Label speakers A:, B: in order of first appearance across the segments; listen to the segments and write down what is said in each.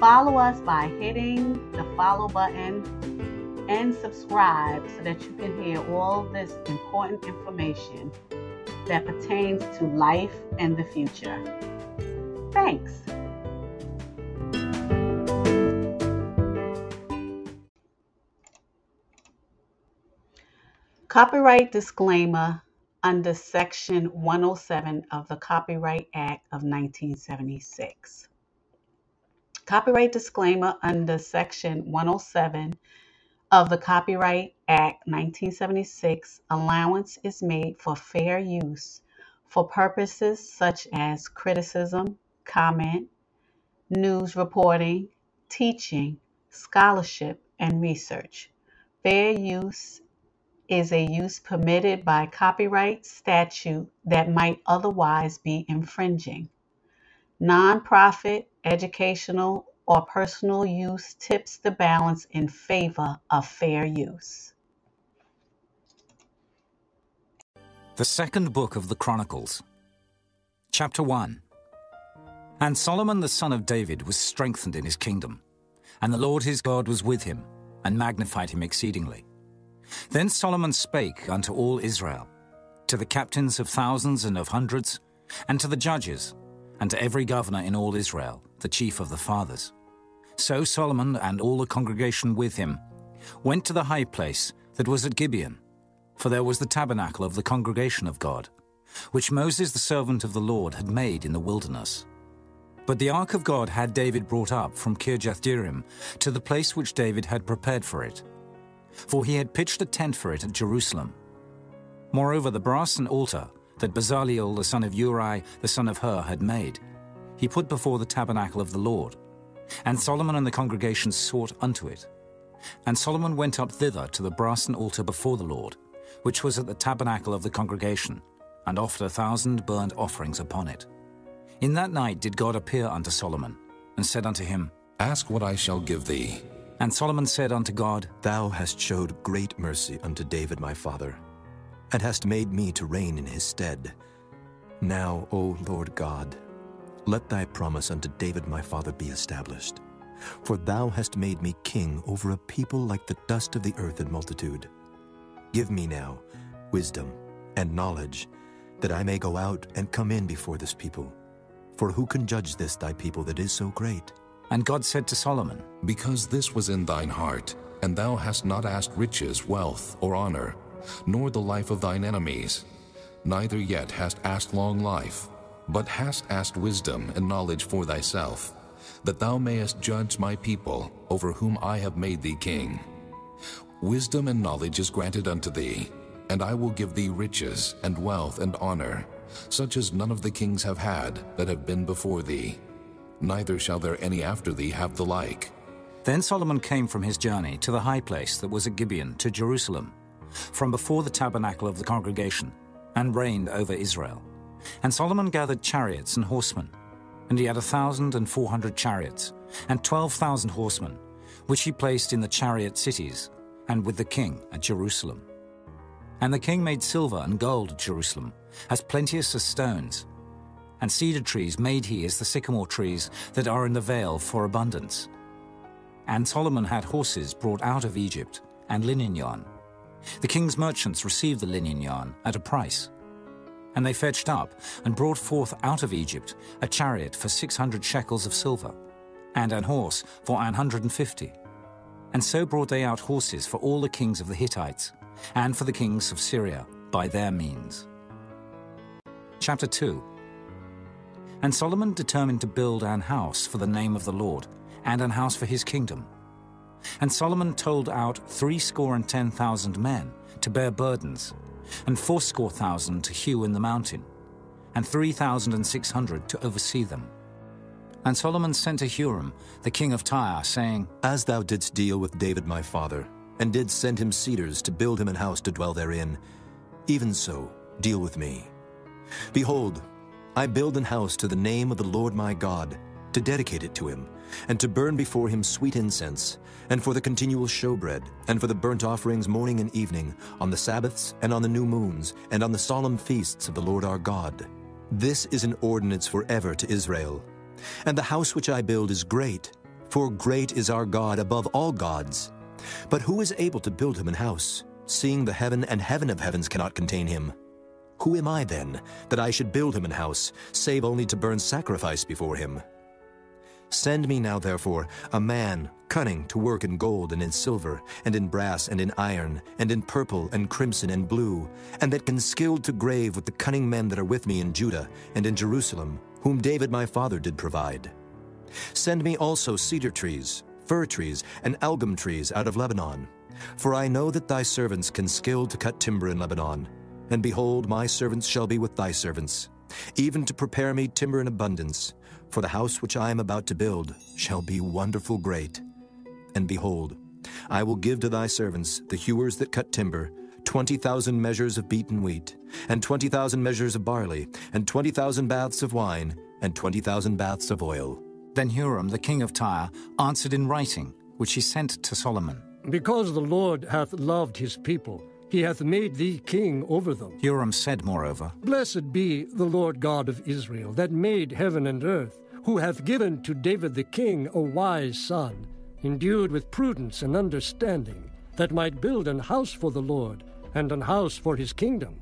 A: Follow us by hitting the follow button and subscribe so that you can hear all this important information that pertains to life and the future. Thanks. Copyright disclaimer under Section 107 of the Copyright Act of 1976. Copyright disclaimer under Section 107 of the Copyright Act 1976 allowance is made for fair use for purposes such as criticism, comment, news reporting, teaching, scholarship, and research. Fair use is a use permitted by copyright statute that might otherwise be infringing. Nonprofit, educational, or personal use tips the balance in favor of fair use.
B: The second book of the Chronicles, chapter 1. And Solomon the son of David was strengthened in his kingdom, and the Lord his God was with him, and magnified him exceedingly. Then Solomon spake unto all Israel, to the captains of thousands and of hundreds, and to the judges, and to every governor in all Israel, the chief of the fathers. So Solomon and all the congregation with him went to the high place that was at Gibeon, for there was the tabernacle of the congregation of God, which Moses the servant of the Lord had made in the wilderness. But the ark of God had David brought up from Kirjathjearim to the place which David had prepared for it, for he had pitched a tent for it at Jerusalem. Moreover, the brassen altar that Bezaleel the son of Uri the son of Hur had made, he put before the tabernacle of the Lord. And Solomon and the congregation sought unto it. And Solomon went up thither to the brassen altar before the Lord, which was at the tabernacle of the congregation, and offered a thousand burnt offerings upon it. In that night did God appear unto Solomon, and said unto him,
C: Ask what I shall give thee.
B: And Solomon said unto God,
D: Thou hast showed great mercy unto David my father, and hast made me to reign in his stead. Now, O Lord God, let thy promise unto David my father be established. For thou hast made me king over a people like the dust of the earth in multitude. Give me now wisdom and knowledge, that I may go out and come in before this people. For who can judge this thy people that is so great?
B: And God said to Solomon,
C: Because this was in thine heart, and thou hast not asked riches, wealth, or honor, nor the life of thine enemies, neither yet hast asked long life, but hast asked wisdom and knowledge for thyself, that thou mayest judge my people, over whom I have made thee king. Wisdom and knowledge is granted unto thee, and I will give thee riches and wealth and honor, such as none of the kings have had that have been before thee. Neither shall there any after thee have the like.
B: Then Solomon came from his journey to the high place that was at Gibeon to Jerusalem, from before the tabernacle of the congregation, and reigned over Israel. And Solomon gathered chariots and horsemen, and he had a thousand and four hundred chariots, and twelve thousand horsemen, which he placed in the chariot cities, and with the king at Jerusalem. And the king made silver and gold at Jerusalem, as plenteous as stones. And cedar trees made he as the sycamore trees that are in the vale for abundance. And Solomon had horses brought out of Egypt, and linen yarn. The king's merchants received the linen yarn at a price. And they fetched up and brought forth out of Egypt a chariot for six hundred shekels of silver, and an horse for an hundred and fifty. And so brought they out horses for all the kings of the Hittites, and for the kings of Syria by their means. Chapter 2 And Solomon determined to build an house for the name of the Lord, and an house for his kingdom. And Solomon told out threescore and ten thousand men to bear burdens, and fourscore thousand to hew in the mountain, and three thousand and six hundred to oversee them. And Solomon sent to Huram, the king of Tyre, saying,
D: As thou didst deal with David my father, and didst send him cedars to build him an house to dwell therein, even so deal with me. Behold, I build an house to the name of the Lord my God, to dedicate it to him, and to burn before him sweet incense, and for the continual showbread, and for the burnt offerings morning and evening, on the Sabbaths, and on the new moons, and on the solemn feasts of the Lord our God. This is an ordinance forever to Israel. And the house which I build is great, for great is our God above all gods. But who is able to build him an house, seeing the heaven and heaven of heavens cannot contain him? Who am I then, that I should build him an house, save only to burn sacrifice before him? Send me now, therefore, a man cunning to work in gold and in silver, and in brass and in iron, and in purple and crimson and blue, and that can skilled to grave with the cunning men that are with me in Judah and in Jerusalem, whom David my father did provide. Send me also cedar trees, fir trees, and algum trees out of Lebanon. For I know that thy servants can skill to cut timber in Lebanon. And behold, my servants shall be with thy servants, even to prepare me timber in abundance. For the house which I am about to build shall be wonderful great. And behold, I will give to thy servants, the hewers that cut timber, twenty thousand measures of beaten wheat, and twenty thousand measures of barley, and twenty thousand baths of wine, and twenty thousand baths of oil.
B: Then Huram, the king of Tyre, answered in writing, which he sent to Solomon.
E: Because the Lord hath loved his people, he hath made thee king over them.
B: Huram said, moreover,
E: Blessed be the Lord God of Israel, that made heaven and earth, who hath given to David the king a wise son, endued with prudence and understanding, that might build an house for the Lord, and an house for his kingdom.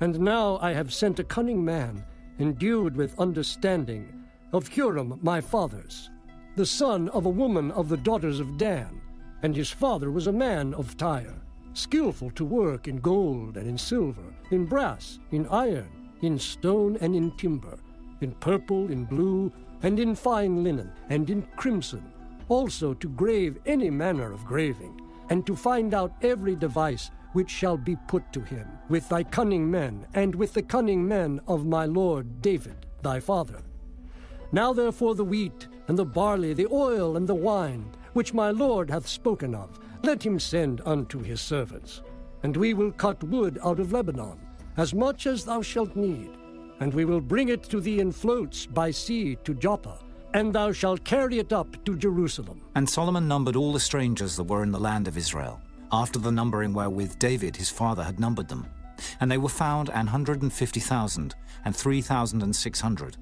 E: And now I have sent a cunning man, endued with understanding, of Huram my father's, the son of a woman of the daughters of Dan, and his father was a man of Tyre skillful to work in gold and in silver, in brass, in iron, in stone and in timber, in purple, in blue, and in fine linen, and in crimson, also to grave any manner of graving, and to find out every device which shall be put to him, with thy cunning men, and with the cunning men of my lord David, thy father. Now therefore the wheat, and the barley, the oil, and the wine, which my lord hath spoken of, let him send unto his servants. And we will cut wood out of Lebanon, as much as thou shalt need. And we will bring it to thee in floats by sea to Joppa, and thou shalt carry it up to Jerusalem.
B: And Solomon numbered all the strangers that were in the land of Israel, after the numbering wherewith David his father had numbered them. And they were found an hundred and fifty thousand, and three thousand and six hundred.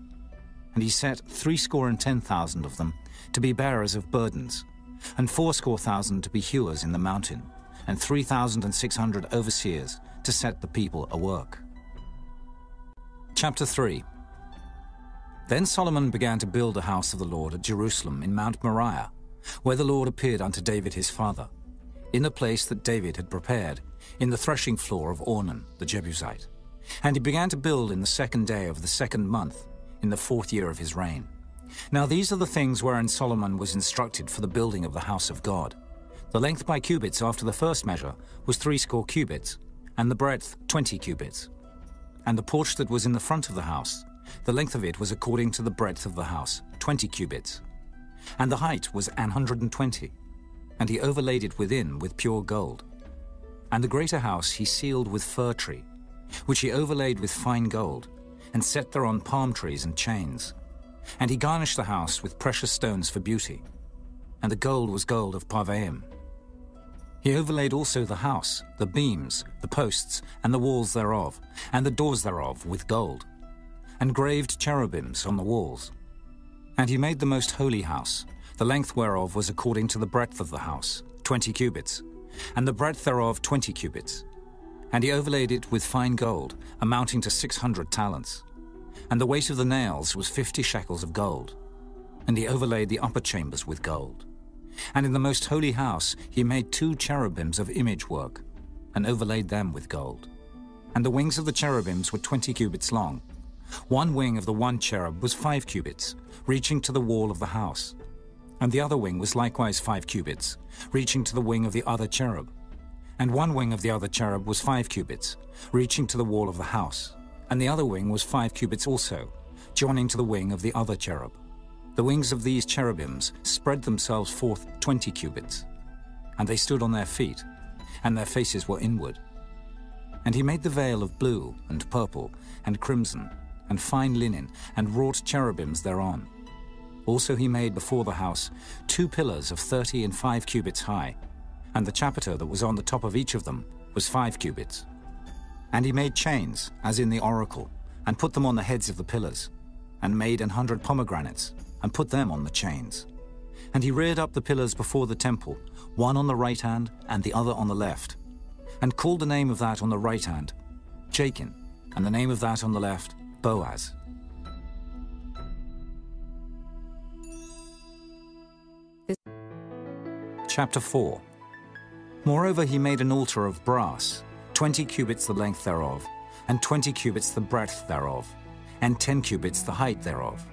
B: And he set threescore and ten thousand of them to be bearers of burdens, and fourscore thousand to be hewers in the mountain, and three thousand and six hundred overseers to set the people a work. Chapter 3 Then Solomon began to build a house of the Lord at Jerusalem in Mount Moriah, where the Lord appeared unto David his father, in the place that David had prepared, in the threshing floor of Ornan the Jebusite. And he began to build in the second day of the second month, in the fourth year of his reign. Now these are the things wherein Solomon was instructed for the building of the house of God. The length by cubits after the first measure was threescore cubits, and the breadth twenty cubits. And the porch that was in the front of the house, the length of it was according to the breadth of the house, twenty cubits. And the height was an hundred and twenty. And he overlaid it within with pure gold. And the greater house he sealed with fir tree, which he overlaid with fine gold, and set thereon palm trees and chains. And he garnished the house with precious stones for beauty, and the gold was gold of Parvaim. He overlaid also the house, the beams, the posts, and the walls thereof, and the doors thereof with gold, and graved cherubims on the walls. And he made the most holy house, the length whereof was according to the breadth of the house, twenty cubits, and the breadth thereof twenty cubits. And he overlaid it with fine gold, amounting to six hundred talents and the weight of the nails was fifty shekels of gold. And he overlaid the upper chambers with gold. And in the most holy house he made two cherubims of image work, and overlaid them with gold. And the wings of the cherubims were twenty cubits long. One wing of the one cherub was five cubits, reaching to the wall of the house. And the other wing was likewise five cubits, reaching to the wing of the other cherub. And one wing of the other cherub was five cubits, reaching to the wall of the house and the other wing was five cubits also, joining to the wing of the other cherub. The wings of these cherubims spread themselves forth twenty cubits, and they stood on their feet, and their faces were inward. And he made the veil of blue, and purple, and crimson, and fine linen, and wrought cherubims thereon. Also he made before the house two pillars of thirty and five cubits high, and the chapiter that was on the top of each of them was five cubits. And he made chains, as in the oracle, and put them on the heads of the pillars, and made an hundred pomegranates, and put them on the chains. And he reared up the pillars before the temple, one on the right hand and the other on the left, and called the name of that on the right hand Jachin, and the name of that on the left Boaz. Chapter 4 Moreover, he made an altar of brass, twenty cubits the length thereof, and twenty cubits the breadth thereof, and ten cubits the height thereof.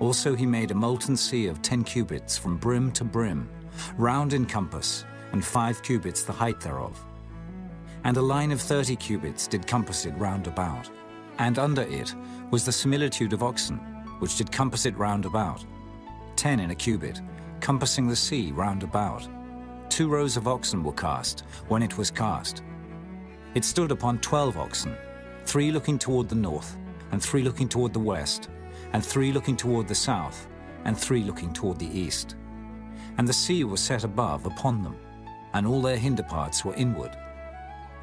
B: Also he made a molten sea of ten cubits from brim to brim, round in compass, and five cubits the height thereof. And a line of thirty cubits did compass it round about, and under it was the similitude of oxen, which did compass it round about, ten in a cubit, compassing the sea round about. Two rows of oxen were cast when it was cast. It stood upon twelve oxen, three looking toward the north, and three looking toward the west, and three looking toward the south, and three looking toward the east. And the sea was set above upon them, and all their hinder parts were inward.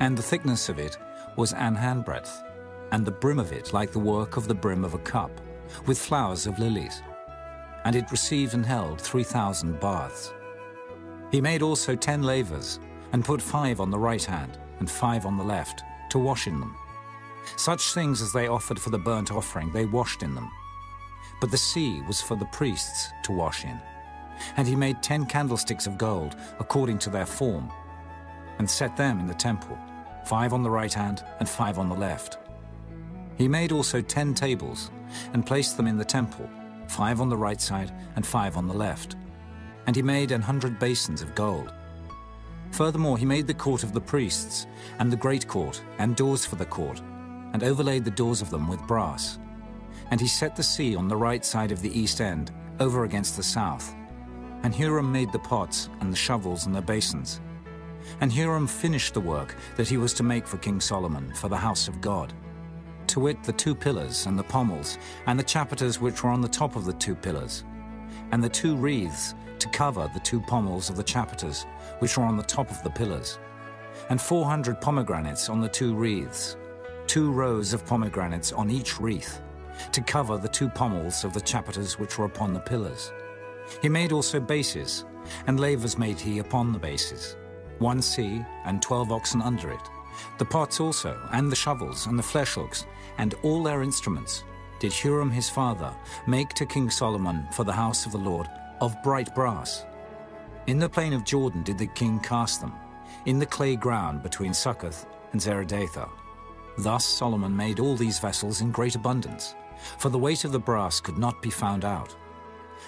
B: And the thickness of it was an handbreadth, and the brim of it like the work of the brim of a cup, with flowers of lilies. And it received and held three thousand baths. He made also ten lavers, and put five on the right hand, and five on the left, to wash in them. Such things as they offered for the burnt offering, they washed in them. But the sea was for the priests to wash in. And he made ten candlesticks of gold, according to their form, and set them in the temple, five on the right hand and five on the left. He made also ten tables, and placed them in the temple, five on the right side and five on the left. And he made an hundred basins of gold. Furthermore, he made the court of the priests, and the great court, and doors for the court, and overlaid the doors of them with brass. And he set the sea on the right side of the east end, over against the south. And Huram made the pots, and the shovels, and the basins. And Huram finished the work that he was to make for King Solomon for the house of God. To wit, the two pillars, and the pommels, and the chapiters which were on the top of the two pillars, and the two wreaths to cover the two pommels of the chapiters, which were on the top of the pillars, and four hundred pomegranates on the two wreaths, two rows of pomegranates on each wreath, to cover the two pommels of the chapiters which were upon the pillars. He made also bases, and lavers made he upon the bases, one sea and twelve oxen under it. The pots also, and the shovels, and the flesh hooks, and all their instruments, did Huram his father make to King Solomon for the house of the Lord of bright brass. In the plain of Jordan did the king cast them, in the clay ground between Succoth and Zeredathah. Thus Solomon made all these vessels in great abundance, for the weight of the brass could not be found out.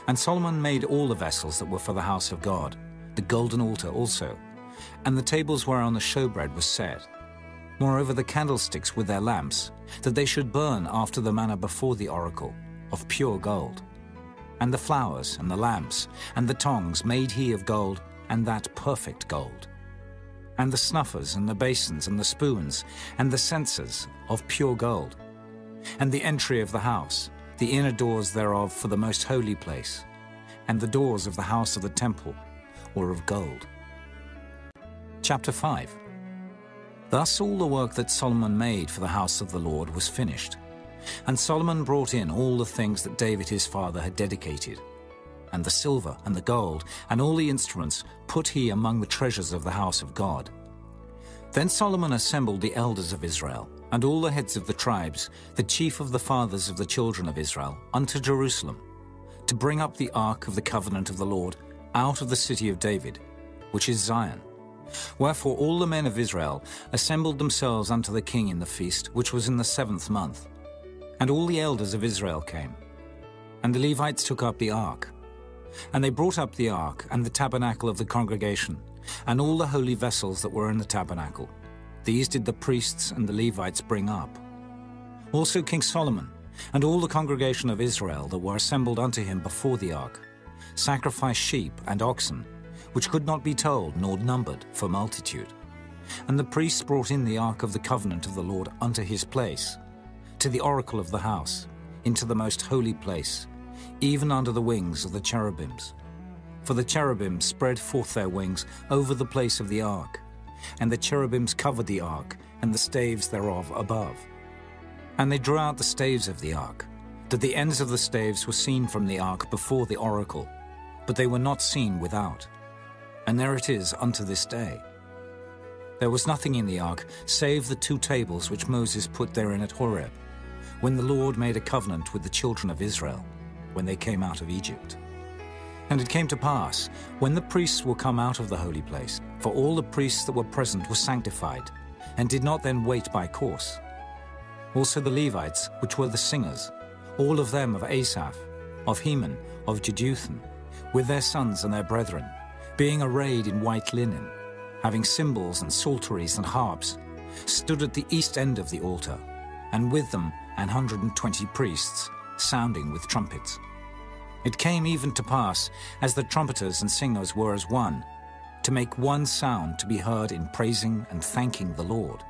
B: And Solomon made all the vessels that were for the house of God, the golden altar also, and the tables whereon the showbread was set. Moreover, the candlesticks with their lamps, that they should burn after the manner before the oracle, of pure gold. And the flowers, and the lamps, and the tongs made he of gold, and that perfect gold. And the snuffers, and the basins, and the spoons, and the censers of pure gold. And the entry of the house, the inner doors thereof for the most holy place, and the doors of the house of the temple were of gold. Chapter 5 Thus all the work that Solomon made for the house of the Lord was finished. And Solomon brought in all the things that David his father had dedicated. And the silver and the gold and all the instruments put he among the treasures of the house of God. Then Solomon assembled the elders of Israel, and all the heads of the tribes, the chief of the fathers of the children of Israel, unto Jerusalem, to bring up the ark of the covenant of the Lord out of the city of David, which is Zion. Wherefore all the men of Israel assembled themselves unto the king in the feast, which was in the seventh month. And all the elders of Israel came. And the Levites took up the ark. And they brought up the ark and the tabernacle of the congregation, and all the holy vessels that were in the tabernacle. These did the priests and the Levites bring up. Also King Solomon And all the congregation of Israel that were assembled unto him before the ark sacrificed sheep and oxen, which could not be told nor numbered for multitude. And the priests brought in the ark of the covenant of the Lord unto his place, to the oracle of the house, into the most holy place, even under the wings of the cherubims. For the cherubims spread forth their wings over the place of the ark, and the cherubims covered the ark and the staves thereof above. And they drew out the staves of the ark, that the ends of the staves were seen from the ark before the oracle, but they were not seen without. And there it is unto this day. There was nothing in the ark save the two tables which Moses put therein at Horeb, when the Lord made a covenant with the children of Israel, when they came out of Egypt. And it came to pass, when the priests were come out of the holy place, for all the priests that were present were sanctified, and did not then wait by course. Also the Levites, which were the singers, all of them of Asaph, of Heman, of Jeduthun, with their sons and their brethren, being arrayed in white linen, having cymbals and psalteries and harps, stood at the east end of the altar, and with them and twenty priests, sounding with trumpets. It came even to pass, as the trumpeters and singers were as one, to make one sound to be heard in praising and thanking the Lord.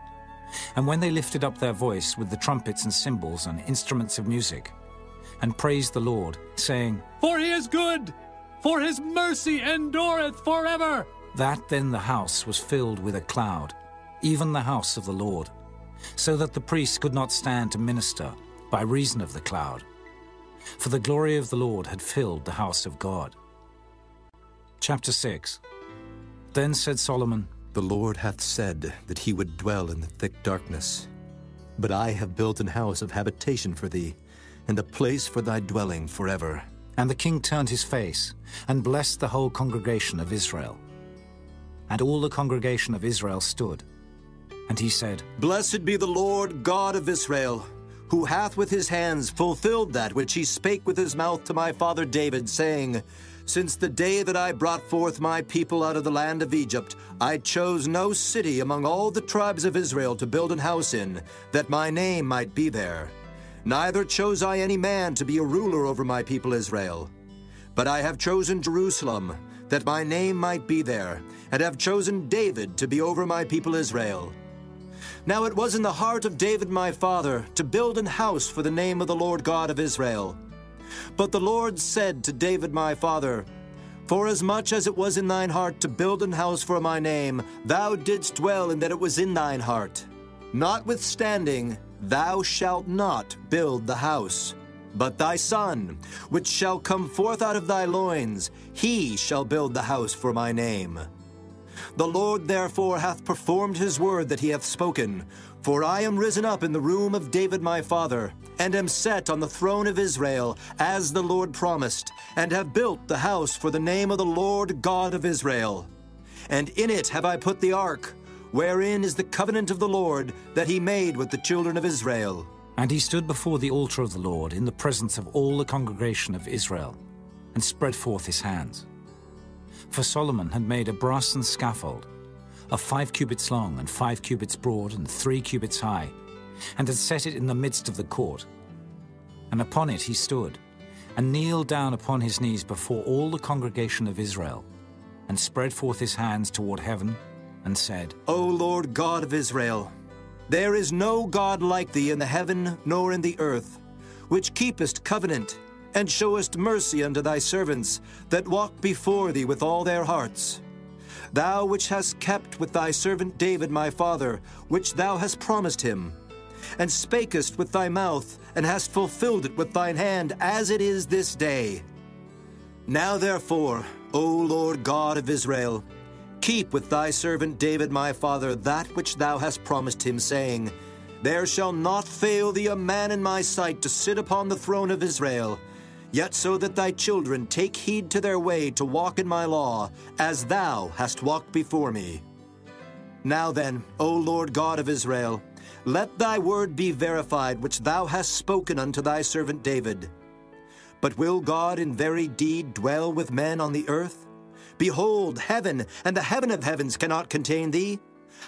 B: And when they lifted up their voice with the trumpets and cymbals and instruments of music, and praised the Lord, saying,
F: For he is good, for his mercy endureth forever.
B: That then the house was filled with a cloud, even the house of the Lord, so that the priests could not stand to minister by reason of the cloud. For the glory of the Lord had filled the house of God. Chapter 6 Then said Solomon,
D: The Lord hath said that he would dwell in the thick darkness. But I have built an house of habitation for thee, and a place for thy dwelling forever.
B: And the king turned his face, and blessed the whole congregation of Israel. And all the congregation of Israel stood. And he said,
D: Blessed be the Lord God of Israel, who hath with his hands fulfilled that which he spake with his mouth to my father David, saying, Since the day that I brought forth my people out of the land of Egypt, I chose no city among all the tribes of Israel to build an house in, that my name might be there. Neither chose I any man to be a ruler over my people Israel. But I have chosen Jerusalem, that my name might be there, and have chosen David to be over my people Israel. Now it was in the heart of David my father to build an house for the name of the Lord God of Israel. But the Lord said to David my father, Forasmuch as it was in thine heart to build an house for my name, thou didst dwell in that it was in thine heart. Notwithstanding, thou shalt not build the house. But thy son, which shall come forth out of thy loins, he shall build the house for my name. The Lord therefore hath performed his word that he hath spoken. For I am risen up in the room of David my father, and am set on the throne of Israel, as the Lord promised, and have built the house for the name of the Lord God of Israel. And in it have I put the ark, wherein is the covenant of the Lord that he made with the children of Israel.
B: And he stood before the altar of the Lord in the presence of all the congregation of Israel, and spread forth his hands. For Solomon had made a brassen scaffold, of five cubits long, and five cubits broad, and three cubits high, and had set it in the midst of the court. And upon it he stood, and kneeled down upon his knees before all the congregation of Israel, and spread forth his hands toward heaven, and said,
D: O Lord God of Israel, there is no God like thee in the heaven nor in the earth, which keepest covenant, and showest mercy unto thy servants that walk before thee with all their hearts. Thou which hast kept with thy servant David my father, which thou hast promised him, and spakest with thy mouth, and hast fulfilled it with thine hand, as it is this day. Now therefore, O Lord God of Israel, keep with thy servant David my father that which thou hast promised him, saying, There shall not fail thee a man in my sight to sit upon the throne of Israel, yet so that thy children take heed to their way to walk in my law, as thou hast walked before me. Now then, O Lord God of Israel, let thy word be verified which thou hast spoken unto thy servant David. But will God in very deed dwell with men on the earth? Behold, heaven and the heaven of heavens cannot contain thee.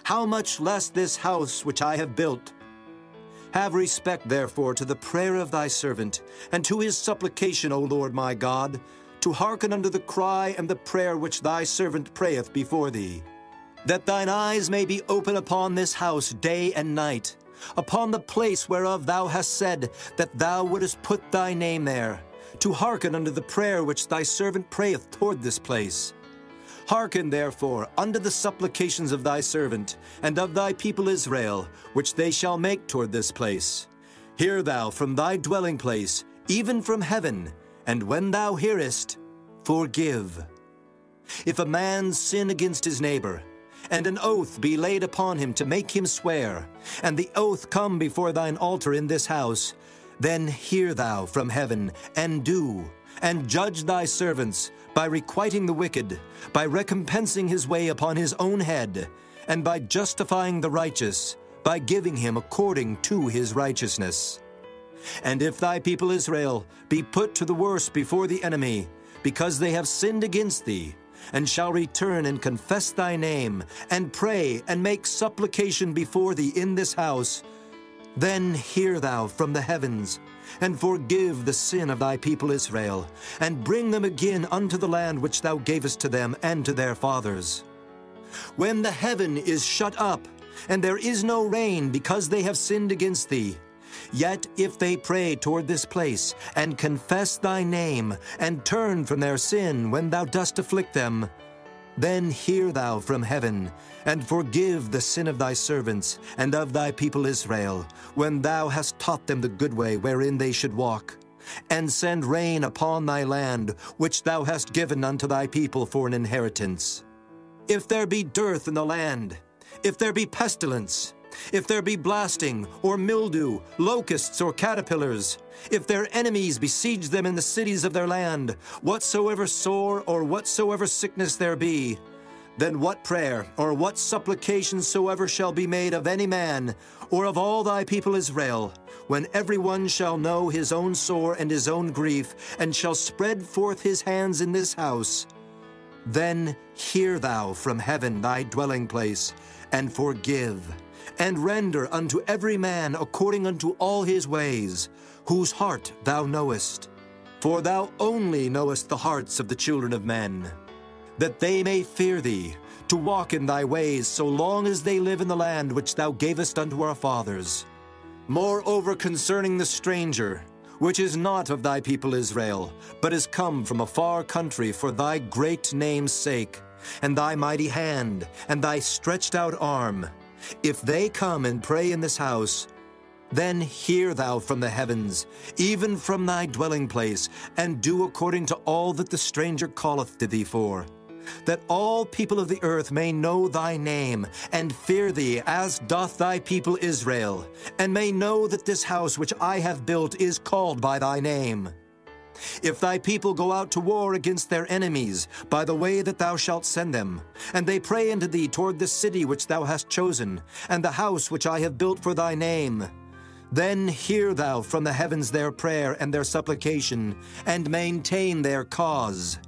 D: How much less this house which I have built? Have respect, therefore, to the prayer of thy servant, and to his supplication, O Lord my God, to hearken unto the cry and the prayer which thy servant prayeth before thee. That thine eyes may be open upon this house day and night, upon the place whereof thou hast said that thou wouldest put thy name there, to hearken unto the prayer which thy servant prayeth toward this place. Hearken therefore unto the supplications of thy servant and of thy people Israel, which they shall make toward this place. Hear thou from thy dwelling place, even from heaven, and when thou hearest, forgive. If a man sin against his neighbor, and an oath be laid upon him to make him swear, and the oath come before thine altar in this house, then hear thou from heaven, and do, and judge thy servants, by requiting the wicked, by recompensing his way upon his own head, and by justifying the righteous, by giving him according to his righteousness. And if thy people Israel be put to the worse before the enemy, because they have sinned against thee, and shall return and confess thy name, and pray and make supplication before thee in this house, then hear thou from the heavens, and forgive the sin of thy people Israel, and bring them again unto the land which thou gavest to them and to their fathers. When the heaven is shut up, and there is no rain because they have sinned against thee, Yet if they pray toward this place, and confess thy name, and turn from their sin when thou dost afflict them, then hear thou from heaven, and forgive the sin of thy servants and of thy people Israel, when thou hast taught them the good way wherein they should walk. And send rain upon thy land, which thou hast given unto thy people for an inheritance. If there be dearth in the land, if there be pestilence, if there be blasting, or mildew, locusts, or caterpillars, if their enemies besiege them in the cities of their land, whatsoever sore or whatsoever sickness there be, then what prayer or what supplication soever shall be made of any man, or of all thy people Israel, when every one shall know his own sore and his own grief, and shall spread forth his hands in this house, then hear thou from heaven thy dwelling place, and forgive and render unto every man according unto all his ways, whose heart thou knowest. For thou only knowest the hearts of the children of men, that they may fear thee, to walk in thy ways so long as they live in the land which thou gavest unto our fathers. Moreover, concerning the stranger, which is not of thy people Israel, but is come from a far country for thy great name's sake, and thy mighty hand, and thy stretched out arm, if they come and pray in this house, then hear thou from the heavens, even from thy dwelling place, and do according to all that the stranger calleth to thee for, that all people of the earth may know thy name, and fear thee as doth thy people Israel, and may know that this house which I have built is called by thy name. If thy people go out to war against their enemies by the way that thou shalt send them, and they pray unto thee toward the city which thou hast chosen, and the house which I have built for thy name, then hear thou from the heavens their prayer and their supplication, and maintain their cause.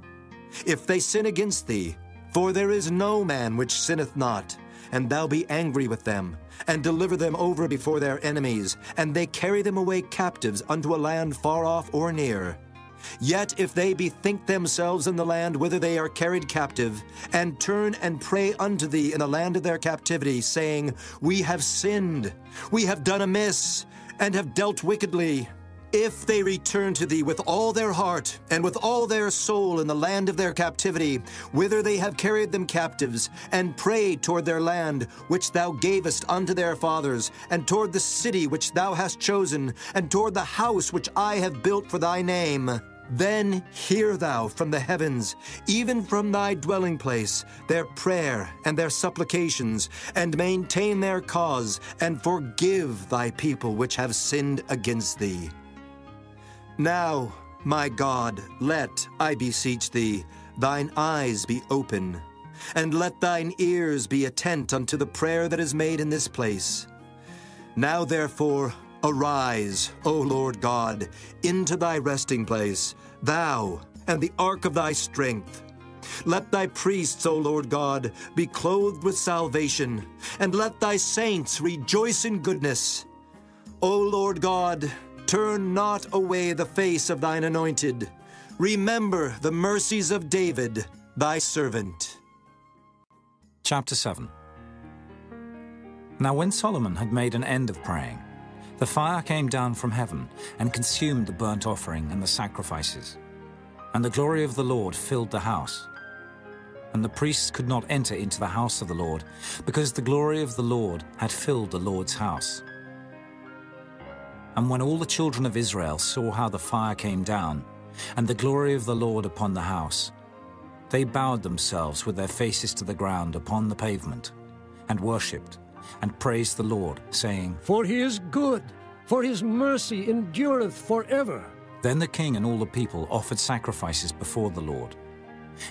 D: If they sin against thee, for there is no man which sinneth not, and thou be angry with them, and deliver them over before their enemies, and they carry them away captives unto a land far off or near, Yet if they bethink themselves in the land whither they are carried captive, and turn and pray unto thee in the land of their captivity, saying, We have sinned, we have done amiss, and have dealt wickedly, if they return to thee with all their heart and with all their soul in the land of their captivity, whither they have carried them captives, and pray toward their land which thou gavest unto their fathers, and toward the city which thou hast chosen, and toward the house which I have built for thy name, then hear thou from the heavens, even from thy dwelling place, their prayer and their supplications, and maintain their cause, and forgive thy people which have sinned against thee. Now, my God, let, I beseech thee, thine eyes be open, and let thine ears be attent unto the prayer that is made in this place. Now, therefore, Arise, O Lord God, into thy resting place, thou and the ark of thy strength. Let thy priests, O Lord God, be clothed with salvation, and let thy saints rejoice in goodness. O Lord God, turn not away the face of thine anointed. Remember the mercies of David, thy servant.
B: Chapter 7 Now when Solomon had made an end of praying, the fire came down from heaven and consumed the burnt offering and the sacrifices. And the glory of the Lord filled the house. And the priests could not enter into the house of the Lord, because the glory of the Lord had filled the Lord's house. And when all the children of Israel saw how the fire came down, and the glory of the Lord upon the house, they bowed themselves with their faces to the ground upon the pavement, and worshipped, and praised the Lord, saying,
E: For he is good, for his mercy endureth forever.
B: Then the king and all the people offered sacrifices before the Lord.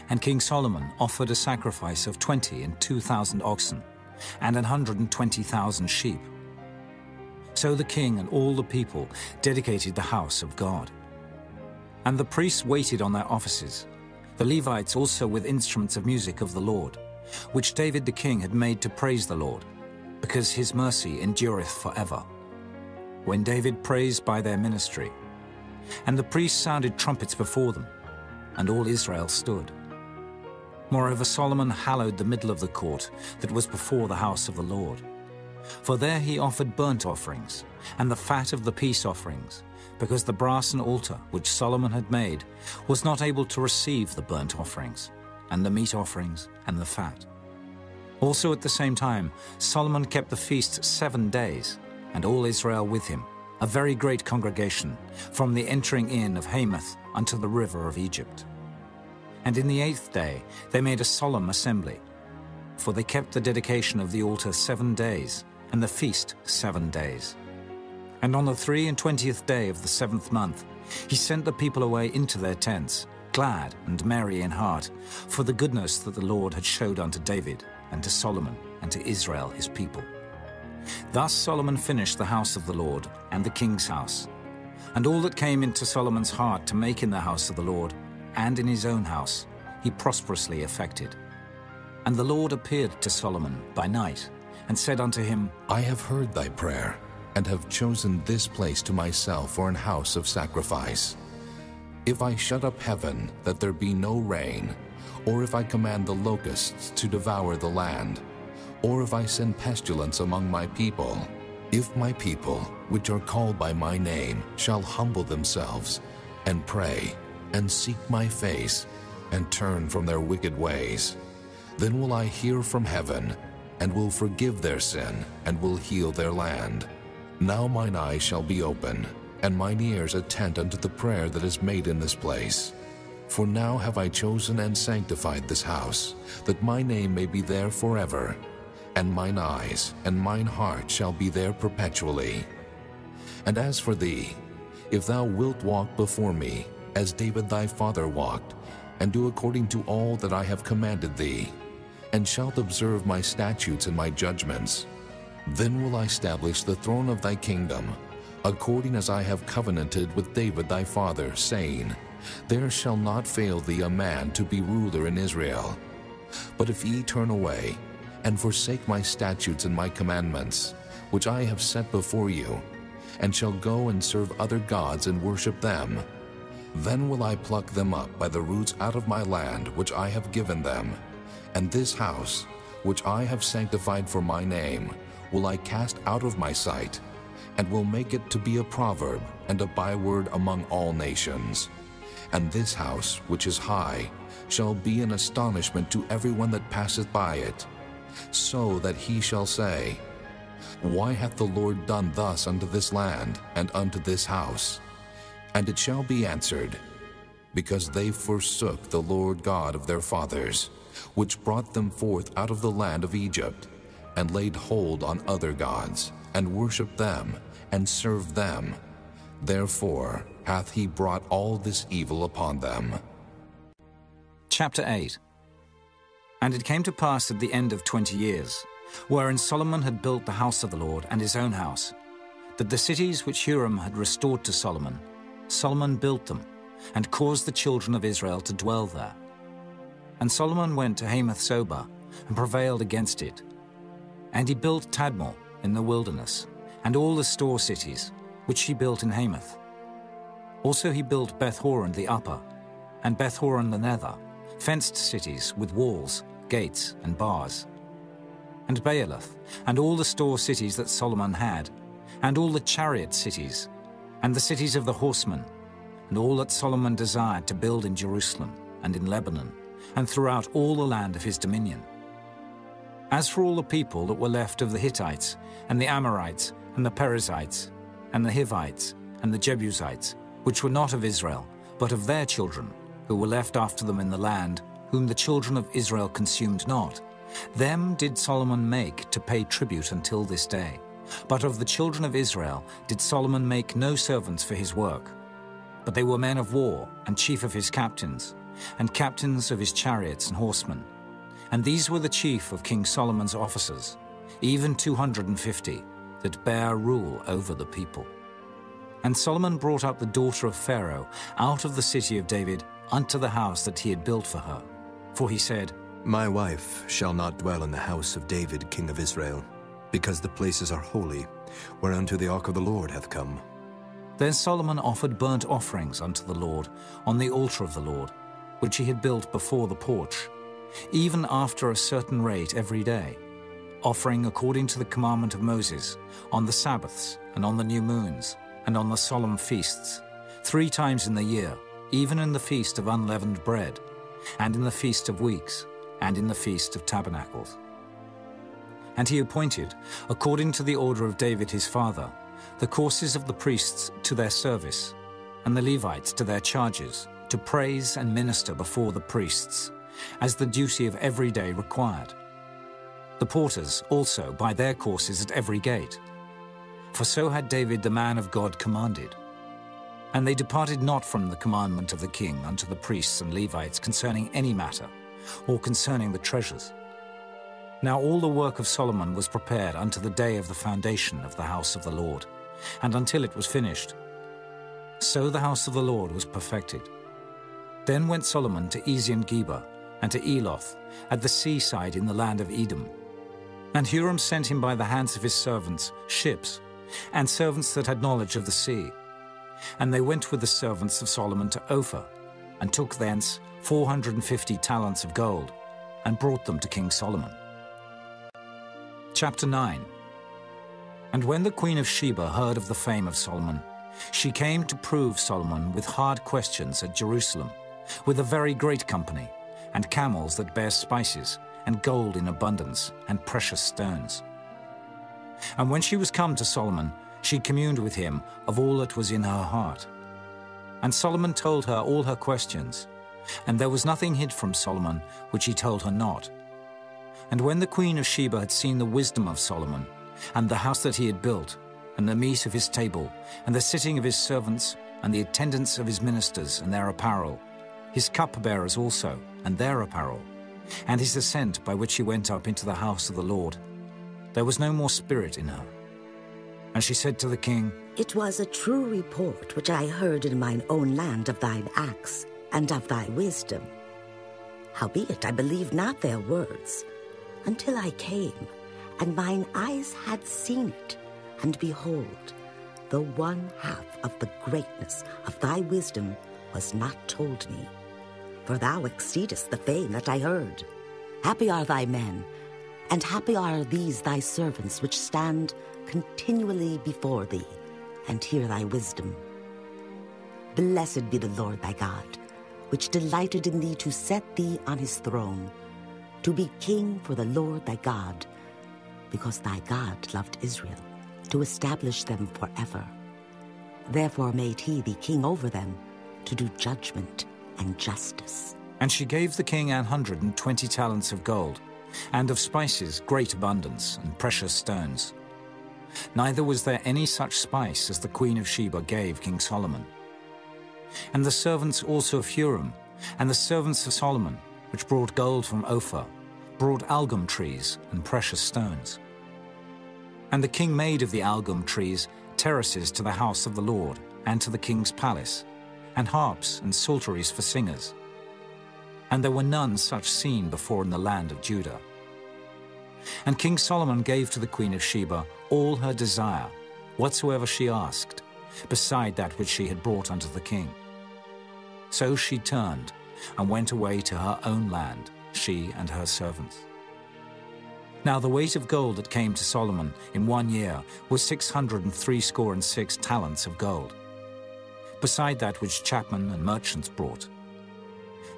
B: And King Solomon offered a sacrifice of twenty and two thousand oxen, and an hundred and twenty thousand sheep. So the king and all the people dedicated the house of God. And the priests waited on their offices, the Levites also with instruments of music of the Lord, which David the king had made to praise the Lord, because his mercy endureth forever. When David praised by their ministry, and the priests sounded trumpets before them, and all Israel stood. Moreover, Solomon hallowed the middle of the court that was before the house of the Lord. For there he offered burnt offerings, and the fat of the peace offerings, because the brassen altar which Solomon had made was not able to receive the burnt offerings, and the meat offerings, and the fat. Also at the same time, Solomon kept the feast seven days, and all Israel with him, a very great congregation, from the entering in of Hamath unto the river of Egypt. And in the eighth day they made a solemn assembly, for they kept the dedication of the altar seven days, and the feast seven days. And on the three and twentieth day of the seventh month, he sent the people away into their tents, glad and merry in heart, for the goodness that the Lord had showed unto David, and to Solomon, and to Israel his people. Thus Solomon finished the house of the Lord, and the king's house. And all that came into Solomon's heart to make in the house of the Lord, and in his own house, he prosperously effected. And the Lord appeared to Solomon by night, and said unto him,
C: I have heard thy prayer, and have chosen this place to myself for an house of sacrifice. If I shut up heaven that there be no rain, or if I command the locusts to devour the land, or if I send pestilence among my people, if my people, which are called by my name, shall humble themselves, and pray, and seek my face, and turn from their wicked ways, then will I hear from heaven, and will forgive their sin, and will heal their land. Now mine eyes shall be open, and mine ears attend unto the prayer that is made in this place. For now have I chosen and sanctified this house, that my name may be there forever, and mine eyes and mine heart shall be there perpetually. And as for thee, if thou wilt walk before me, as David thy father walked, and do according to all that I have commanded thee, and shalt observe my statutes and my judgments, then will I establish the throne of thy kingdom, according as I have covenanted with David thy father, saying, There shall not fail thee a man to be ruler in Israel. But if ye turn away, and forsake my statutes and my commandments, which I have set before you, and shall go and serve other gods and worship them, then will I pluck them up by the roots out of my land which I have given them, and this house, which I have sanctified for my name, will I cast out of my sight, and will make it to be a proverb and a byword among all nations. And this house, which is high, shall be an astonishment to everyone that passeth by it, so that he shall say, Why hath the Lord done thus unto this land and unto this house? And it shall be answered, Because they forsook the Lord God of their fathers, which brought them forth out of the land of Egypt, and laid hold on other gods, and worshipped them, and served them. Therefore hath he brought all this evil upon them.
B: Chapter 8 And it came to pass at the end of twenty years, wherein Solomon had built the house of the Lord and his own house, that the cities which Huram had restored to Solomon, Solomon built them, and caused the children of Israel to dwell there. And Solomon went to Hamath Zobah, and prevailed against it. And he built Tadmor in the wilderness, and all the store cities, which he built in Hamath. Also he built Beth-horon the upper, and Beth-horon the nether, fenced cities with walls, gates, and bars. And Baalath, and all the store cities that Solomon had, and all the chariot cities, and the cities of the horsemen, and all that Solomon desired to build in Jerusalem and in Lebanon, and throughout all the land of his dominion. As for all the people that were left of the Hittites, and the Amorites, and the Perizzites, and the Hivites, and the Jebusites, which were not of Israel, but of their children, who were left after them in the land, whom the children of Israel consumed not, them did Solomon make to pay tribute until this day. But of the children of Israel did Solomon make no servants for his work. But they were men of war, and chief of his captains, and captains of his chariots and horsemen. And these were the chief of King Solomon's officers, even 250, that bear rule over the people. And Solomon brought up the daughter of Pharaoh out of the city of David unto the house that he had built for her. For he said,
D: My wife shall not dwell in the house of David king of Israel, because the places are holy, whereunto the ark of the Lord hath come.
B: Then Solomon offered burnt offerings unto the Lord on the altar of the Lord, which he had built before the porch, even after a certain rate every day, offering according to the commandment of Moses, on the Sabbaths, and on the new moons, and on the solemn feasts, three times in the year, even in the feast of unleavened bread, and in the feast of weeks, and in the feast of tabernacles. And he appointed, according to the order of David his father, the courses of the priests to their service, and the Levites to their charges, to praise and minister before the priests, as the duty of every day required. The porters also by their courses at every gate. For so had David the man of God commanded. And they departed not from the commandment of the king unto the priests and Levites concerning any matter, or concerning the treasures. Now all the work of Solomon was prepared unto the day of the foundation of the house of the Lord, and until it was finished. So the house of the Lord was perfected. Then went Solomon to Ezion Geber, and to Eloth, at the seaside in the land of Edom. And Huram sent him by the hands of his servants ships, and servants that had knowledge of the sea. And they went with the servants of Solomon to Ophir, and took thence 450 talents of gold, and brought them to King Solomon. Chapter 9 And when the queen of Sheba heard of the fame of Solomon, she came to prove Solomon with hard questions at Jerusalem, with a very great company, and camels that bear spices, and gold in abundance, and precious stones. And when she was come to Solomon, she communed with him of all that was in her heart. And Solomon told her all her questions, and there was nothing hid from Solomon which he told her not. And when the queen of Sheba had seen the wisdom of Solomon, and the house that he had built, and the meat of his table, and the sitting of his servants, and the attendance of his ministers and their apparel, his cupbearers also, and their apparel, and his ascent by which he went up into the house of the Lord, there was no more spirit in her. And she said to the king,
G: It was a true report which I heard in mine own land of thine acts and of thy wisdom. Howbeit I believed not their words, until I came, and mine eyes had seen it, and behold, the one half of the greatness of thy wisdom was not told me. For thou exceedest the fame that I heard. Happy are thy men, and happy are these thy servants which stand continually before thee, and hear thy wisdom. Blessed be the Lord thy God, which delighted in thee to set thee on his throne, to be king for the Lord thy God, because thy God loved Israel, to establish them forever. Therefore made he thee king over them, to do judgment and justice.
B: And she gave the king an hundred and twenty talents of gold, and of spices great abundance, and precious stones. Neither was there any such spice as the queen of Sheba gave King Solomon. And the servants also of Huram, and the servants of Solomon, which brought gold from Ophir, brought algum trees and precious stones. And the king made of the algum trees terraces to the house of the Lord, and to the king's palace, and harps and psalteries for singers. And there were none such seen before in the land of Judah. And King Solomon gave to the queen of Sheba all her desire, whatsoever she asked, beside that which she had brought unto the king. So she turned and went away to her own land, she and her servants. Now the weight of gold that came to Solomon in one year was six hundred and threescore and six talents of gold, beside that which chapmen and merchants brought.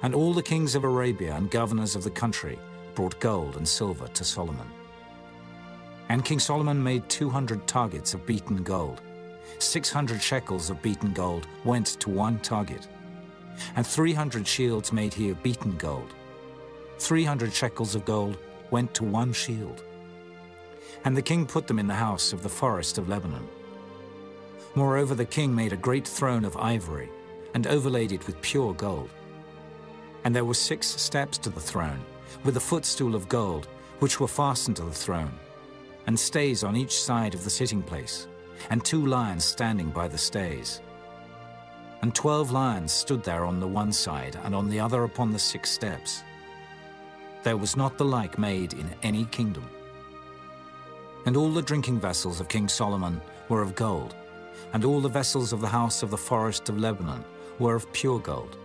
B: And all the kings of Arabia and governors of the country brought gold and silver to Solomon. And King Solomon made two hundred targets of beaten gold. Six hundred shekels of beaten gold went to one target. And three hundred shields made he of beaten gold. Three hundred shekels of gold went to one shield. And the king put them in the house of the forest of Lebanon. Moreover, the king made a great throne of ivory, and overlaid it with pure gold. And there were six steps to the throne, with a footstool of gold, which were fastened to the throne, and stays on each side of the sitting place, and two lions standing by the stays. And twelve lions stood there on the one side, and on the other upon the six steps. There was not the like made in any kingdom. And all the drinking vessels of King Solomon were of gold, and all the vessels of the house of the forest of Lebanon were of pure gold.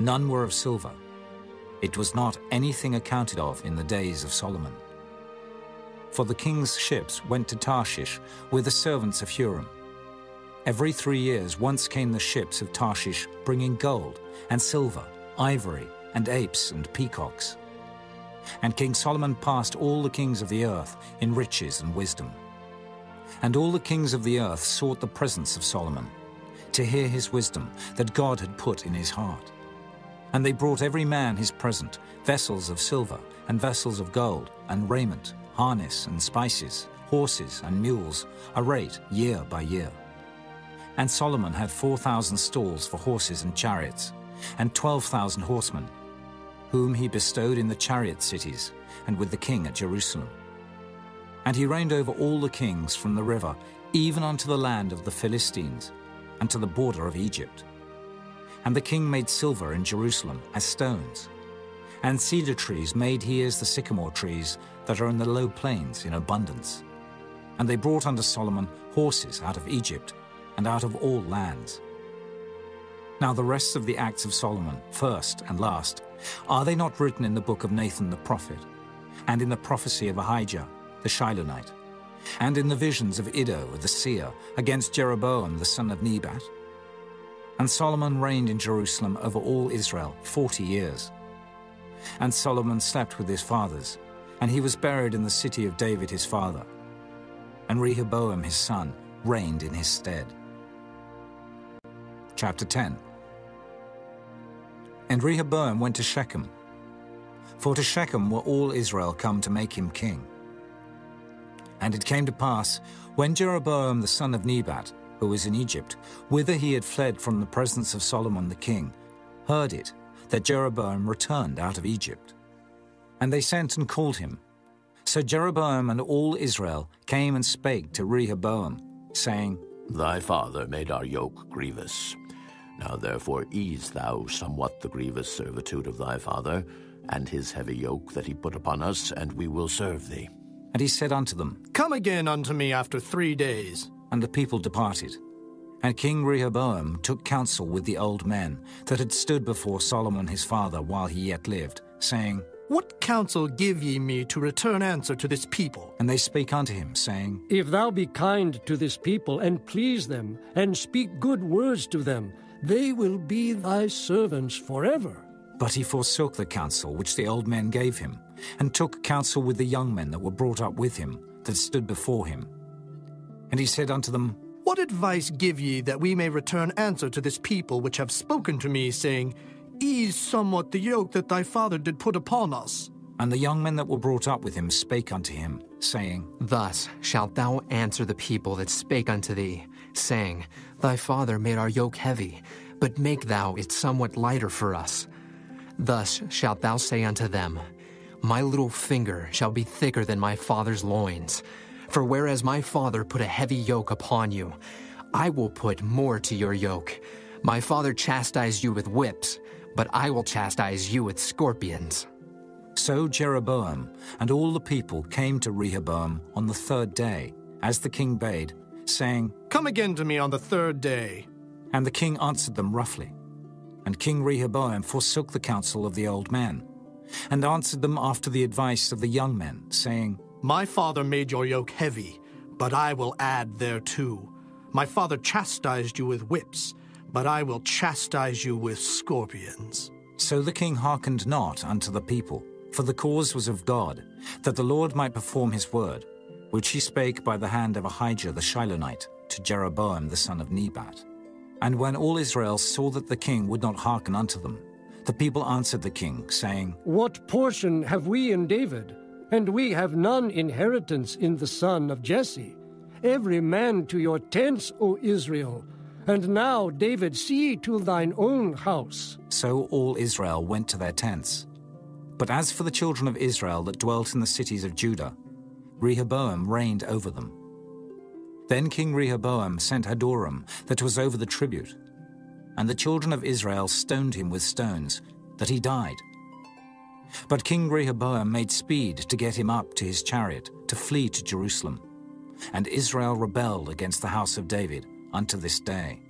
B: None were of silver. It was not anything accounted of in the days of Solomon. For the king's ships went to Tarshish with the servants of Huram. Every three years once came the ships of Tarshish bringing gold and silver, ivory, and apes and peacocks. And King Solomon passed all the kings of the earth in riches and wisdom. And all the kings of the earth sought the presence of Solomon, to hear his wisdom that God had put in his heart. And they brought every man his present, vessels of silver, and vessels of gold, and raiment, harness, and spices, horses, and mules, a rate year by year. And Solomon had four thousand stalls for horses and chariots, and twelve thousand horsemen, whom he bestowed in the chariot cities, and with the king at Jerusalem. And he reigned over all the kings from the river, even unto the land of the Philistines, and to the border of Egypt. And the king made silver in Jerusalem as stones. And cedar trees made he as the sycamore trees that are in the low plains in abundance. And they brought unto Solomon horses out of Egypt, and out of all lands. Now the rest of the acts of Solomon, first and last, are they not written in the book of Nathan the prophet, and in the prophecy of Ahijah the Shilonite, and in the visions of Iddo the seer against Jeroboam the son of Nebat? And Solomon reigned in Jerusalem over all Israel forty years. And Solomon slept with his fathers, and he was buried in the city of David his father. And Rehoboam his son reigned in his stead. Chapter 10 And Rehoboam went to Shechem, for to Shechem were all Israel come to make him king. And it came to pass, when Jeroboam the son of Nebat, who was in Egypt, whither he had fled from the presence of Solomon the king, heard it, that Jeroboam returned out of Egypt. And they sent and called him. So Jeroboam and all Israel came and spake to Rehoboam, saying,
H: Thy father made our yoke grievous. Now therefore ease thou somewhat the grievous servitude of thy father, and his heavy yoke that he put upon us, and we will serve thee.
B: And he said unto them,
I: Come again unto me after three days.
B: And the people departed. And King Rehoboam took counsel with the old men that had stood before Solomon his father while he yet lived, saying,
I: What counsel give ye me to return answer to this people?
B: And they spake unto him, saying,
E: If thou be kind to this people, and please them, and speak good words to them, they will be thy servants forever.
B: But he forsook the counsel which the old men gave him, and took counsel with the young men that were brought up with him, that stood before him. And he said unto them,
I: What advice give ye that we may return answer to this people which have spoken to me, saying, Ease somewhat the yoke that thy father did put upon us?
B: And the young men that were brought up with him spake unto him, saying,
J: Thus shalt thou answer the people that spake unto thee, saying, Thy father made our yoke heavy, but make thou it somewhat lighter for us. Thus shalt thou say unto them, My little finger shall be thicker than my father's loins. For whereas my father put a heavy yoke upon you, I will put more to your yoke. My father chastised you with whips, but I will chastise you with scorpions.
B: So Jeroboam and all the people came to Rehoboam on the third day, as the king bade, saying,
I: Come again to me on the third day.
B: And the king answered them roughly. And King Rehoboam forsook the counsel of the old men, and answered them after the advice of the young men, saying,
I: My father made your yoke heavy, but I will add thereto. My father chastised you with whips, but I will chastise you with scorpions.
B: So the king hearkened not unto the people, for the cause was of God, that the Lord might perform his word, which he spake by the hand of Ahijah the Shilonite to Jeroboam the son of Nebat. And when all Israel saw that the king would not hearken unto them, the people answered the king, saying,
E: What portion have we in David? And we have none inheritance in the son of Jesse. Every man to your tents, O Israel. And now, David, see to thine own house.
B: So all Israel went to their tents. But as for the children of Israel that dwelt in the cities of Judah, Rehoboam reigned over them. Then King Rehoboam sent Hadoram, that was over the tribute, and the children of Israel stoned him with stones, that he died. But King Rehoboam made speed to get him up to his chariot, to flee to Jerusalem. And Israel rebelled against the house of David unto this day.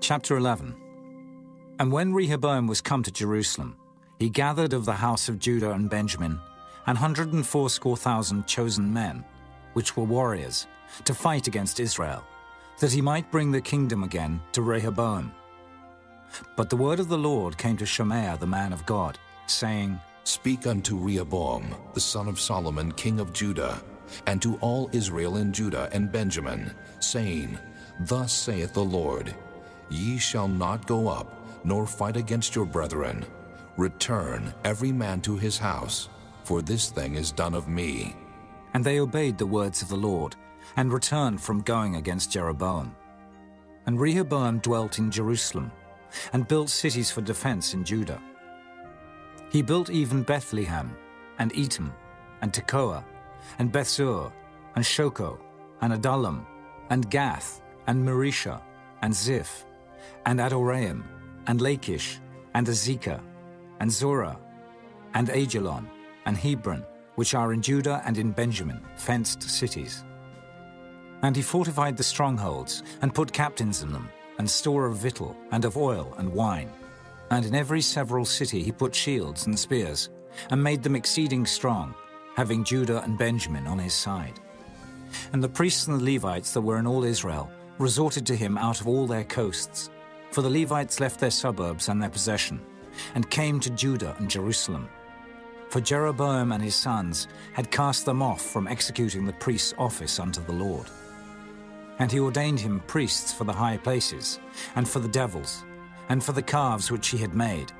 B: Chapter 11 And when Rehoboam was come to Jerusalem, he gathered of the house of Judah and Benjamin an hundred and fourscore thousand chosen men, which were warriors, to fight against Israel, that he might bring the kingdom again to Rehoboam. But the word of the Lord came to Shemaiah the man of God, saying,
C: Speak unto Rehoboam, the son of Solomon, king of Judah, and to all Israel in Judah and Benjamin, saying, Thus saith the Lord, Ye shall not go up, nor fight against your brethren. Return every man to his house, for this thing is done of me.
B: And they obeyed the words of the Lord, and returned from going against Jeroboam. And Rehoboam dwelt in Jerusalem, and built cities for defense in Judah. He built even Bethlehem, and Etam, and Tekoa, and Bethzur, and Shoco, and Adullam, and Gath, and Mareshah, and Ziph, and Adoraim, and Lachish, and Azekah, and Zorah, and Aijalon, and Hebron, which are in Judah and in Benjamin, fenced cities. And he fortified the strongholds, and put captains in them, and store of victual, and of oil, and wine. And in every several city he put shields and spears, and made them exceeding strong, having Judah and Benjamin on his side. And the priests and the Levites that were in all Israel resorted to him out of all their coasts. For the Levites left their suburbs and their possession, and came to Judah and Jerusalem. For Jeroboam and his sons had cast them off from executing the priest's office unto the Lord. And he ordained him priests for the high places, and for the devils, and for the calves which he had made.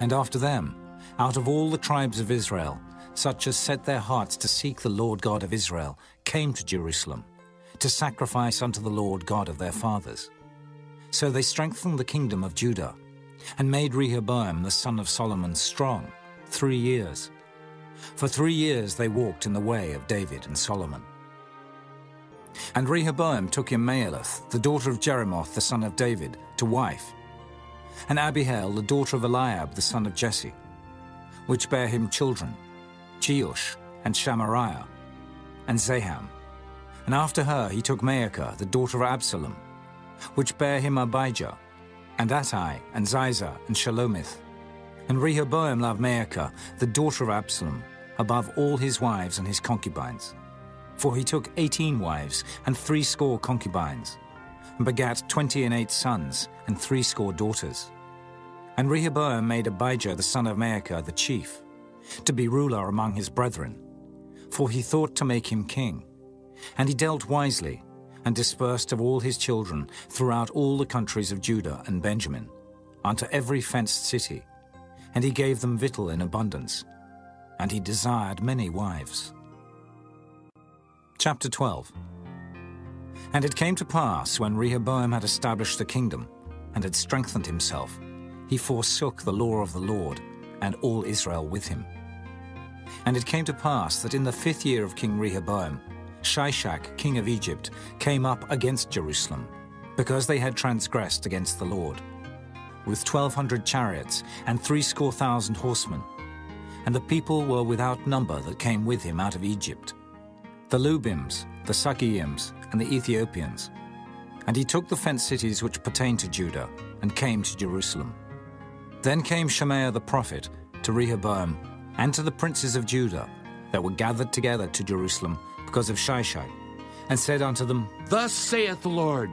B: And after them, out of all the tribes of Israel, such as set their hearts to seek the Lord God of Israel, came to Jerusalem, to sacrifice unto the Lord God of their fathers. So they strengthened the kingdom of Judah, and made Rehoboam the son of Solomon strong three years. For three years they walked in the way of David and Solomon. And Rehoboam took him the daughter of Jerimoth the son of David, to wife, and Abihail the daughter of Eliab the son of Jesse, which bare him children, Jeush and Shamariah, and Zaham. And after her he took Maachah the daughter of Absalom, which bare him Abijah, and Attai, and Ziza, and Shelomith. And Rehoboam loved Maachah, the daughter of Absalom, above all his wives and his concubines. For he took eighteen wives and threescore concubines, and begat twenty and eight sons and threescore daughters. And Rehoboam made Abijah the son of Maachah the chief, to be ruler among his brethren, for he thought to make him king. And he dealt wisely, and dispersed of all his children throughout all the countries of Judah and Benjamin, unto every fenced city, and he gave them victual in abundance, and he desired many wives. Chapter 12 And it came to pass, when Rehoboam had established the kingdom, and had strengthened himself, he forsook the law of the Lord, and all Israel with him. And it came to pass that in the fifth year of King Rehoboam, Shishak, king of Egypt, came up against Jerusalem, because they had transgressed against the Lord, with twelve hundred chariots and threescore thousand horsemen. And the people were without number that came with him out of Egypt. The Lubims, the Sukkiims, and the Ethiopians. And he took the fenced cities which pertained to Judah, and came to Jerusalem. Then came Shemaiah the prophet to Rehoboam and to the princes of Judah that were gathered together to Jerusalem because of Shishak, and said unto them,
K: Thus saith the Lord,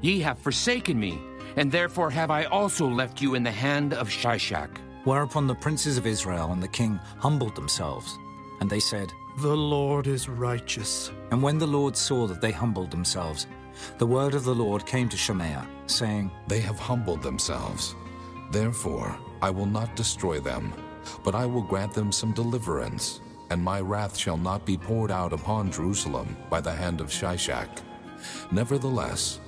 K: Ye have forsaken me, and therefore have I also left you in the hand of Shishak.
B: Whereupon the princes of Israel and the king humbled themselves, and they said,
I: The Lord is righteous.
B: And when the Lord saw that they humbled themselves, the word of the Lord came to Shemaiah, saying,
C: They have humbled themselves. Therefore, I will not destroy them, but I will grant them some deliverance, and my wrath shall not be poured out upon Jerusalem by the hand of Shishak. Nevertheless,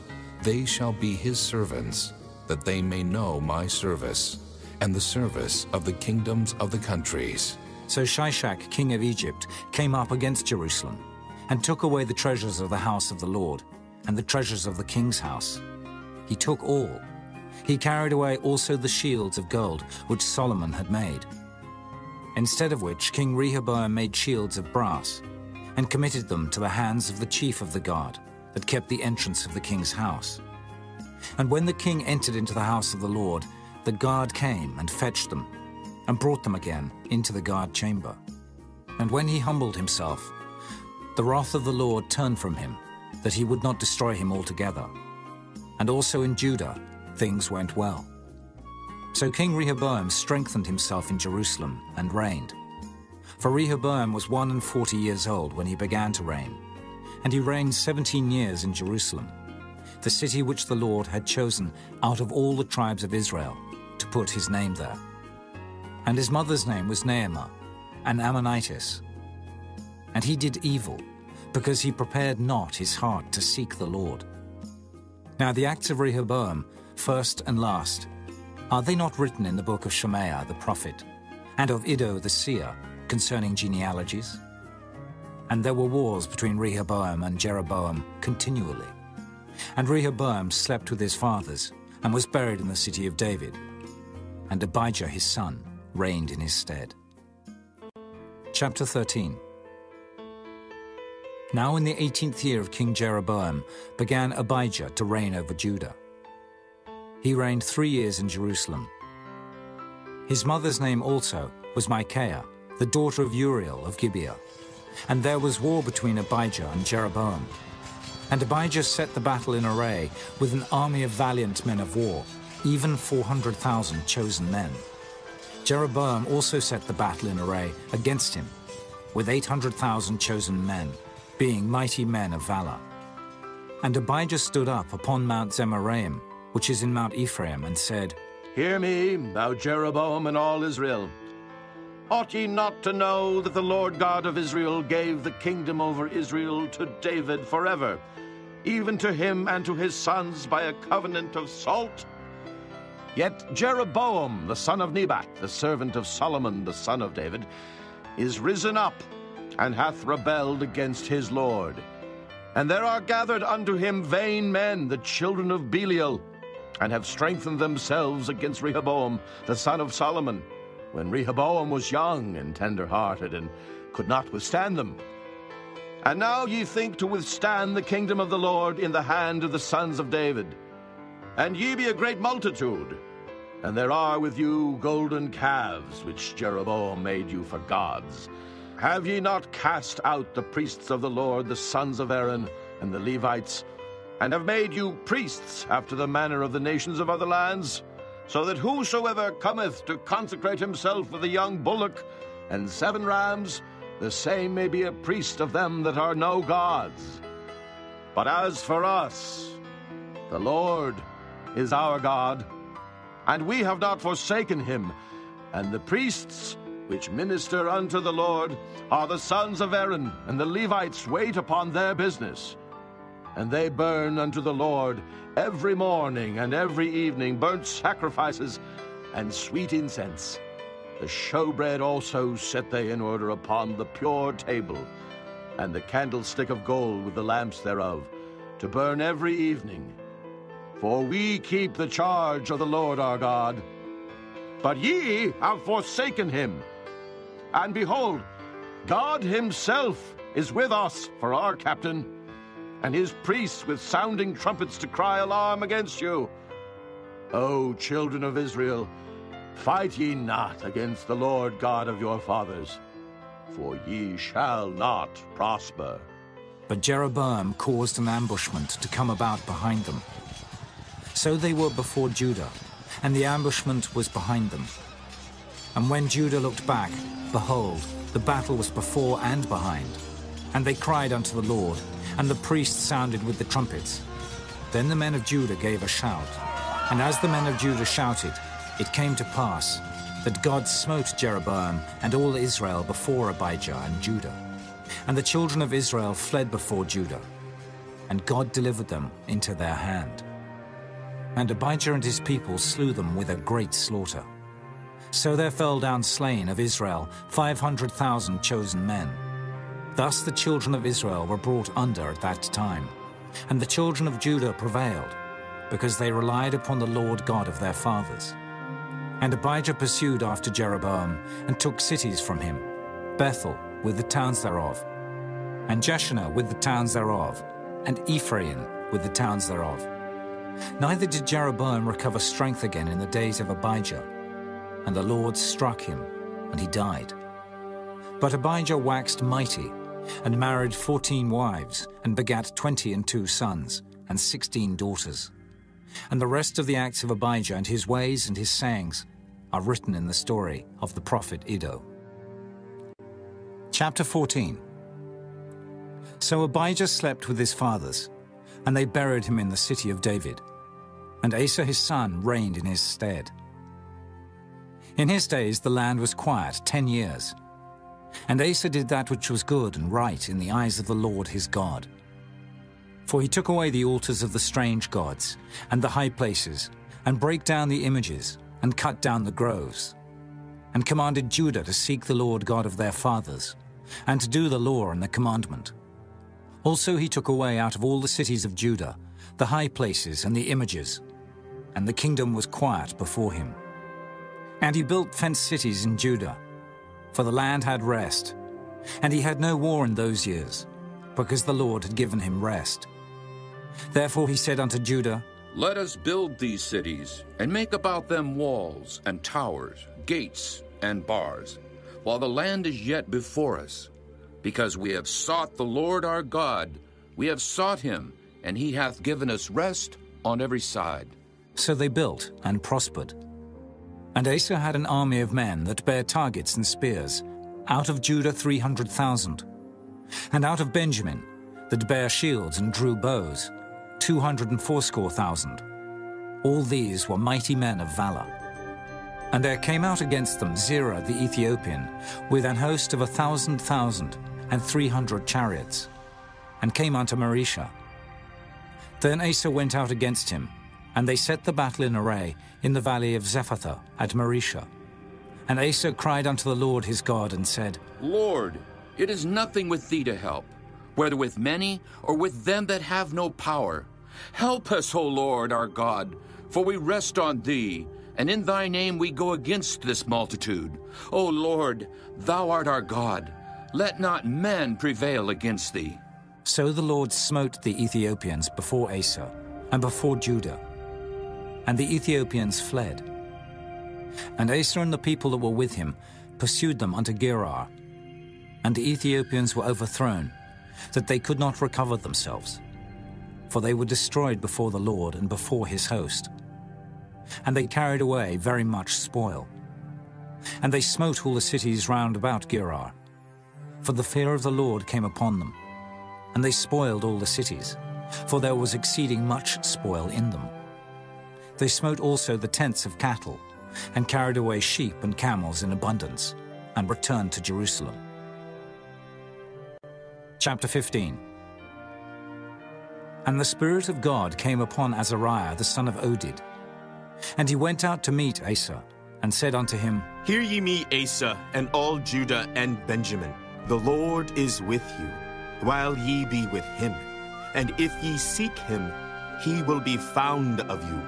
C: they shall be his servants, that they may know my service, and the service of the kingdoms of the countries.
B: So Shishak, king of Egypt, came up against Jerusalem, and took away the treasures of the house of the Lord, and the treasures of the king's house. He took all. He carried away also the shields of gold which Solomon had made. Instead of which, King Rehoboam made shields of brass, and committed them to the hands of the chief of the guard that kept the entrance of the king's house. And when the king entered into the house of the Lord, the guard came and fetched them, and brought them again into the guard chamber. And when he humbled himself, the wrath of the Lord turned from him, that he would not destroy him altogether. And also in Judah things went well. So King Rehoboam strengthened himself in Jerusalem and reigned. For Rehoboam was one and forty years old when he began to reign, and he reigned seventeen years in Jerusalem, the city which the Lord had chosen out of all the tribes of Israel to put his name there. And his mother's name was Naamah, an Ammonitess. And he did evil, because he prepared not his heart to seek the Lord. Now the acts of Rehoboam, first and last, are they not written in the book of Shemaiah the prophet, and of Iddo the seer, concerning genealogies? And there were wars between Rehoboam and Jeroboam continually. And Rehoboam slept with his fathers, and was buried in the city of David. And Abijah his son reigned in his stead. Chapter 13 Now in the eighteenth year of King Jeroboam began Abijah to reign over Judah. He reigned three years in Jerusalem. His mother's name also was Michaiah, the daughter of Uriel of Gibeah. And there was war between Abijah and Jeroboam. And Abijah set the battle in array with an army of valiant men of war, even 400,000 chosen men. Jeroboam also set the battle in array against him, with 800,000 chosen men, being mighty men of valor. And Abijah stood up upon Mount Zemaraim, which is in Mount Ephraim, and said,
L: Hear me, thou Jeroboam and all Israel. Ought ye not to know that the Lord God of Israel gave the kingdom over Israel to David forever, even to him and to his sons by a covenant of salt? Yet Jeroboam, the son of Nebat, the servant of Solomon, the son of David, is risen up and hath rebelled against his Lord. And there are gathered unto him vain men, the children of Belial, and have strengthened themselves against Rehoboam, the son of Solomon, when Rehoboam was young and tender-hearted, and could not withstand them. And now ye think to withstand the kingdom of the Lord in the hand of the sons of David. And ye be a great multitude, and there are with you golden calves, which Jeroboam made you for gods. Have ye not cast out the priests of the Lord, the sons of Aaron, and the Levites, and have made you priests after the manner of the nations of other lands? So that whosoever cometh to consecrate himself with a young bullock and seven rams, the same may be a priest of them that are no gods. But as for us, the Lord is our God, and we have not forsaken him, and the priests which minister unto the Lord are the sons of Aaron, and the Levites wait upon their business. And they burn unto the Lord every morning and every evening burnt sacrifices and sweet incense. The showbread also set they in order upon the pure table, and the candlestick of gold with the lamps thereof, to burn every evening. For we keep the charge of the Lord our God. But ye have forsaken him. And behold, God himself
H: is with us for our captain, and his priests with sounding trumpets to cry alarm against you. O children of Israel, fight ye not against the Lord God of your fathers, for ye shall not prosper.
B: But Jeroboam caused an ambushment to come about behind them. So they were before Judah, and the ambushment was behind them. And when Judah looked back, behold, the battle was before and behind. And they cried unto the Lord, and the priests sounded with the trumpets. Then the men of Judah gave a shout. And as the men of Judah shouted, it came to pass that God smote Jeroboam and all Israel before Abijah and Judah. And the children of Israel fled before Judah, and God delivered them into their hand. And Abijah and his people slew them with a great slaughter. So there fell down slain of Israel five hundred thousand chosen men. Thus the children of Israel were brought under at that time, and the children of Judah prevailed, because they relied upon the Lord God of their fathers. And Abijah pursued after Jeroboam, and took cities from him, Bethel with the towns thereof, and Jeshanah with the towns thereof, and Ephraim with the towns thereof. Neither did Jeroboam recover strength again in the days of Abijah, and the Lord struck him, and he died. But Abijah waxed mighty, and married fourteen wives, and begat twenty and two sons, and sixteen daughters. And the rest of the acts of Abijah and his ways and his sayings are written in the story of the prophet Iddo. Chapter 14 So Abijah slept with his fathers, and they buried him in the city of David. And Asa his son reigned in his stead. In his days the land was quiet ten years. And Asa did that which was good and right in the eyes of the Lord his God. For he took away the altars of the strange gods, and the high places, and brake down the images, and cut down the groves, and commanded Judah to seek the Lord God of their fathers, and to do the law and the commandment. Also he took away out of all the cities of Judah the high places and the images, and the kingdom was quiet before him. And he built fenced cities in Judah, for the land had rest, and he had no war in those years, because the Lord had given him rest. Therefore he said unto Judah,
K: Let us build these cities, and make about them walls, and towers, gates, and bars, while the land is yet before us. Because we have sought the Lord our God, we have sought him, and he hath given us rest on every side.
B: So they built and prospered. And Asa had an army of men that bare targets and spears, out of Judah three hundred thousand, and out of Benjamin that bare shields and drew bows, two hundred and fourscore thousand. All these were mighty men of valor. And there came out against them Zerah the Ethiopian, with an host of a thousand thousand, and three hundred chariots, and came unto Mareshah. Then Asa went out against him, and they set the battle in array in the valley of Zephathah at Mareshah. And Asa cried unto the Lord his God, and said,
K: Lord, it is nothing with thee to help, whether with many or with them that have no power. Help us, O Lord our God, for we rest on thee, and in thy name we go against this multitude. O Lord, thou art our God. Let not men prevail against thee.
B: So the Lord smote the Ethiopians before Asa and before Judah, and the Ethiopians fled. And Asa and the people that were with him pursued them unto Gerar, and the Ethiopians were overthrown, that they could not recover themselves, for they were destroyed before the Lord and before his host. And they carried away very much spoil. And they smote all the cities round about Gerar, for the fear of the Lord came upon them. And they spoiled all the cities, for there was exceeding much spoil in them. They smote also the tents of cattle, and carried away sheep and camels in abundance, and returned to Jerusalem. Chapter 15 And the Spirit of God came upon Azariah the son of Oded. And he went out to meet Asa, and said unto him,
M: Hear ye me, Asa, and all Judah and Benjamin. The Lord is with you, while ye be with him. And if ye seek him, he will be found of you.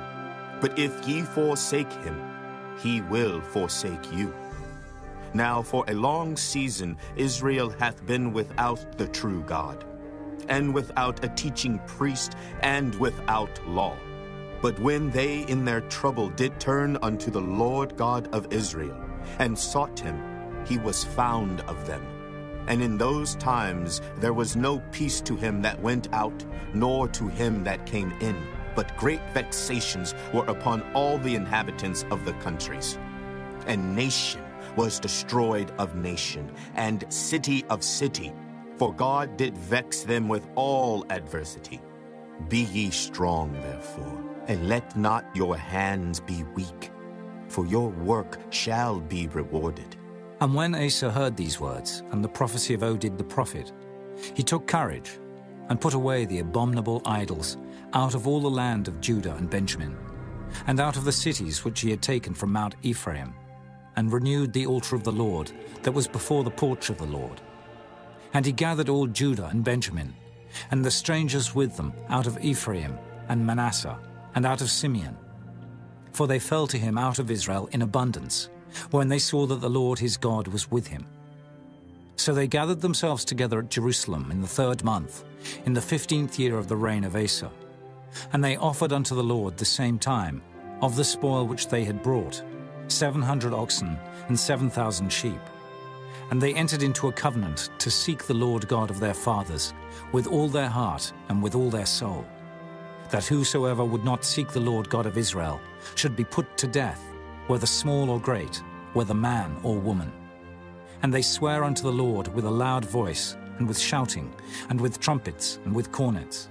M: But if ye forsake him, he will forsake you. Now for a long season Israel hath been without the true God, and without a teaching priest, and without law. But when they in their trouble did turn unto the Lord God of Israel, and sought him, he was found of them. And in those times there was no peace to him that went out, nor to him that came in, but great vexations were upon all the inhabitants of the countries. And nation was destroyed of nation, and city of city, for God did vex them with all adversity. Be ye strong, therefore, and let not your hands be weak, for your work shall be rewarded.
B: And when Asa heard these words, and the prophecy of Oded the prophet, he took courage, and put away the abominable idols out of all the land of Judah and Benjamin, and out of the cities which he had taken from Mount Ephraim, and renewed the altar of the Lord that was before the porch of the Lord. And he gathered all Judah and Benjamin, and the strangers with them out of Ephraim and Manasseh, and out of Simeon. For they fell to him out of Israel in abundance, when they saw that the Lord his God was with him. So they gathered themselves together at Jerusalem in the third month, in the fifteenth year of the reign of Asa. And they offered unto the Lord the same time of the spoil which they had brought, seven hundred oxen and seven thousand sheep. And they entered into a covenant to seek the Lord God of their fathers with all their heart and with all their soul, that whosoever would not seek the Lord God of Israel should be put to death, whether small or great, whether man or woman. And they swear unto the Lord with a loud voice, and with shouting, and with trumpets, and with cornets.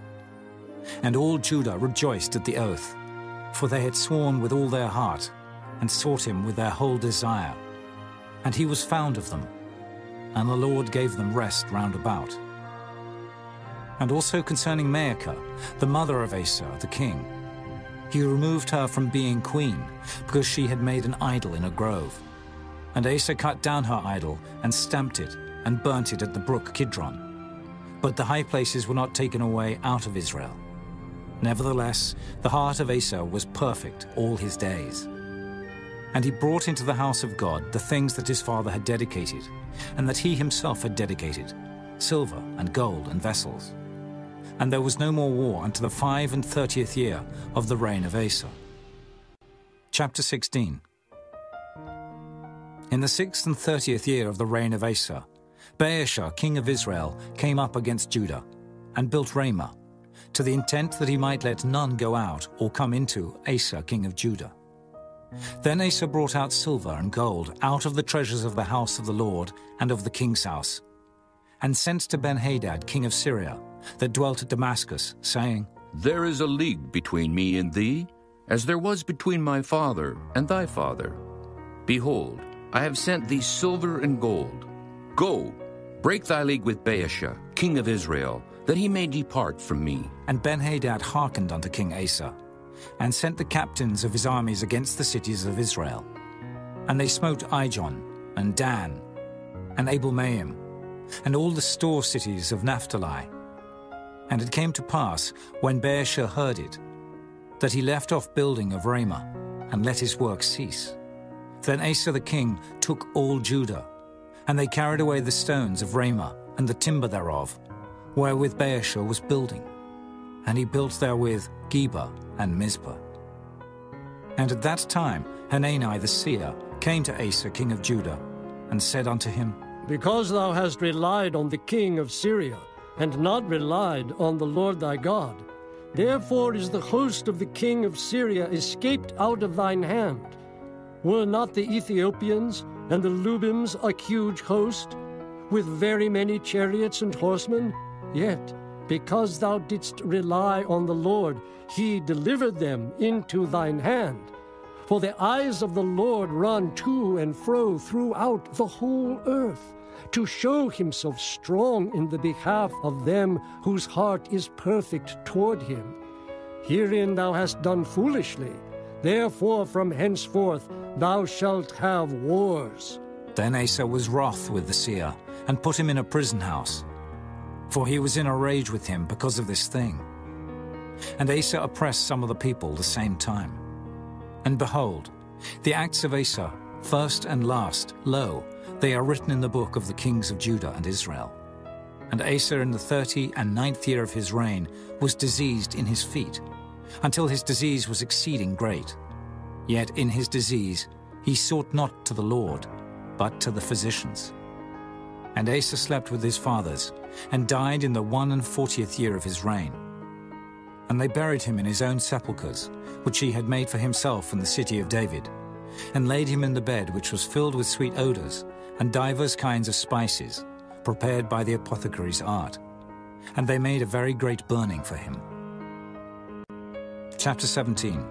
B: And all Judah rejoiced at the oath, for they had sworn with all their heart, and sought him with their whole desire. And he was found of them, and the Lord gave them rest round about. And also concerning Maachah, the mother of Asa the king, he removed her from being queen, because she had made an idol in a grove. And Asa cut down her idol, and stamped it, and burnt it at the brook Kidron. But the high places were not taken away out of Israel. Nevertheless, the heart of Asa was perfect all his days. And he brought into the house of God the things that his father had dedicated, and that he himself had dedicated silver and gold and vessels. And there was no more war until the five and thirtieth year of the reign of Asa. Chapter 16 In the sixth and thirtieth year of the reign of Asa, Baasha, king of Israel, came up against Judah, and built Ramah, to the intent that he might let none go out or come into Asa, king of Judah. Then Asa brought out silver and gold out of the treasures of the house of the Lord and of the king's house, and sent to Benhadad, king of Syria, that dwelt at Damascus, saying,
K: There is a league between me and thee, as there was between my father and thy father. Behold, I have sent thee silver and gold. Go, break thy league with Baasha, king of Israel, that he may depart from me.
B: And Benhadad hearkened unto King Asa, and sent the captains of his armies against the cities of Israel. And they smote Ijon, and Dan, and Abel-maim, and all the store cities of Naphtali. And it came to pass, when Baasha heard it, that he left off building of Ramah, and let his work cease. Then Asa the king took all Judah, and they carried away the stones of Ramah, and the timber thereof, wherewith Baasha was building. And he built therewith Geba and Mizpah. And at that time Hanani the seer came to Asa king of Judah, and said unto him,
E: Because thou hast relied on the king of Syria, and not relied on the Lord thy God, therefore is the host of the king of Syria escaped out of thine hand. Were not the Ethiopians and the Lubims a huge host, with very many chariots and horsemen? Yet, because thou didst rely on the Lord, he delivered them into thine hand. For the eyes of the Lord run to and fro throughout the whole earth, to show himself strong in the behalf of them whose heart is perfect toward him. Herein thou hast done foolishly. Therefore from henceforth thou shalt have wars.
B: Then Asa was wroth with the seer, and put him in a prison house, for he was in a rage with him because of this thing. And Asa oppressed some of the people the same time. And behold, the acts of Asa, first and last, lo, They are written in the book of the kings of Judah and Israel. And Asa in the thirty and ninth year of his reign was diseased in his feet, until his disease was exceeding great. Yet in his disease he sought not to the Lord, but to the physicians. And Asa slept with his fathers, and died in the one and fortieth year of his reign. And they buried him in his own sepulchres, which he had made for himself in the city of David, and laid him in the bed which was filled with sweet odours, and divers kinds of spices, prepared by the apothecary's art. And they made a very great burning for him. Chapter 17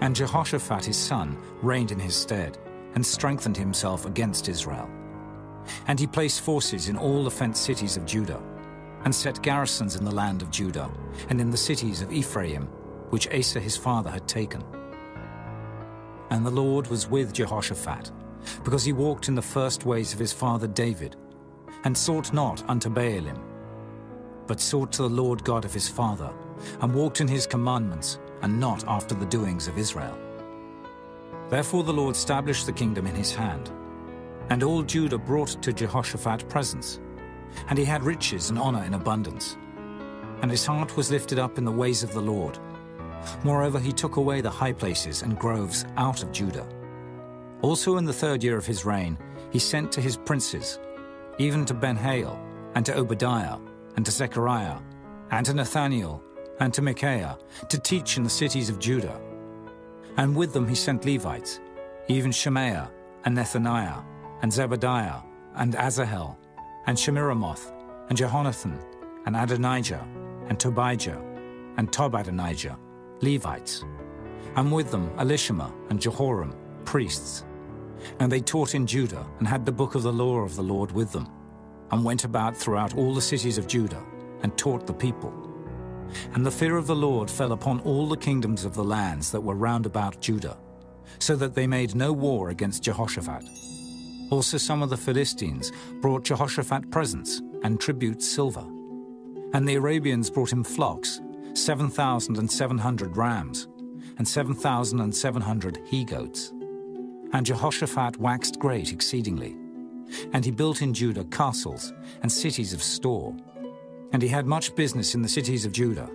B: And Jehoshaphat his son reigned in his stead, and strengthened himself against Israel. And he placed forces in all the fenced cities of Judah, and set garrisons in the land of Judah, and in the cities of Ephraim, which Asa his father had taken. And the Lord was with Jehoshaphat, because he walked in the first ways of his father David, and sought not unto Baalim, but sought to the Lord God of his father, and walked in his commandments, and not after the doings of Israel. Therefore the Lord established the kingdom in his hand, and all Judah brought to Jehoshaphat presents, and he had riches and honor in abundance. And his heart was lifted up in the ways of the Lord. Moreover, he took away the high places and groves out of Judah. Also in the third year of his reign, he sent to his princes, even to Benhail, and to Obadiah, and to Zechariah, and to Nethaneel, and to Michaiah, to teach in the cities of Judah. And with them he sent Levites, even Shemaiah, and Nethaniah, and Zebadiah, and Asahel, and Shemiramoth, and Jehonathan, and Adonijah, and Tobijah, and Tobadonijah, Levites, and with them Elishama and Jehoram, priests. And they taught in Judah, and had the book of the law of the Lord with them, and went about throughout all the cities of Judah, and taught the people. And the fear of the Lord fell upon all the kingdoms of the lands that were round about Judah, so that they made no war against Jehoshaphat. Also some of the Philistines brought Jehoshaphat presents and tribute silver. And the Arabians brought him flocks, 7,700 rams, and 7,700 he-goats. And Jehoshaphat waxed great exceedingly. And he built in Judah castles and cities of store. And he had much business in the cities of Judah.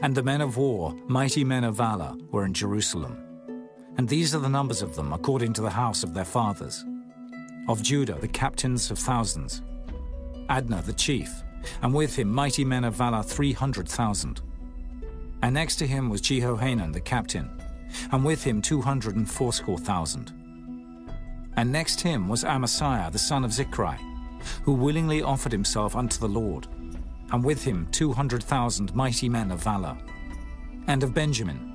B: And the men of war, mighty men of valor, were in Jerusalem. And these are the numbers of them according to the house of their fathers. Of Judah, the captains of thousands. Adnah, the chief, and with him mighty men of valor three hundred thousand. And next to him was Jehohanan, the captain, and with him two hundred and fourscore thousand. And next him was Amasiah, the son of Zichri, who willingly offered himself unto the Lord, and with him two hundred thousand mighty men of valor. And of Benjamin,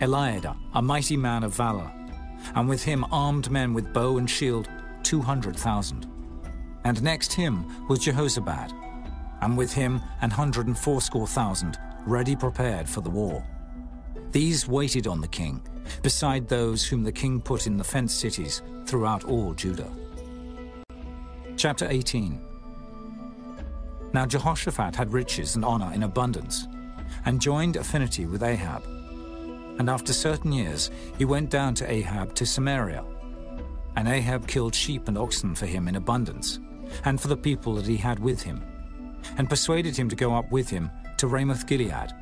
B: Eliada, a mighty man of valor, and with him armed men with bow and shield, two hundred thousand. And next him was Jehozabad, and with him an hundred and fourscore thousand, ready prepared for the war. These waited on the king, beside those whom the king put in the fenced cities throughout all Judah. Chapter 18 Now Jehoshaphat had riches and honor in abundance, and joined affinity with Ahab. And after certain years he went down to Ahab to Samaria. And Ahab killed sheep and oxen for him in abundance, and for the people that he had with him, and persuaded him to go up with him to Ramoth Gilead.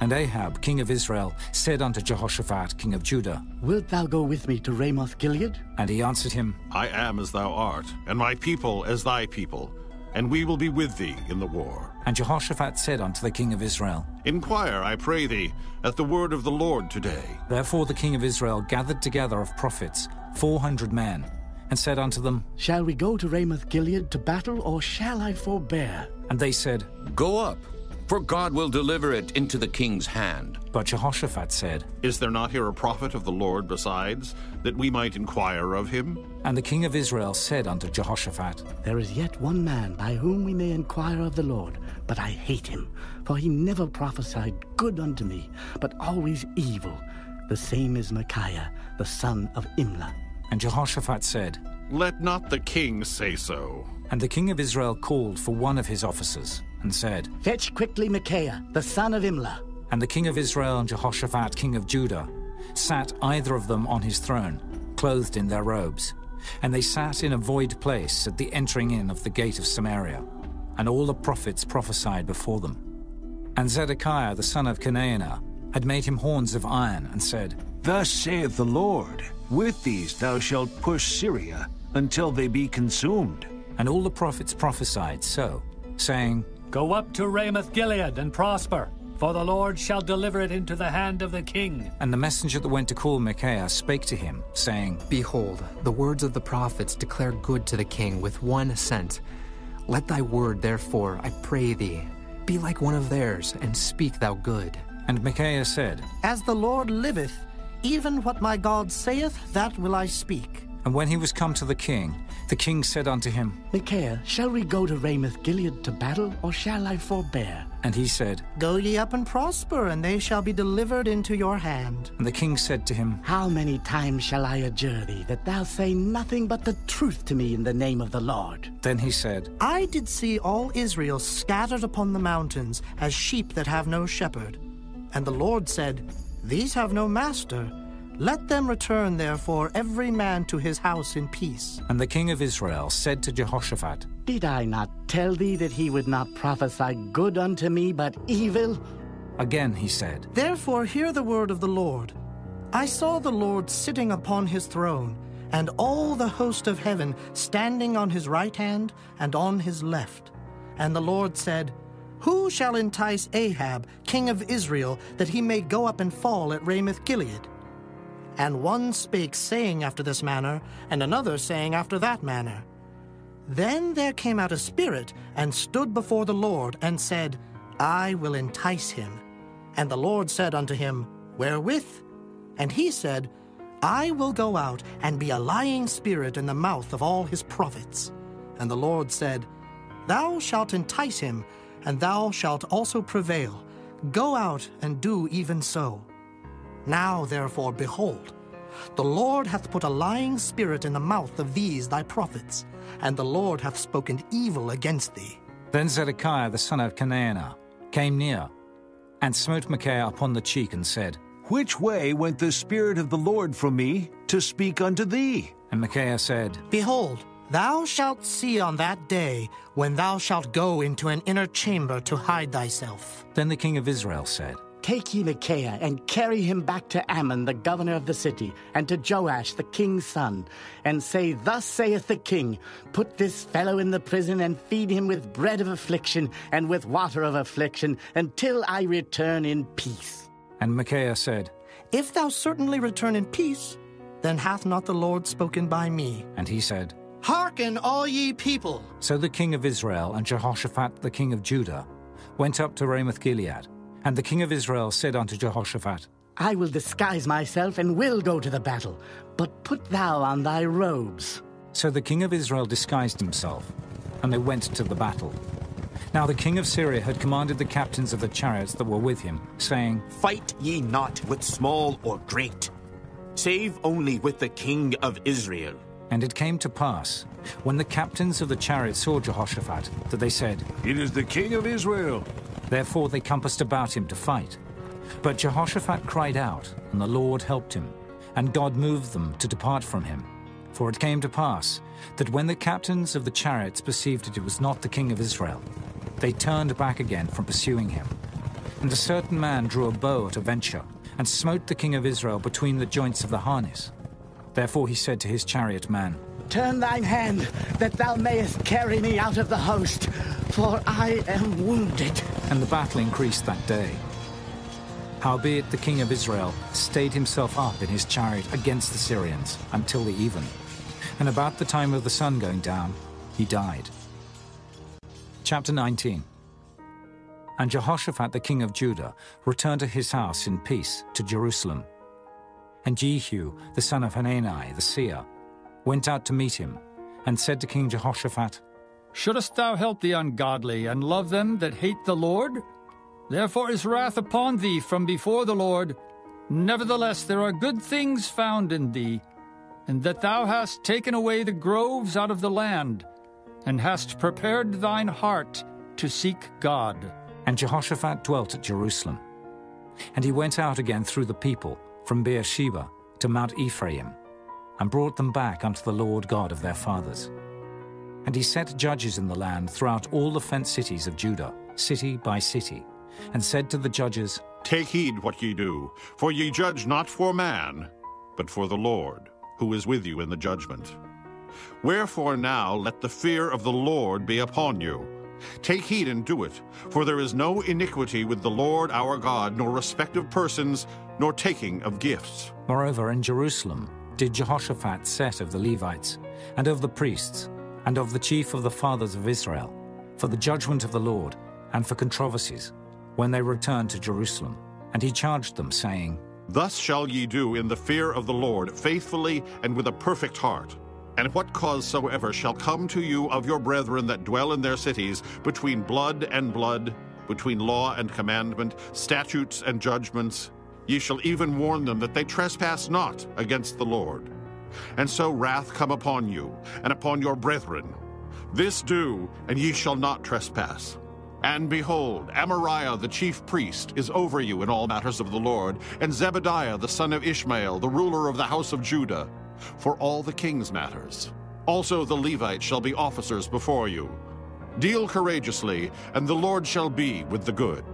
B: And Ahab, king of Israel, said unto Jehoshaphat, king of Judah,
N: Wilt thou go with me to Ramoth Gilead?
B: And he answered him,
H: I am as thou art, and my people as thy people, and we will be with thee in the war.
B: And Jehoshaphat said unto the king of Israel,
H: Inquire, I pray thee, at the word of the Lord today.
B: Therefore the king of Israel gathered together of prophets four hundred men, and said unto them,
N: Shall we go to Ramoth Gilead to battle, or shall I forbear?
B: And they said,
K: Go up, for God will deliver it into the king's hand.
B: But Jehoshaphat said,
H: Is there not here a prophet of the Lord besides, that we might inquire of him?
B: And the king of Israel said unto Jehoshaphat,
N: There is yet one man by whom we may inquire of the Lord, but I hate him, for he never prophesied good unto me, but always evil. The same is Micaiah, the son of Imlah.
B: And Jehoshaphat said,
H: Let not the king say so.
B: And the king of Israel called for one of his officers, and said,
N: Fetch quickly Micaiah, the son of Imlah.
B: And the king of Israel and Jehoshaphat, king of Judah, sat either of them on his throne, clothed in their robes, And they sat in a void place at the entering in of the gate of Samaria, and all the prophets prophesied before them. And Zedekiah the son of Chenaanah had made him horns of iron, and said,
L: Thus saith the Lord, With these thou shalt push Syria until they be consumed.
B: And all the prophets prophesied so, saying,
F: Go up to Ramoth Gilead and prosper, for the Lord shall deliver it into the hand of the king.
B: And the messenger that went to call Micaiah spake to him, saying,
J: Behold, the words of the prophets declare good to the king with one assent. Let thy word, therefore, I pray thee, be like one of theirs, and speak thou good.
B: And Micaiah said,
I: As the Lord liveth, even what my God saith, that will I speak.
B: And when he was come to the king, the king said unto him,
N: Micaiah, shall we go to Ramoth Gilead to battle, or shall I forbear?
B: And he said,
I: Go ye up and prosper, and they shall be delivered into your hand.
B: And the king said to him,
N: How many times shall I adjure thee, that thou say nothing but the truth to me in the name of the Lord?
B: Then he said,
I: I did see all Israel scattered upon the mountains, as sheep that have no shepherd. And the Lord said, These have no master. Let them return, therefore, every man to his house in peace.
B: And the king of Israel said to Jehoshaphat,
N: Did I not tell thee that he would not prophesy good unto me, but evil?
B: Again he said,
I: Therefore hear the word of the Lord. I saw the Lord sitting upon his throne, and all the host of heaven standing on his right hand and on his left. And the Lord said, Who shall entice Ahab, king of Israel, that he may go up and fall at Ramoth Gilead? And one spake, saying after this manner, and another saying after that manner. Then there came out a spirit, and stood before the Lord, and said, I will entice him. And the Lord said unto him, Wherewith? And he said, I will go out and be a lying spirit in the mouth of all his prophets. And the Lord said, Thou shalt entice him, and thou shalt also prevail. Go out and do even so. Now, therefore, behold, the Lord hath put a lying spirit in the mouth of these thy prophets, and the Lord hath spoken evil against thee.
B: Then Zedekiah the son of Chenaanah came near, and smote Micaiah upon the cheek, and said,
L: Which way went the Spirit of the Lord from me to speak unto thee?
B: And Micaiah said,
I: Behold, thou shalt see on that day when thou shalt go into an inner chamber to hide thyself.
B: Then the king of Israel said,
N: Take ye Micaiah, and carry him back to Amon the governor of the city, and to Joash the king's son, and say, Thus saith the king, Put this fellow in the prison, and feed him with bread of affliction, and with water of affliction, until I return in peace.
B: And Micaiah said,
I: If thou certainly return in peace, then hath not the Lord spoken by me.
B: And he said,
I: Hearken, all ye people.
B: So the king of Israel and Jehoshaphat the king of Judah went up to Ramoth Gilead. And the king of Israel said unto Jehoshaphat,
N: I will disguise myself and will go to the battle, but put thou on thy robes.
B: So the king of Israel disguised himself, and they went to the battle. Now the king of Syria had commanded the captains of the chariots that were with him, saying,
M: Fight ye not with small or great, save only with the king of Israel.
B: And it came to pass, when the captains of the chariots saw Jehoshaphat, that they said,
L: It is the king of Israel.
B: Therefore they compassed about him to fight. But Jehoshaphat cried out, and the Lord helped him, and God moved them to depart from him. For it came to pass that when the captains of the chariots perceived that it was not the king of Israel, they turned back again from pursuing him. And a certain man drew a bow at a venture, and smote the king of Israel between the joints of the harness. Therefore he said to his chariot man,
N: Turn thine hand, that thou mayest carry me out of the host, for I am wounded.
B: And the battle increased that day. Howbeit the king of Israel stayed himself up in his chariot against the Syrians until the even. And about the time of the sun going down, he died. Chapter 19 And Jehoshaphat the king of Judah returned to his house in peace to Jerusalem. And Jehu the son of Hanani the seer went out to meet him, and said to King Jehoshaphat,
F: Shouldest thou help the ungodly, and love them that hate the Lord? Therefore is wrath upon thee from before the Lord. Nevertheless, there are good things found in thee, and that thou hast taken away the groves out of the land, and hast prepared thine heart to seek God.
B: And Jehoshaphat dwelt at Jerusalem. And he went out again through the people, from Beersheba to Mount Ephraim, and brought them back unto the Lord God of their fathers. And he set judges in the land throughout all the fenced cities of Judah, city by city, and said to the judges,
H: Take heed what ye do, for ye judge not for man, but for the Lord, who is with you in the judgment. Wherefore now let the fear of the Lord be upon you. Take heed and do it, for there is no iniquity with the Lord our God, nor respect of persons, nor taking of gifts.
B: Moreover, in Jerusalem did Jehoshaphat set of the Levites, and of the priests, and of the chief of the fathers of Israel, for the judgment of the Lord, and for controversies, when they returned to Jerusalem. And he charged them, saying,
H: Thus shall ye do in the fear of the Lord, faithfully and with a perfect heart. And what cause soever shall come to you of your brethren that dwell in their cities, between blood and blood, between law and commandment, statutes and judgments, ye shall even warn them that they trespass not against the Lord. And so wrath come upon you, and upon your brethren. This do, and ye shall not trespass. And behold, Amariah the chief priest is over you in all matters of the Lord, and Zebadiah the son of Ishmael, the ruler of the house of Judah, for all the king's matters. Also the Levites shall be officers before you. Deal courageously, and the Lord shall be with the good.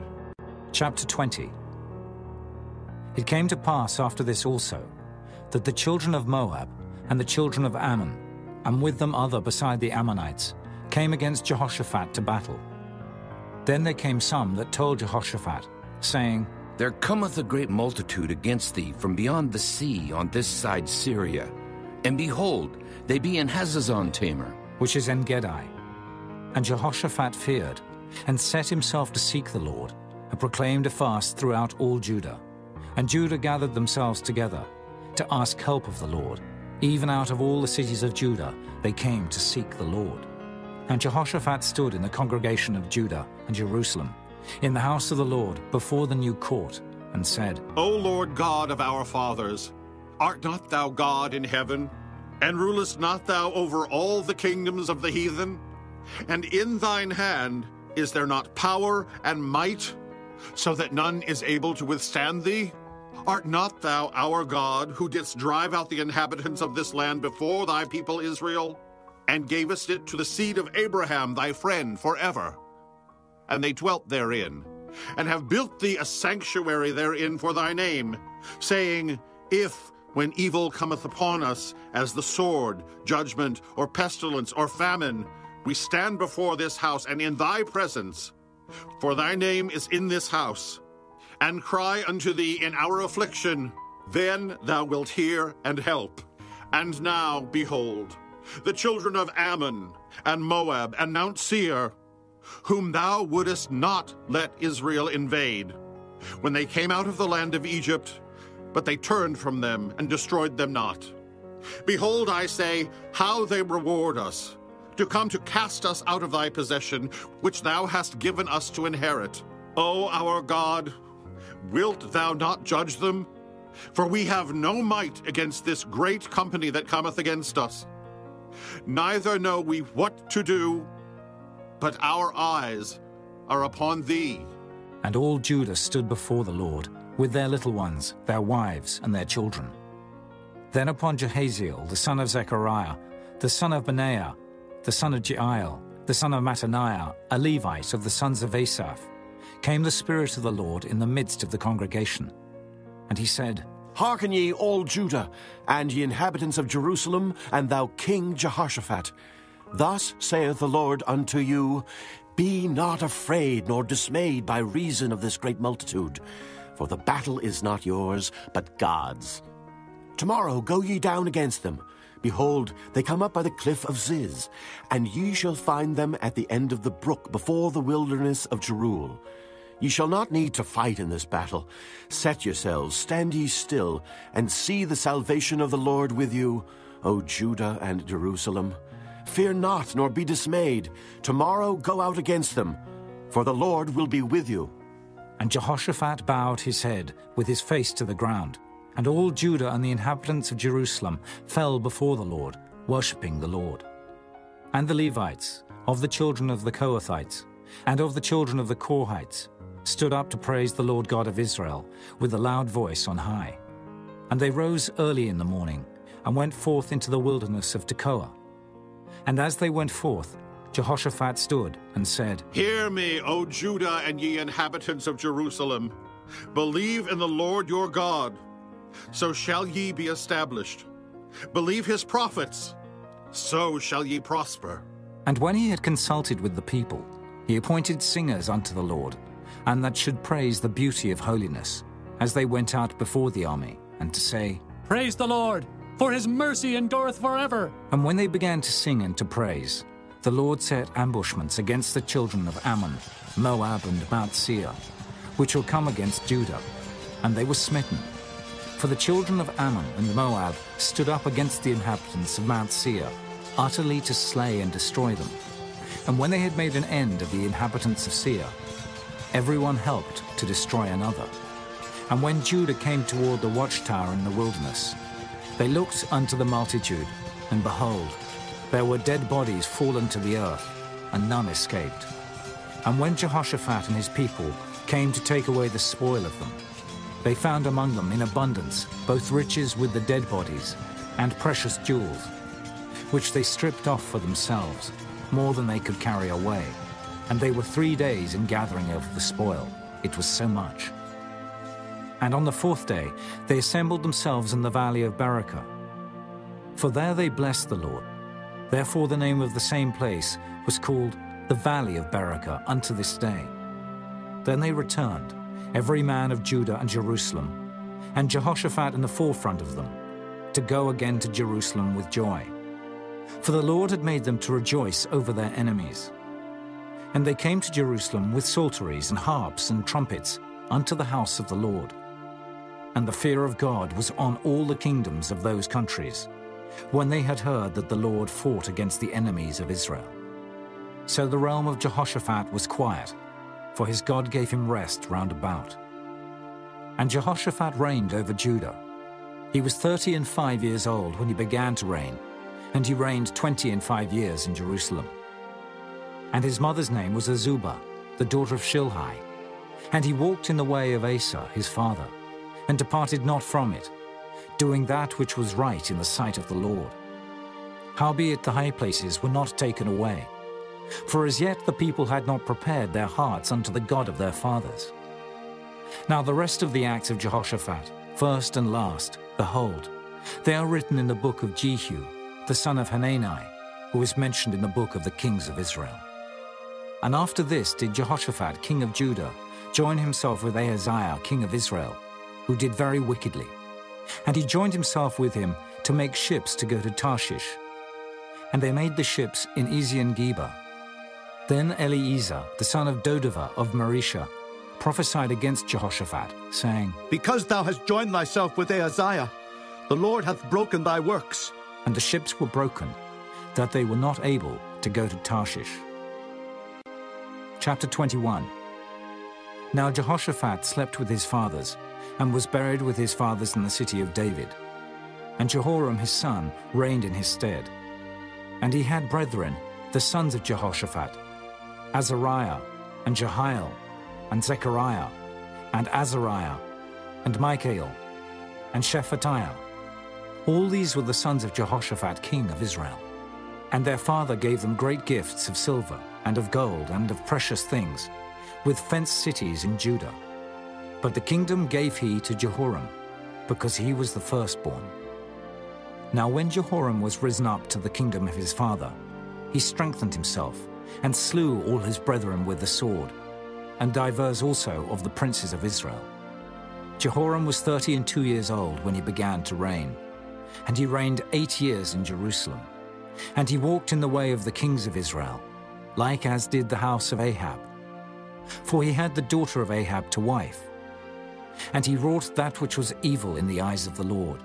B: Chapter 20 It came to pass after this also, that the children of Moab and the children of Ammon, and with them other beside the Ammonites, came against Jehoshaphat to battle. Then there came some that told Jehoshaphat, saying,
K: There cometh a great multitude against thee from beyond the sea on this side Syria. And behold, they be in Hazazon Tamar,
B: which is En Gedi. And Jehoshaphat feared, and set himself to seek the Lord, and proclaimed a fast throughout all Judah. And Judah gathered themselves together to ask help of the Lord. Even out of all the cities of Judah they came to seek the Lord. And Jehoshaphat stood in the congregation of Judah and Jerusalem, in the house of the Lord, before the new court, and said,
H: O Lord God of our fathers, art not thou God in heaven? And rulest not thou over all the kingdoms of the heathen? And in thine hand is there not power and might, so that none is able to withstand thee? Art not thou our God, who didst drive out the inhabitants of this land before thy people Israel, and gavest it to the seed of Abraham thy friend forever? And they dwelt therein, and have built thee a sanctuary therein for thy name, saying, If, when evil cometh upon us, as the sword, judgment, or pestilence, or famine, we stand before this house and in thy presence, for thy name is in this house, and cry unto thee in our affliction, then thou wilt hear and help. And now, behold, the children of Ammon, and Moab, and Mount Seir, whom thou wouldest not let Israel invade, when they came out of the land of Egypt, but they turned from them and destroyed them not. Behold, I say, how they reward us, to come to cast us out of thy possession, which thou hast given us to inherit. O our God, wilt thou not judge them? For we have no might against this great company that cometh against us. Neither know we what to do, but our eyes are upon thee.
B: And all Judah stood before the Lord, with their little ones, their wives, and their children. Then upon Jahaziel, the son of Zechariah, the son of Benaiah, the son of Jeiel, the son of Mattaniah, a Levite of the sons of Asaph, came the Spirit of the Lord in the midst of the congregation. And he said,
O: Hearken ye, all Judah, and ye inhabitants of Jerusalem, and thou King Jehoshaphat. Thus saith the Lord unto you Be not afraid nor dismayed by reason of this great multitude, for the battle is not yours, but God's. Tomorrow go ye down against them. Behold, they come up by the cliff of Ziz, and ye shall find them at the end of the brook before the wilderness of Jeruel. Ye shall not need to fight in this battle. Set yourselves, stand ye still, and see the salvation of the Lord with you, O Judah and Jerusalem. Fear not, nor be dismayed. Tomorrow go out against them, for the Lord will be with you.
B: And Jehoshaphat bowed his head with his face to the ground. And all Judah and the inhabitants of Jerusalem fell before the Lord, worshipping the Lord. And the Levites, of the children of the Kohathites, and of the children of the Korhites, stood up to praise the Lord God of Israel with a loud voice on high. And they rose early in the morning, and went forth into the wilderness of Tekoa. And as they went forth, Jehoshaphat stood and said,
P: Hear me, O Judah and ye inhabitants of Jerusalem. Believe in the Lord your God, so shall ye be established. Believe his prophets, so shall ye prosper.
B: And when he had consulted with the people, he appointed singers unto the Lord, and that should praise the beauty of holiness, as they went out before the army, and to say,
Q: Praise the Lord, for his mercy endureth forever.
B: And when they began to sing and to praise, the Lord set ambushments against the children of Ammon, Moab, and Mount Seir, which will come against Judah, and they were smitten. For the children of Ammon and Moab stood up against the inhabitants of Mount Seir, utterly to slay and destroy them. And when they had made an end of the inhabitants of Seir, everyone helped to destroy another. And when Judah came toward the watchtower in the wilderness, they looked unto the multitude, and behold, there were dead bodies fallen to the earth, and none escaped. And when Jehoshaphat and his people came to take away the spoil of them, they found among them in abundance both riches with the dead bodies and precious jewels, which they stripped off for themselves, more than they could carry away. And they were three days in gathering of the spoil. It was so much. And on the fourth day they assembled themselves in the valley of Berachah. For there they blessed the Lord. Therefore the name of the same place was called the Valley of Berachah unto this day. Then they returned, every man of Judah and Jerusalem, and Jehoshaphat in the forefront of them, to go again to Jerusalem with joy. For the Lord had made them to rejoice over their enemies. And they came to Jerusalem with psalteries and harps and trumpets unto the house of the Lord. And the fear of God was on all the kingdoms of those countries, when they had heard that the Lord fought against the enemies of Israel. So the realm of Jehoshaphat was quiet, for his God gave him rest round about. And Jehoshaphat reigned over Judah. He was thirty and five years old when he began to reign, and he reigned twenty and five years in Jerusalem. And his mother's name was Azubah, the daughter of Shilhi. And he walked in the way of Asa his father, and departed not from it, doing that which was right in the sight of the Lord. Howbeit the high places were not taken away, for as yet the people had not prepared their hearts unto the God of their fathers. Now the rest of the acts of Jehoshaphat, first and last, behold, they are written in the book of Jehu, the son of Hanani, who is mentioned in the book of the kings of Israel. And after this did Jehoshaphat, king of Judah, join himself with Ahaziah, king of Israel, who did very wickedly. And he joined himself with him to make ships to go to Tarshish. And they made the ships in Ezion-Geber. Then Eliezer, the son of Dodavah of Mareshah, prophesied against Jehoshaphat, saying,
R: Because thou hast joined thyself with Ahaziah, the Lord hath broken thy works.
B: And the ships were broken, that they were not able to go to Tarshish. Chapter 21 Now Jehoshaphat slept with his fathers, and was buried with his fathers in the city of David. And Jehoram his son reigned in his stead. And he had brethren, the sons of Jehoshaphat, Azariah, and Jehiel, and Zechariah, and Azariah, and Michael, and Shephatiah. All these were the sons of Jehoshaphat king of Israel. And their father gave them great gifts of silver, and of gold, and of precious things, with fenced cities in Judah. But the kingdom gave he to Jehoram, because he was the firstborn. Now when Jehoram was risen up to the kingdom of his father, he strengthened himself, and slew all his brethren with the sword, and divers also of the princes of Israel. Jehoram was thirty and two years old when he began to reign, and he reigned eight years in Jerusalem. And he walked in the way of the kings of Israel, like as did the house of Ahab. For he had the daughter of Ahab to wife. And he wrought that which was evil in the eyes of the Lord.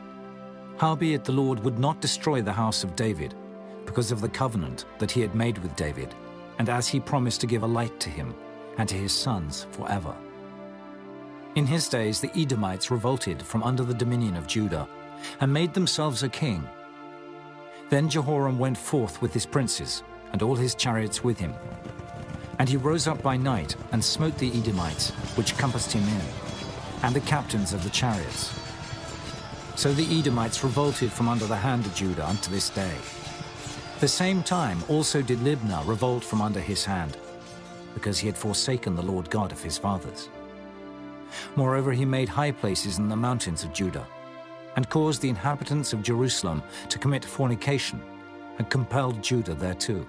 B: Howbeit the Lord would not destroy the house of David, because of the covenant that he had made with David, and as he promised to give a light to him and to his sons forever. In his days the Edomites revolted from under the dominion of Judah, and made themselves a king. Then Jehoram went forth with his princes, and all his chariots with him. And he rose up by night, and smote the Edomites, which compassed him in, and the captains of the chariots. So the Edomites revolted from under the hand of Judah unto this day. The same time also did Libnah revolt from under his hand, because he had forsaken the Lord God of his fathers. Moreover, he made high places in the mountains of Judah, and caused the inhabitants of Jerusalem to commit fornication, and compelled Judah thereto.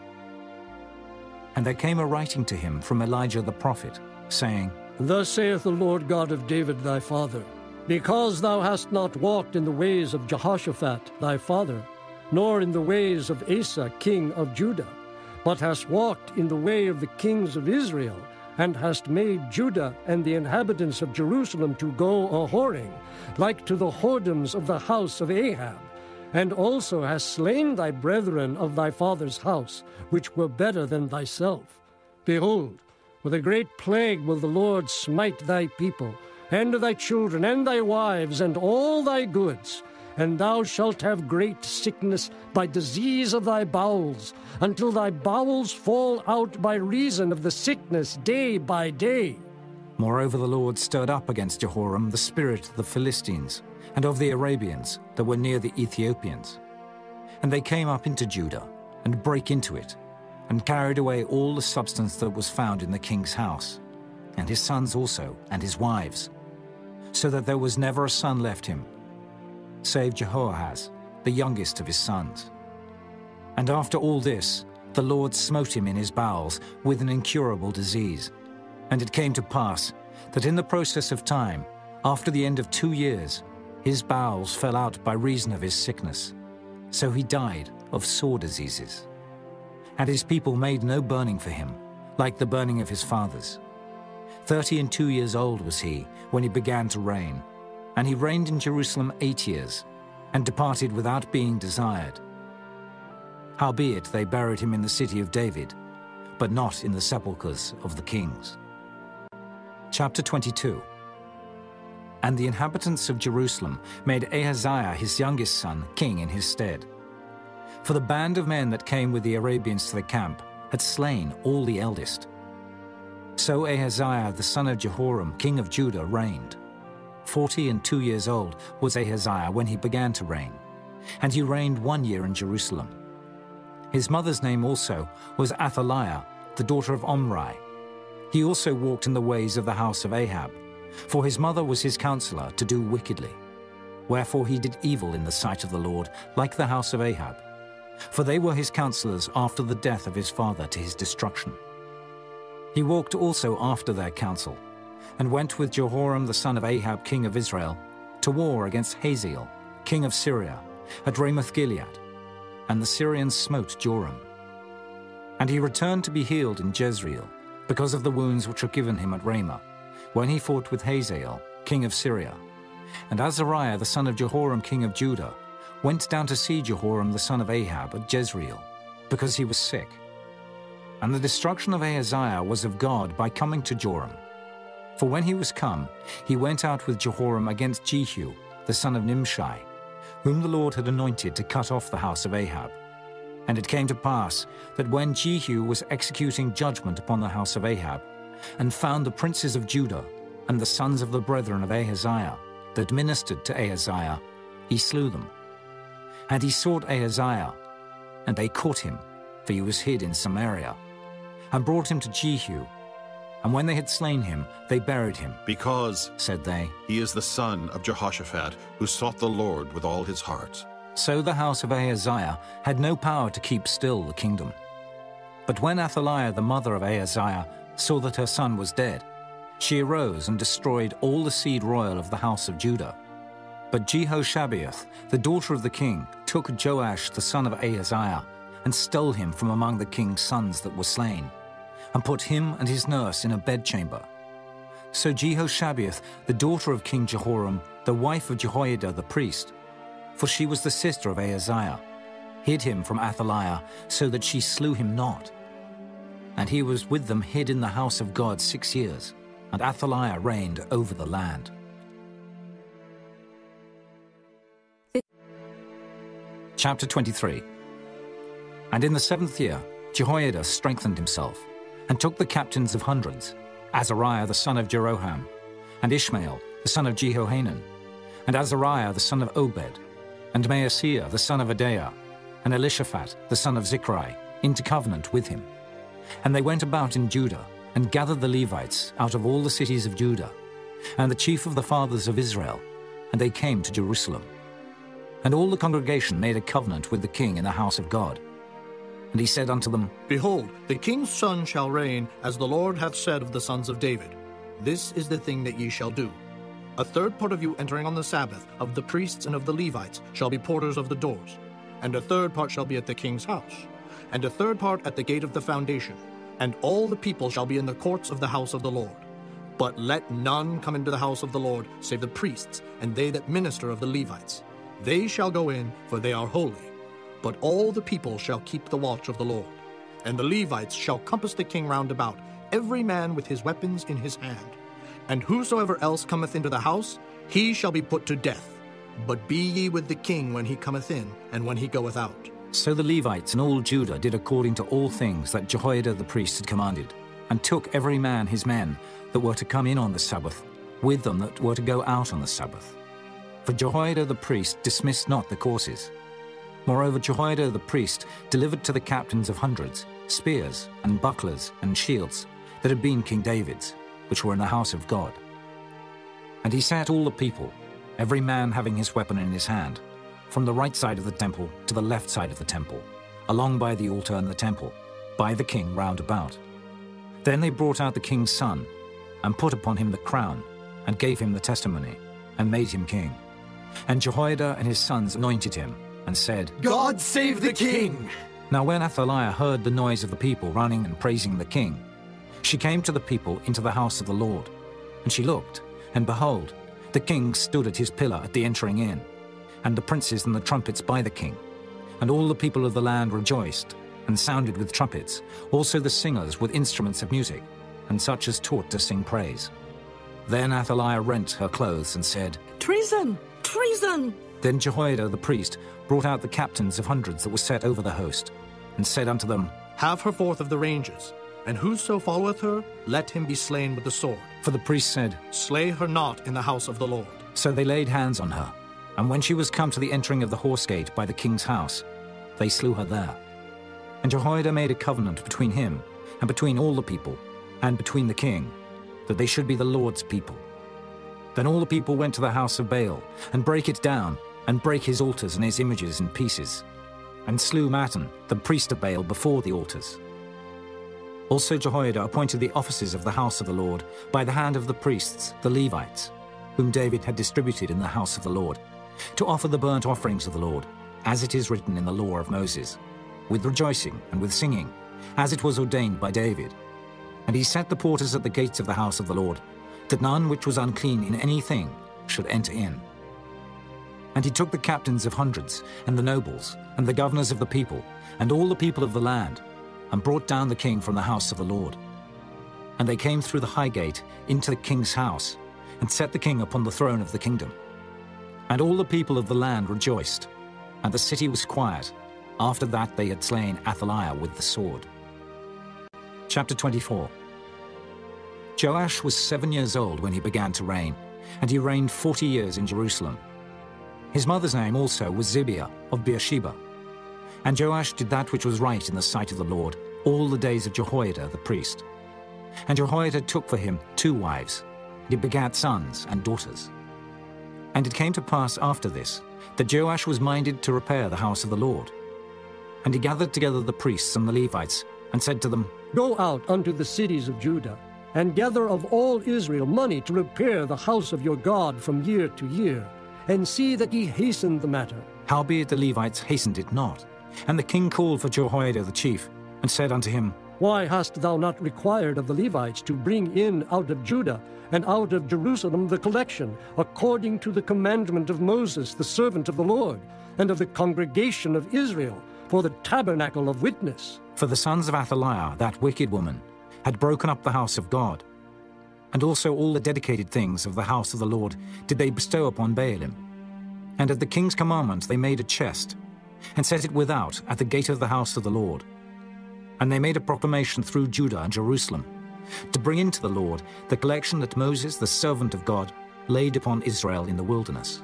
B: And there came a writing to him from Elijah the prophet, saying,
E: Thus saith the Lord God of David thy father, Because thou hast not walked in the ways of Jehoshaphat thy father, nor in the ways of Asa king of Judah, but hast walked in the way of the kings of Israel, and hast made Judah and the inhabitants of Jerusalem to go a whoring, like to the whoredoms of the house of Ahab, and also hast slain thy brethren of thy father's house, which were better than thyself. Behold, with a great plague will the Lord smite thy people, and thy children, and thy wives, and all thy goods. And thou shalt have great sickness by disease of thy bowels, until thy bowels fall out by reason of the sickness day by day.
B: Moreover, the Lord stirred up against Jehoram the spirit of the Philistines and of the Arabians that were near the Ethiopians. And they came up into Judah, and brake into it, and carried away all the substance that was found in the king's house, and his sons also, and his wives, so that there was never a son left him, save Jehoahaz, the youngest of his sons. And after all this, the Lord smote him in his bowels with an incurable disease. And it came to pass that in the process of time, after the end of two years, his bowels fell out by reason of his sickness. So he died of sore diseases. And his people made no burning for him, like the burning of his fathers. Thirty and two years old was he when he began to reign, and he reigned in Jerusalem eight years, and departed without being desired. Howbeit they buried him in the city of David, but not in the sepulchres of the kings. Chapter 22 And the inhabitants of Jerusalem made Ahaziah his youngest son king in his stead. For the band of men that came with the Arabians to the camp had slain all the eldest. So Ahaziah the son of Jehoram, king of Judah, reigned. Forty and two years old was Ahaziah when he began to reign, and he reigned one year in Jerusalem. His mother's name also was Athaliah, the daughter of Omri. He also walked in the ways of the house of Ahab, for his mother was his counselor to do wickedly. Wherefore he did evil in the sight of the Lord, like the house of Ahab. For they were his counselors after the death of his father to his destruction. He walked also after their counsel, and went with Jehoram the son of Ahab king of Israel to war against Hazael, king of Syria, at Ramoth Gilead. And the Syrians smote Joram. And he returned to be healed in Jezreel, because of the wounds which were given him at Ramah, when he fought with Hazael, king of Syria. And Azariah the son of Jehoram king of Judah went down to see Jehoram the son of Ahab at Jezreel, because he was sick. And the destruction of Ahaziah was of God by coming to Joram. For when he was come, he went out with Jehoram against Jehu, the son of Nimshi, whom the Lord had anointed to cut off the house of Ahab. And it came to pass that when Jehu was executing judgment upon the house of Ahab, and found the princes of Judah and the sons of the brethren of Ahaziah that ministered to Ahaziah, he slew them. And he sought Ahaziah, and they caught him, for he was hid in Samaria, and brought him to Jehu. And when they had slain him, they buried him.
P: Because,
B: said they,
P: he is the son of Jehoshaphat, who sought the Lord with all his heart.
B: So the house of Ahaziah had no power to keep still the kingdom. But when Athaliah, the mother of Ahaziah, saw that her son was dead, she arose and destroyed all the seed royal of the house of Judah. But Jehoshabeath, the daughter of the king, took Joash the son of Ahaziah, and stole him from among the king's sons that were slain, and put him and his nurse in a bedchamber. So Jehoshabeath, the daughter of King Jehoram, the wife of Jehoiada the priest, for she was the sister of Ahaziah, hid him from Athaliah, so that she slew him not. And he was with them hid in the house of God six years, and Athaliah reigned over the land. Chapter 23 And in the seventh year, Jehoiada strengthened himself, and took the captains of hundreds, Azariah the son of Jeroham, and Ishmael the son of Jehohanan, and Azariah the son of Obed, and Maaseiah the son of Adaiah, and Elishaphat the son of Zichri, into covenant with him. And they went about in Judah, and gathered the Levites out of all the cities of Judah, and the chief of the fathers of Israel, and they came to Jerusalem. And all the congregation made a covenant with the king in the house of God. And he said unto them,
I: Behold, the king's son shall reign, as the Lord hath said of the sons of David. This is the thing that ye shall do. A third part of you entering on the Sabbath, of the priests and of the Levites, shall be porters of the doors, and a third part shall be at the king's house, and a third part at the gate of the foundation, and all the people shall be in the courts of the house of the Lord. But let none come into the house of the Lord, save the priests, and they that minister of the Levites. They shall go in, for they are holy. But all the people shall keep the watch of the Lord. And the Levites shall compass the king round about, every man with his weapons in his hand. And whosoever else cometh into the house, he shall be put to death. But be ye with the king when he cometh in, and when he goeth out.
B: So the Levites and all Judah did according to all things that Jehoiada the priest had commanded, and took every man his men that were to come in on the Sabbath, with them that were to go out on the Sabbath. For Jehoiada the priest dismissed not the courses. Moreover, Jehoiada the priest delivered to the captains of hundreds spears and bucklers and shields that had been King David's, which were in the house of God. And he sat all the people, every man having his weapon in his hand, from the right side of the temple to the left side of the temple, along by the altar and the temple, by the king round about. Then they brought out the king's son, and put upon him the crown, and gave him the testimony, and made him king. And Jehoiada and his sons anointed him, and said,
S: God save the king!
B: Now when Athaliah heard the noise of the people running and praising the king, she came to the people into the house of the Lord. And she looked, and behold, the king stood at his pillar at the entering in, and the princes and the trumpets by the king. And all the people of the land rejoiced, and sounded with trumpets, also the singers with instruments of music, and such as taught to sing praise. Then Athaliah rent her clothes and said,
T: Treason! Treason!
B: Then Jehoiada the priest brought out the captains of hundreds that were set over the host, and said unto them,
I: Have her forth of the ranges, and whoso followeth her, let him be slain with the sword.
B: For the priest said,
I: Slay her not in the house of the Lord.
B: So they laid hands on her, and when she was come to the entering of the horse gate by the king's house, they slew her there. And Jehoiada made a covenant between him, and between all the people, and between the king, that they should be the Lord's people. Then all the people went to the house of Baal, and brake it down, and brake his altars and his images in pieces, and slew Mattan, the priest of Baal, before the altars. Also Jehoiada appointed the offices of the house of the Lord by the hand of the priests, the Levites, whom David had distributed in the house of the Lord, to offer the burnt offerings of the Lord, as it is written in the law of Moses, with rejoicing and with singing, as it was ordained by David. And he set the porters at the gates of the house of the Lord, that none which was unclean in anything should enter in. And he took the captains of hundreds, and the nobles, and the governors of the people, and all the people of the land, and brought down the king from the house of the Lord. And they came through the high gate into the king's house, and set the king upon the throne of the kingdom. And all the people of the land rejoiced, and the city was quiet, after that they had slain Athaliah with the sword. Chapter 24 Joash was seven years old when he began to reign, and he reigned forty years in Jerusalem. His mother's name also was Zibiah of Beersheba. And Joash did that which was right in the sight of the Lord all the days of Jehoiada the priest. And Jehoiada took for him two wives, and he begat sons and daughters. And it came to pass after this that Joash was minded to repair the house of the Lord. And he gathered together the priests and the Levites, and said to them,
E: Go out unto the cities of Judah, and gather of all Israel money to repair the house of your God from year to year, and see that ye hasten the matter.
B: Howbeit the Levites hastened it not. And the king called for Jehoiada the chief, and said unto him,
E: Why hast thou not required of the Levites to bring in out of Judah and out of Jerusalem the collection, according to the commandment of Moses, the servant of the Lord, and of the congregation of Israel, for the tabernacle of witness?
B: For the sons of Athaliah, that wicked woman, had broken up the house of God. And also all the dedicated things of the house of the Lord did they bestow upon Baalim. And at the king's commandment they made a chest, and set it without at the gate of the house of the Lord. And they made a proclamation through Judah and Jerusalem, to bring into the Lord the collection that Moses, the servant of God, laid upon Israel in the wilderness.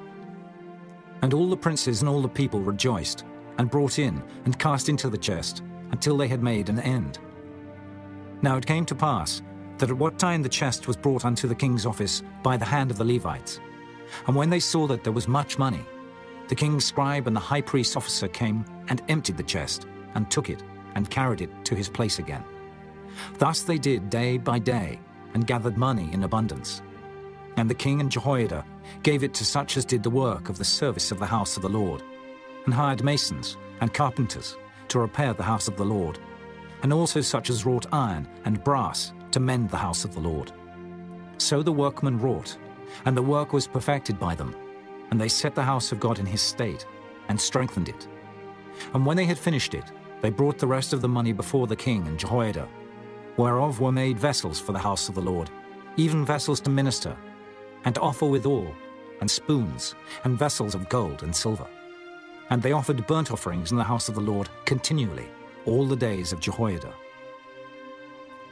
B: And all the princes and all the people rejoiced, and brought in, and cast into the chest, until they had made an end. Now it came to pass that at what time the chest was brought unto the king's office by the hand of the Levites, and when they saw that there was much money, the king's scribe and the high priest's officer came and emptied the chest, and took it, and carried it to his place again. Thus they did day by day, and gathered money in abundance. And the king and Jehoiada gave it to such as did the work of the service of the house of the Lord, and hired masons and carpenters to repair the house of the Lord, and also such as wrought iron and brass to mend the house of the Lord. So the workmen wrought, and the work was perfected by them, and they set the house of God in his state, and strengthened it. And when they had finished it, they brought the rest of the money before the king and Jehoiada, whereof were made vessels for the house of the Lord, even vessels to minister, and to offer withal, and spoons, and vessels of gold and silver. And they offered burnt offerings in the house of the Lord continually, all the days of Jehoiada.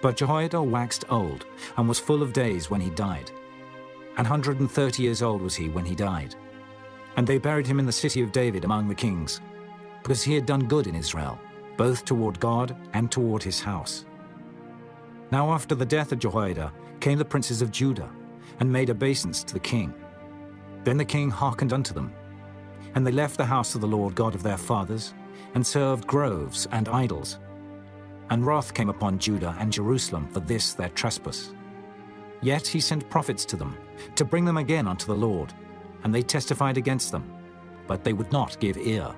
B: But Jehoiada waxed old, and was full of days when he died. An hundred and thirty years old was he when he died. And they buried him in the city of David among the kings, because he had done good in Israel, both toward God and toward his house. Now after the death of Jehoiada came the princes of Judah, and made obeisance to the king. Then the king hearkened unto them. And they left the house of the Lord God of their fathers, and served groves and idols. And wrath came upon Judah and Jerusalem for this their trespass. Yet he sent prophets to them, to bring them again unto the Lord, and they testified against them, but they would not give ear.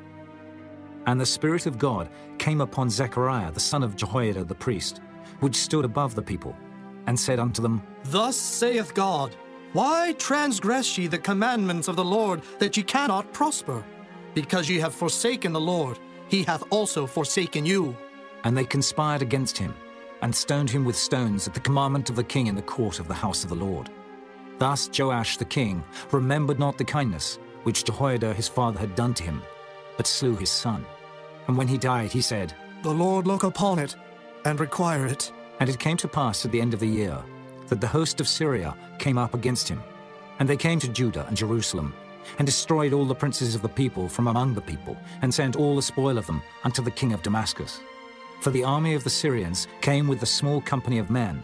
B: And the Spirit of God came upon Zechariah the son of Jehoiada the priest, which stood above the people, and said unto them,
I: Thus saith God, Why transgress ye the commandments of the Lord, that ye cannot prosper? Because ye have forsaken the Lord, he hath also forsaken you.
B: And they conspired against him, and stoned him with stones at the commandment of the king in the court of the house of the Lord. Thus Joash the king remembered not the kindness which Jehoiada his father had done to him, but slew his son. And when he died, he said,
I: The Lord look upon it, and require it.
B: And it came to pass at the end of the year that the host of Syria came up against him. And they came to Judah and Jerusalem, and destroyed all the princes of the people from among the people, and sent all the spoil of them unto the king of Damascus. For the army of the Syrians came with a small company of men,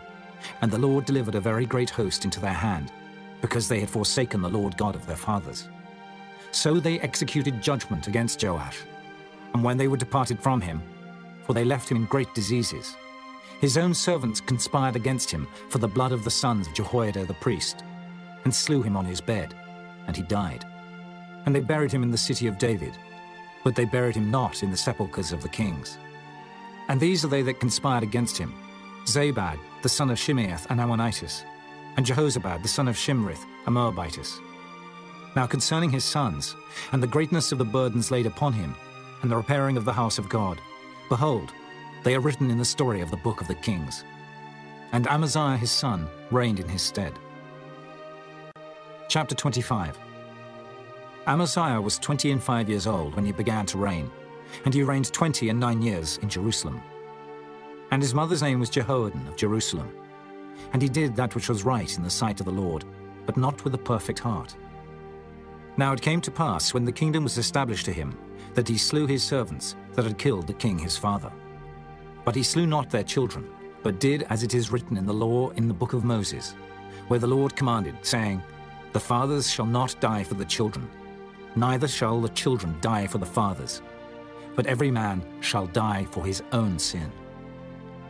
B: and the Lord delivered a very great host into their hand, because they had forsaken the Lord God of their fathers. So they executed judgment against Joash. And when they were departed from him, for they left him in great diseases, his own servants conspired against him for the blood of the sons of Jehoiada the priest, and slew him on his bed, and he died. And they buried him in the city of David, but they buried him not in the sepulchres of the kings. And these are they that conspired against him Zabad, the son of Shimeath, an Ammonitess, and Jehozabad, the son of Shimrith, a Moabitess. Now concerning his sons, and the greatness of the burdens laid upon him, and the repairing of the house of God, behold, they are written in the story of the book of the kings. And Amaziah his son reigned in his stead. Chapter 25 Amaziah was twenty and five years old when he began to reign, and he reigned twenty and nine years in Jerusalem. And his mother's name was Jehoaddan of Jerusalem. And he did that which was right in the sight of the Lord, but not with a perfect heart. Now it came to pass, when the kingdom was established to him, that he slew his servants that had killed the king his father. But he slew not their children, but did as it is written in the law in the book of Moses, where the Lord commanded, saying, The fathers shall not die for the children, neither shall the children die for the fathers, but every man shall die for his own sin.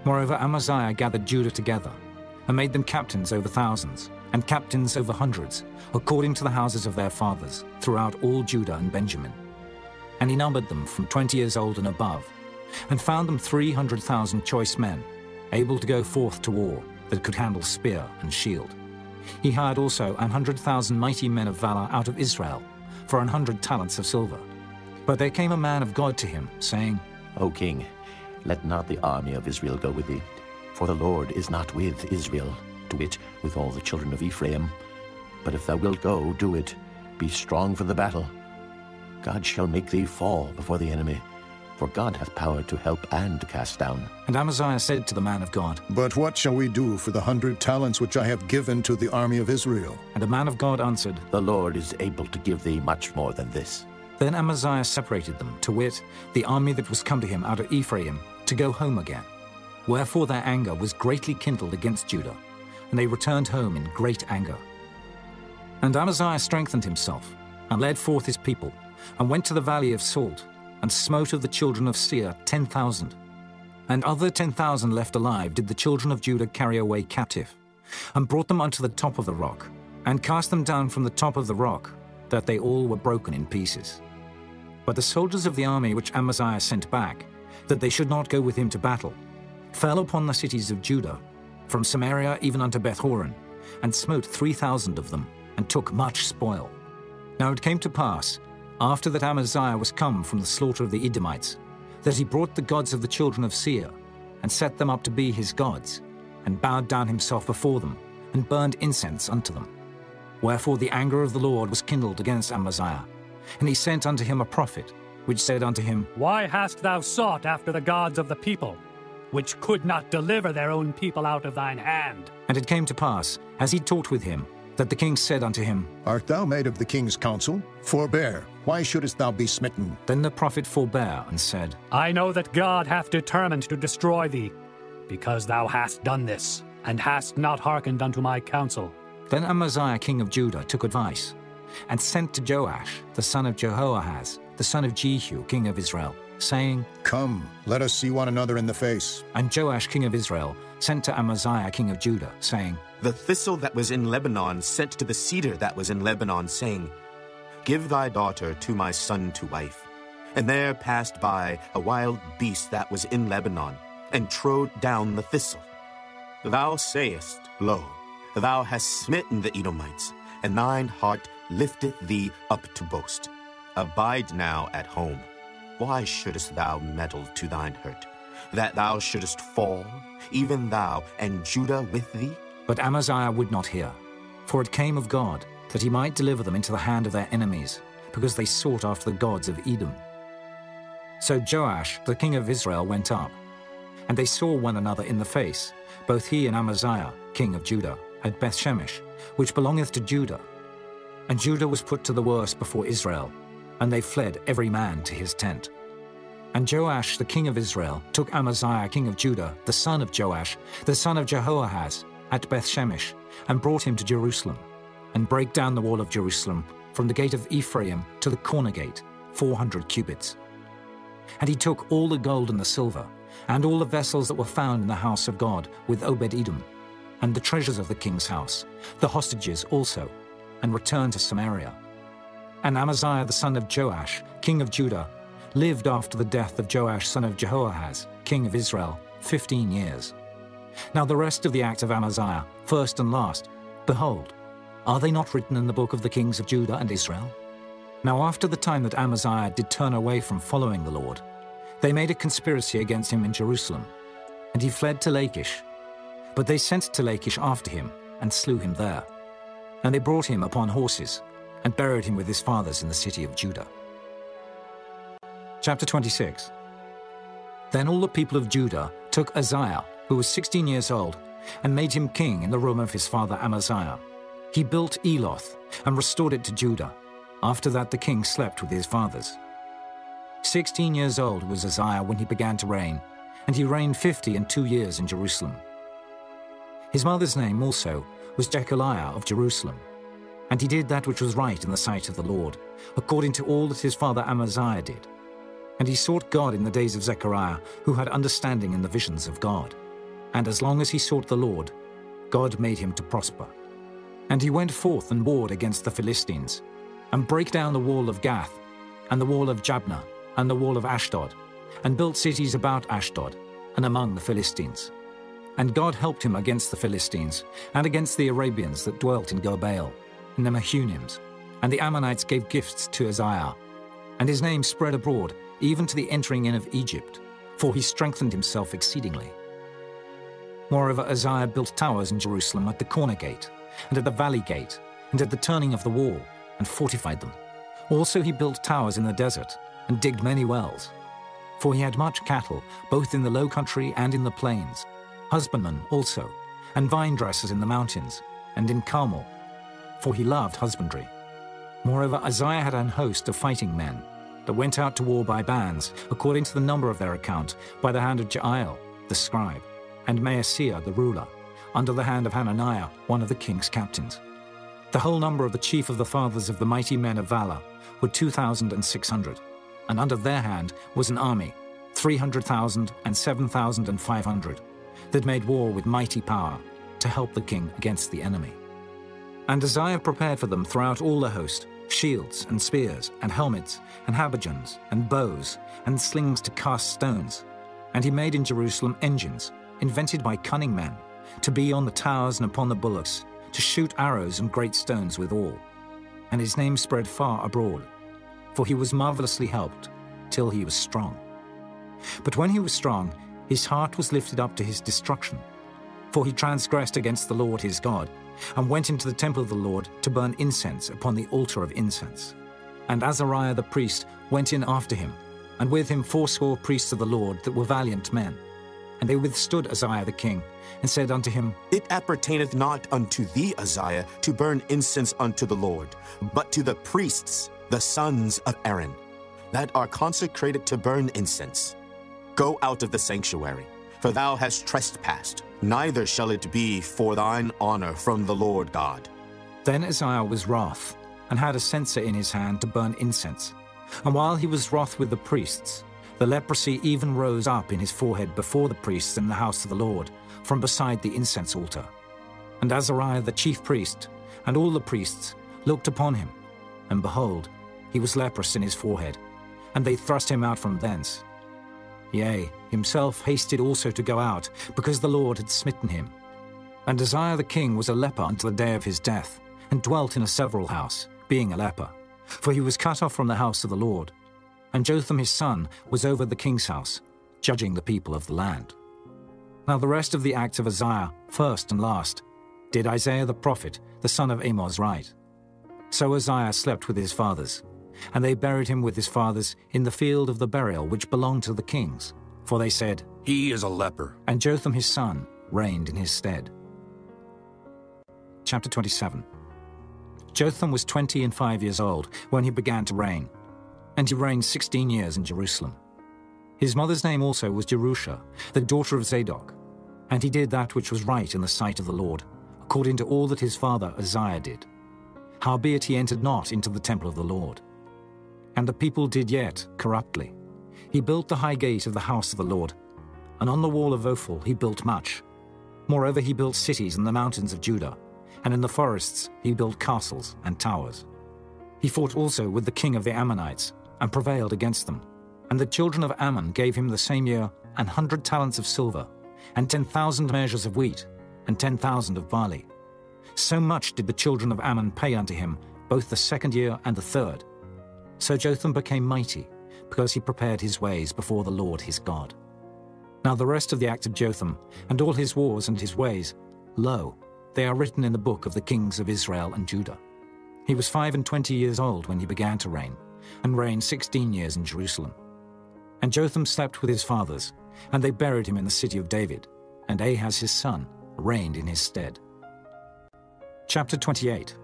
B: Moreover, Amaziah gathered Judah together, and made them captains over thousands, and captains over hundreds, according to the houses of their fathers, throughout all Judah and Benjamin. And he numbered them from twenty years old and above, and found them three hundred thousand choice men, able to go forth to war, that could handle spear and shield. He hired also an hundred thousand mighty men of valor out of Israel, for an hundred talents of silver. But there came a man of God to him, saying,
O: O king, let not the army of Israel go with thee, for the Lord is not with Israel, to wit, with all the children of Ephraim. But if thou wilt go, do it. Be strong for the battle. God shall make thee fall before the enemy, for God hath power to help and to cast down.
B: And Amaziah said to the man of God,
U: But what shall we do for the hundred talents which I have given to the army of Israel?
B: And the man of God answered,
O: The Lord is able to give thee much more than this.
B: Then Amaziah separated them, to wit, the army that was come to him out of Ephraim, to go home again. Wherefore their anger was greatly kindled against Judah, and they returned home in great anger. And Amaziah strengthened himself, and led forth his people, and went to the valley of Salt, and smote of the children of Seir ten thousand. And other ten thousand left alive did the children of Judah carry away captive, and brought them unto the top of the rock, and cast them down from the top of the rock, that they all were broken in pieces. But the soldiers of the army which Amaziah sent back, that they should not go with him to battle, fell upon the cities of Judah, from Samaria even unto Bethhoron, and smote three thousand of them, and took much spoil. Now it came to pass, after that Amaziah was come from the slaughter of the Edomites, that he brought the gods of the children of Seir, and set them up to be his gods, and bowed down himself before them, and burned incense unto them. Wherefore the anger of the Lord was kindled against Amaziah, and he sent unto him a prophet, which said unto him,
Q: Why hast thou sought after the gods of the people, which could not deliver their own people out of thine hand?
B: And it came to pass, as he talked with him, that the king said unto him,
U: Art thou made of the king's counsel? Forbear, why shouldest thou be smitten?
B: Then the prophet forbear and said,
Q: I know that God hath determined to destroy thee, because thou hast done this, and hast not hearkened unto my counsel.
B: Then Amaziah king of Judah took advice, and sent to Joash, the son of Jehoahaz, the son of Jehu, king of Israel, saying,
U: Come, let us see one another in the face.
B: And Joash king of Israel sent to Amaziah king of Judah, saying,
M: The thistle that was in Lebanon sent to the cedar that was in Lebanon, saying, Give thy daughter to my son to wife. And there passed by a wild beast that was in Lebanon, and trode down the thistle. Thou sayest, Lo, thou hast smitten the Edomites, and thine heart lifteth thee up to boast. Abide now at home. Why shouldest thou meddle to thine hurt, that thou shouldest fall, even thou and Judah with thee?
B: But Amaziah would not hear, for it came of God, that he might deliver them into the hand of their enemies, because they sought after the gods of Edom. So Joash, the king of Israel, went up, and they saw one another in the face, both he and Amaziah, king of Judah, at Bethshemesh, which belongeth to Judah. And Judah was put to the worse before Israel, and they fled every man to his tent. And Joash the king of Israel took Amaziah king of Judah, the son of Joash, the son of Jehoahaz, at Bethshemesh, and brought him to Jerusalem, and brake down the wall of Jerusalem from the gate of Ephraim to the corner gate, four hundred cubits. And he took all the gold and the silver, and all the vessels that were found in the house of God with Obed Edom, and the treasures of the king's house, the hostages also, and returned to Samaria. And Amaziah the son of Joash, king of Judah, lived after the death of Joash son of Jehoahaz, king of Israel, fifteen years. Now the rest of the acts of Amaziah, first and last, behold, are they not written in the book of the kings of Judah and Israel? Now after the time that Amaziah did turn away from following the Lord, they made a conspiracy against him in Jerusalem, and he fled to Lachish. But they sent to Lachish after him, and slew him there. And they brought him upon horses, and buried him with his fathers in the city of Judah. Chapter 26 Then all the people of Judah took Uzziah, who was sixteen years old, and made him king in the room of his father Amaziah. He built Eloth, and restored it to Judah. After that the king slept with his fathers. Sixteen years old was Uzziah when he began to reign, and he reigned fifty and two years in Jerusalem. His mother's name also was Jecoliah of Jerusalem. And he did that which was right in the sight of the Lord, according to all that his father Amaziah did. And he sought God in the days of Zechariah, who had understanding in the visions of God. And as long as he sought the Lord, God made him to prosper. And he went forth and warred against the Philistines, and brake down the wall of Gath, and the wall of Jabneh, and the wall of Ashdod, and built cities about Ashdod, and among the Philistines. And God helped him against the Philistines, and against the Arabians that dwelt in Gurbaal, and the Mehunims. and the Ammonites gave gifts to Uzziah. And his name spread abroad, even to the entering in of Egypt, for he strengthened himself exceedingly. Moreover, Uzziah built towers in Jerusalem at the corner gate, and at the valley gate, and at the turning of the wall, and fortified them. Also he built towers in the desert, and digged many wells. For he had much cattle, both in the low country and in the plains, husbandmen also, and vine dressers in the mountains, and in Carmel, for he loved husbandry. Moreover, Uzziah had an host of fighting men that went out to war by bands, according to the number of their account, by the hand of Jeiel, the scribe, and Maaseiah, the ruler, under the hand of Hananiah, one of the king's captains. The whole number of the chief of the fathers of the mighty men of valor were 2,600, and under their hand was an army, 300,000 and 7,500, that made war with mighty power to help the king against the enemy. And Uzziah prepared for them throughout all the host shields and spears and helmets and habergeons and bows and slings to cast stones. And he made in Jerusalem engines, invented by cunning men, to be on the towers and upon the bullocks, to shoot arrows and great stones withal. And his name spread far abroad, for he was marvelously helped, till he was strong. But when he was strong, his heart was lifted up to his destruction, for he transgressed against the Lord his God, and went into the temple of the Lord to burn incense upon the altar of incense. And Azariah the priest went in after him, and with him fourscore priests of the Lord that were valiant men. And they withstood Uzziah the king, and said unto him,
M: It appertaineth not unto thee, Uzziah, to burn incense unto the Lord, but to the priests, the sons of Aaron, that are consecrated to burn incense. Go out of the sanctuary, for thou hast trespassed, neither shall it be for thine honor from the Lord God.
B: Then Uzziah was wroth, and had a censer in his hand to burn incense. And while he was wroth with the priests, the leprosy even rose up in his forehead before the priests in the house of the Lord, from beside the incense altar. And Azariah the chief priest, and all the priests, looked upon him, and behold, he was leprous in his forehead, and they thrust him out from thence. Yea, himself hasted also to go out, because the Lord had smitten him. And Uzziah the king was a leper until the day of his death, and dwelt in a several house, being a leper. For he was cut off from the house of the Lord. And Jotham his son was over the king's house, judging the people of the land. Now the rest of the acts of Uzziah, first and last, did Isaiah the prophet, the son of Amos, write. So Uzziah slept with his fathers, and they buried him with his fathers in the field of the burial which belonged to the kings. For they said,
K: He is a leper.
B: And Jotham his son reigned in his stead. Chapter 27 Jotham was twenty and five years old when he began to reign, and he reigned sixteen years in Jerusalem. His mother's name also was Jerushah, the daughter of Zadok, and he did that which was right in the sight of the Lord, according to all that his father Uzziah did. Howbeit he entered not into the temple of the Lord. And the people did yet corruptly. He built the high gate of the house of the Lord, and on the wall of Ophel he built much. Moreover, he built cities in the mountains of Judah, and in the forests he built castles and towers. He fought also with the king of the Ammonites, and prevailed against them. And the children of Ammon gave him the same year an hundred talents of silver, and ten thousand measures of wheat, and ten thousand of barley. So much did the children of Ammon pay unto him, both the second year and the third. So Jotham became mighty, because he prepared his ways before the Lord his God. Now the rest of the act of Jotham, and all his wars and his ways, lo, they are written in the book of the kings of Israel and Judah. He was five and twenty years old when he began to reign, and reigned sixteen years in Jerusalem. And Jotham slept with his fathers, and they buried him in the city of David, and Ahaz his son reigned in his stead. Chapter 28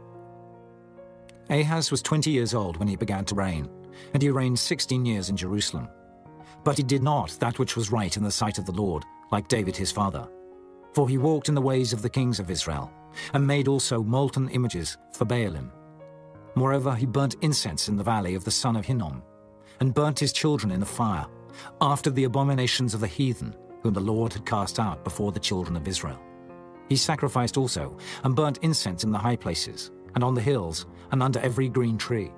B: Ahaz was twenty years old when he began to reign, and he reigned sixteen years in Jerusalem. But he did not that which was right in the sight of the Lord, like David his father. For he walked in the ways of the kings of Israel, and made also molten images for Baalim. Moreover, he burnt incense in the valley of the son of Hinnom, and burnt his children in the fire, after the abominations of the heathen, whom the Lord had cast out before the children of Israel. He sacrificed also, and burnt incense in the high places, and on the hills, and under every green tree.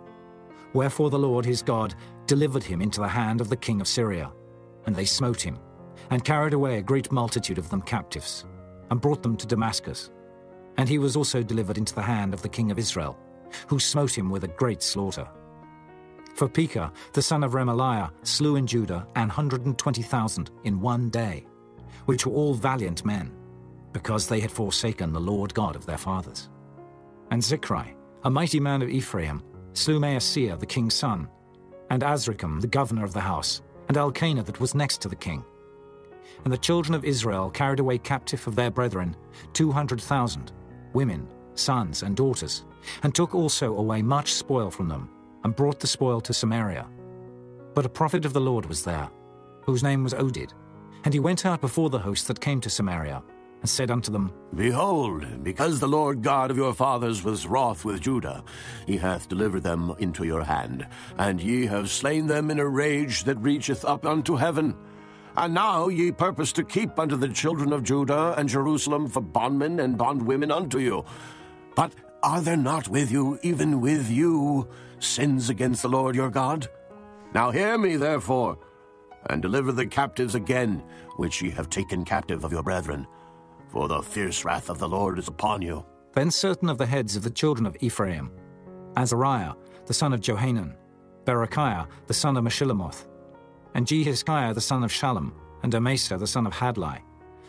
B: Wherefore the Lord his God delivered him into the hand of the king of Syria, and they smote him, and carried away a great multitude of them captives, and brought them to Damascus. And he was also delivered into the hand of the king of Israel, who smote him with a great slaughter. For Pekah, the son of Remaliah, slew in Judah an hundred and twenty thousand in one day, which were all valiant men, because they had forsaken the Lord God of their fathers. And Zichri, a mighty man of Ephraim, slew Maaseiah the king's son, and Azrikam the governor of the house, and Elkanah that was next to the king. And the children of Israel carried away captive of their brethren two hundred thousand, women, sons, and daughters, and took also away much spoil from them, and brought the spoil to Samaria. But a prophet of the Lord was there, whose name was Oded, and he went out before the host that came to Samaria, and said unto them,
O: Behold, because the Lord God of your fathers was wroth with Judah, he hath delivered them into your hand, and ye have slain them in a rage that reacheth up unto heaven. And now ye purpose to keep unto the children of Judah and Jerusalem for bondmen and bondwomen unto you. But are there not with you, even with you, sins against the Lord your God? Now hear me, therefore, and deliver the captives again, which ye have taken captive of your brethren for the fierce wrath of the Lord is upon you.
B: Then certain of the heads of the children of Ephraim, Azariah, the son of Johanan, Berechiah, the son of Meshillemoth, and Jehizkiah, the son of Shallum, and Amasa, the son of Hadlai,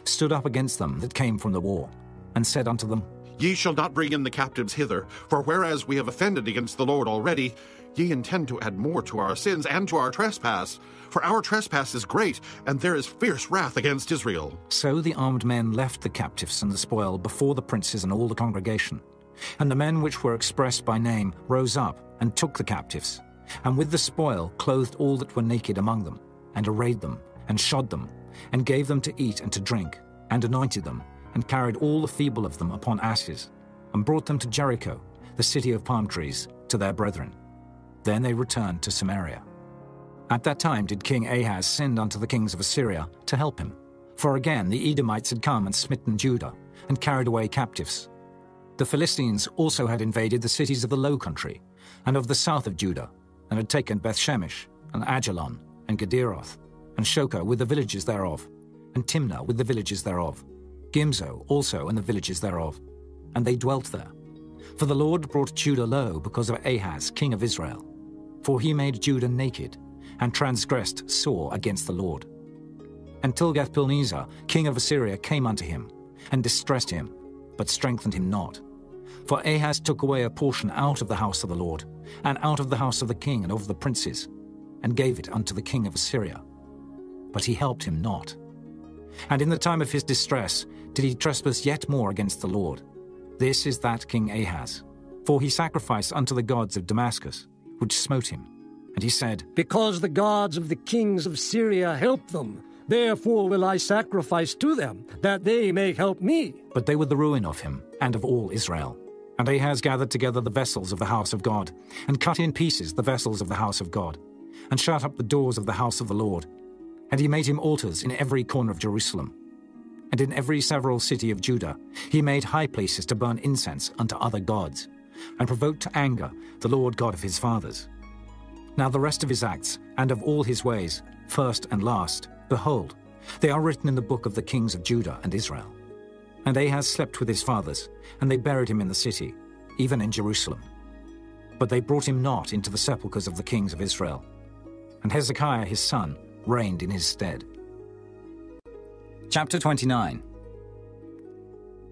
B: stood up against them that came from the war, and said unto them,
P: Ye shall not bring in the captives hither, for whereas we have offended against the Lord already, ye intend to add more to our sins and to our trespass. For our trespass is great, and there is fierce wrath against Israel.
B: So the armed men left the captives and the spoil before the princes and all the congregation. And the men which were expressed by name rose up and took the captives, and with the spoil clothed all that were naked among them, and arrayed them, and shod them, and gave them to eat and to drink, and anointed them, and carried all the feeble of them upon asses, and brought them to Jericho, the city of palm trees, to their brethren. Then they returned to Samaria. At that time did King Ahaz send unto the kings of Assyria to help him. For again the Edomites had come and smitten Judah, and carried away captives. The Philistines also had invaded the cities of the low country, and of the south of Judah, and had taken Bethshemesh, and Ajalon, and Gederoth, and Shocho with the villages thereof, and Timnah with the villages thereof, Gimzo also and the villages thereof, and they dwelt there. For the Lord brought Judah low because of Ahaz, king of Israel. For he made Judah naked, and transgressed sore against the Lord. And Tilgath-Pilneser, king of Assyria, came unto him, and distressed him, but strengthened him not. For Ahaz took away a portion out of the house of the Lord, and out of the house of the king and of the princes, and gave it unto the king of Assyria. But he helped him not. And in the time of his distress did he trespass yet more against the Lord. This is that King Ahaz. For he sacrificed unto the gods of Damascus, which smote him. And he said,
E: Because the gods of the kings of Syria help them, therefore will I sacrifice to them, that they may help me.
B: But they were the ruin of him, and of all Israel. And Ahaz gathered together the vessels of the house of God, and cut in pieces the vessels of the house of God, and shut up the doors of the house of the Lord. And he made him altars in every corner of Jerusalem. And in every several city of Judah he made high places to burn incense unto other gods, and provoked to anger the Lord God of his fathers. Now the rest of his acts, and of all his ways, first and last, behold, they are written in the book of the kings of Judah and Israel. And Ahaz slept with his fathers, and they buried him in the city, even in Jerusalem. But they brought him not into the sepulchres of the kings of Israel. And Hezekiah his son reigned in his stead. Chapter 29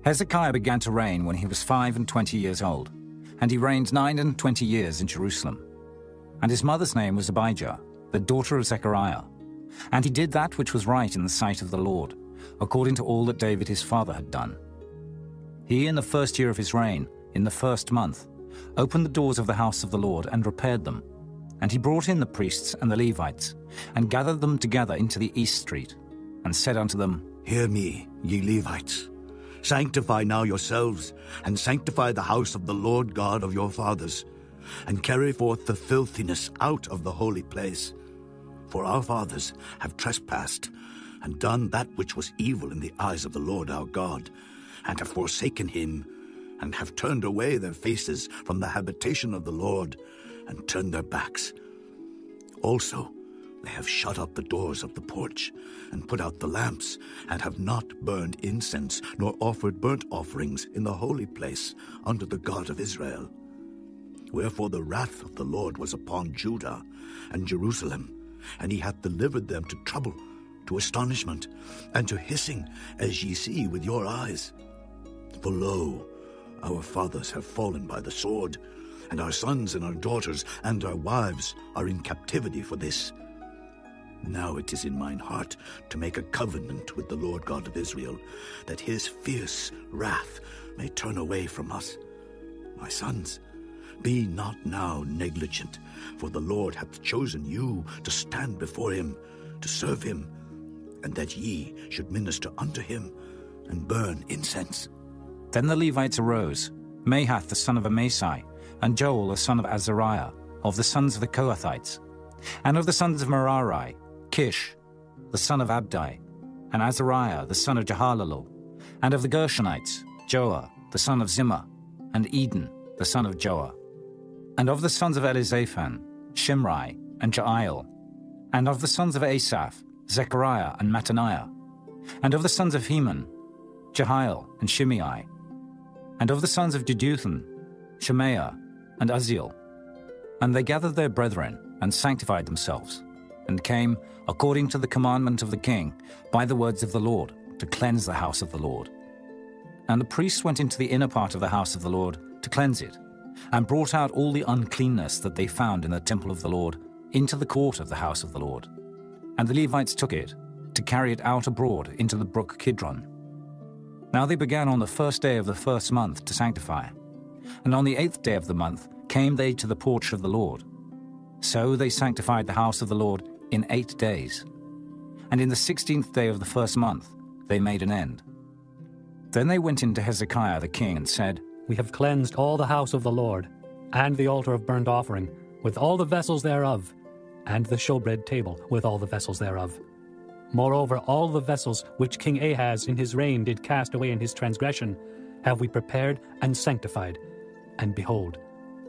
B: Hezekiah began to reign when he was five and twenty years old, and he reigned nine and twenty years in Jerusalem. And his mother's name was Abijah, the daughter of Zechariah. And he did that which was right in the sight of the Lord, according to all that David his father had done. He, in the first year of his reign, in the first month, opened the doors of the house of the Lord and repaired them. And he brought in the priests and the Levites, and gathered them together into the east street, and said unto them,
V: Hear me, ye Levites. Sanctify now yourselves, and sanctify the house of the Lord God of your fathers, and carry forth the filthiness out of the holy place. For our fathers have trespassed, and done that which was evil in the eyes of the Lord our God, and have forsaken him, and have turned away their faces from the habitation of the Lord, and turned their backs. Also, they have shut up the doors of the porch, and put out the lamps, and have not burned incense, nor offered burnt offerings in the holy place unto the God of Israel. Wherefore the wrath of the Lord was upon Judah and Jerusalem, and he hath delivered them to trouble, to astonishment, and to hissing, as ye see with your eyes. For lo, our fathers have fallen by the sword, and our sons and our daughters and our wives are in captivity for this. Now it is in mine heart to make a covenant with the Lord God of Israel, that his fierce wrath may turn away from us. My sons, be not now negligent, for the Lord hath chosen you to stand before him, to serve him, and that ye should minister unto him and burn incense.
B: Then the Levites arose, Mahath the son of Amasai, and Joel the son of Azariah, of the sons of the Kohathites, and of the sons of Merari, Kish, the son of Abdi, and Azariah the son of Jehalelel, and of the Gershonites, Joah the son of Zimmah, and Eden the son of Joah, and of the sons of Elizaphan, Shimri, and Jeiel, and of the sons of Asaph, Zechariah and Mattaniah, and of the sons of Heman, Jehiel and Shimei, and of the sons of Jeduthun, Shemaiah and Uzziel. And they gathered their brethren and sanctified themselves, and came, according to the commandment of the king, by the words of the Lord, to cleanse the house of the Lord. And the priests went into the inner part of the house of the Lord to cleanse it, and brought out all the uncleanness that they found in the temple of the Lord into the court of the house of the Lord. And the Levites took it, to carry it out abroad into the brook Kidron. Now they began on the first day of the first month to sanctify, and on the eighth day of the month came they to the porch of the Lord. So they sanctified the house of the Lord in eight days. And in the sixteenth day of the first month they made an end. Then they went into Hezekiah the king and said,
Q: We have cleansed all the house of the Lord, and the altar of burnt offering, with all the vessels thereof, and the showbread table, with all the vessels thereof. Moreover, all the vessels which King Ahaz in his reign did cast away in his transgression, have we prepared and sanctified. And behold,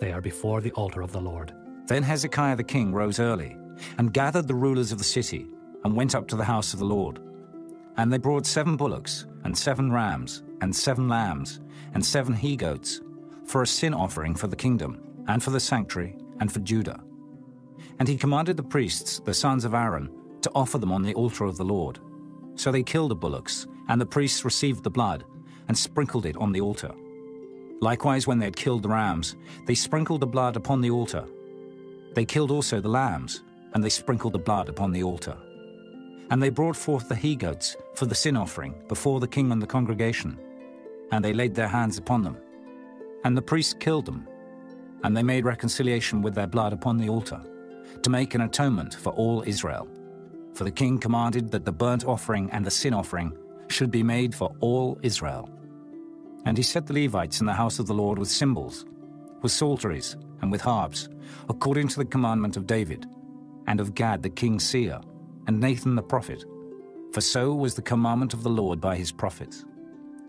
Q: they are before the altar of the Lord.
B: Then Hezekiah the king rose early, and gathered the rulers of the city, and went up to the house of the Lord. And they brought seven bullocks, and seven rams, and seven lambs, and seven he goats, for a sin offering for the kingdom, and for the sanctuary, and for Judah. And he commanded the priests, the sons of Aaron, to offer them on the altar of the Lord. So they killed the bullocks, and the priests received the blood, and sprinkled it on the altar. Likewise, when they had killed the rams, they sprinkled the blood upon the altar. They killed also the lambs, and they sprinkled the blood upon the altar. And they brought forth the he goats for the sin offering before the king and the congregation, and they laid their hands upon them. And the priests killed them, and they made reconciliation with their blood upon the altar, to make an atonement for all Israel. For the king commanded that the burnt offering and the sin offering should be made for all Israel. And he set the Levites in the house of the Lord with cymbals, with psalteries, and with harps, according to the commandment of David, and of Gad the king's seer, and Nathan the prophet. For so was the commandment of the Lord by his prophets.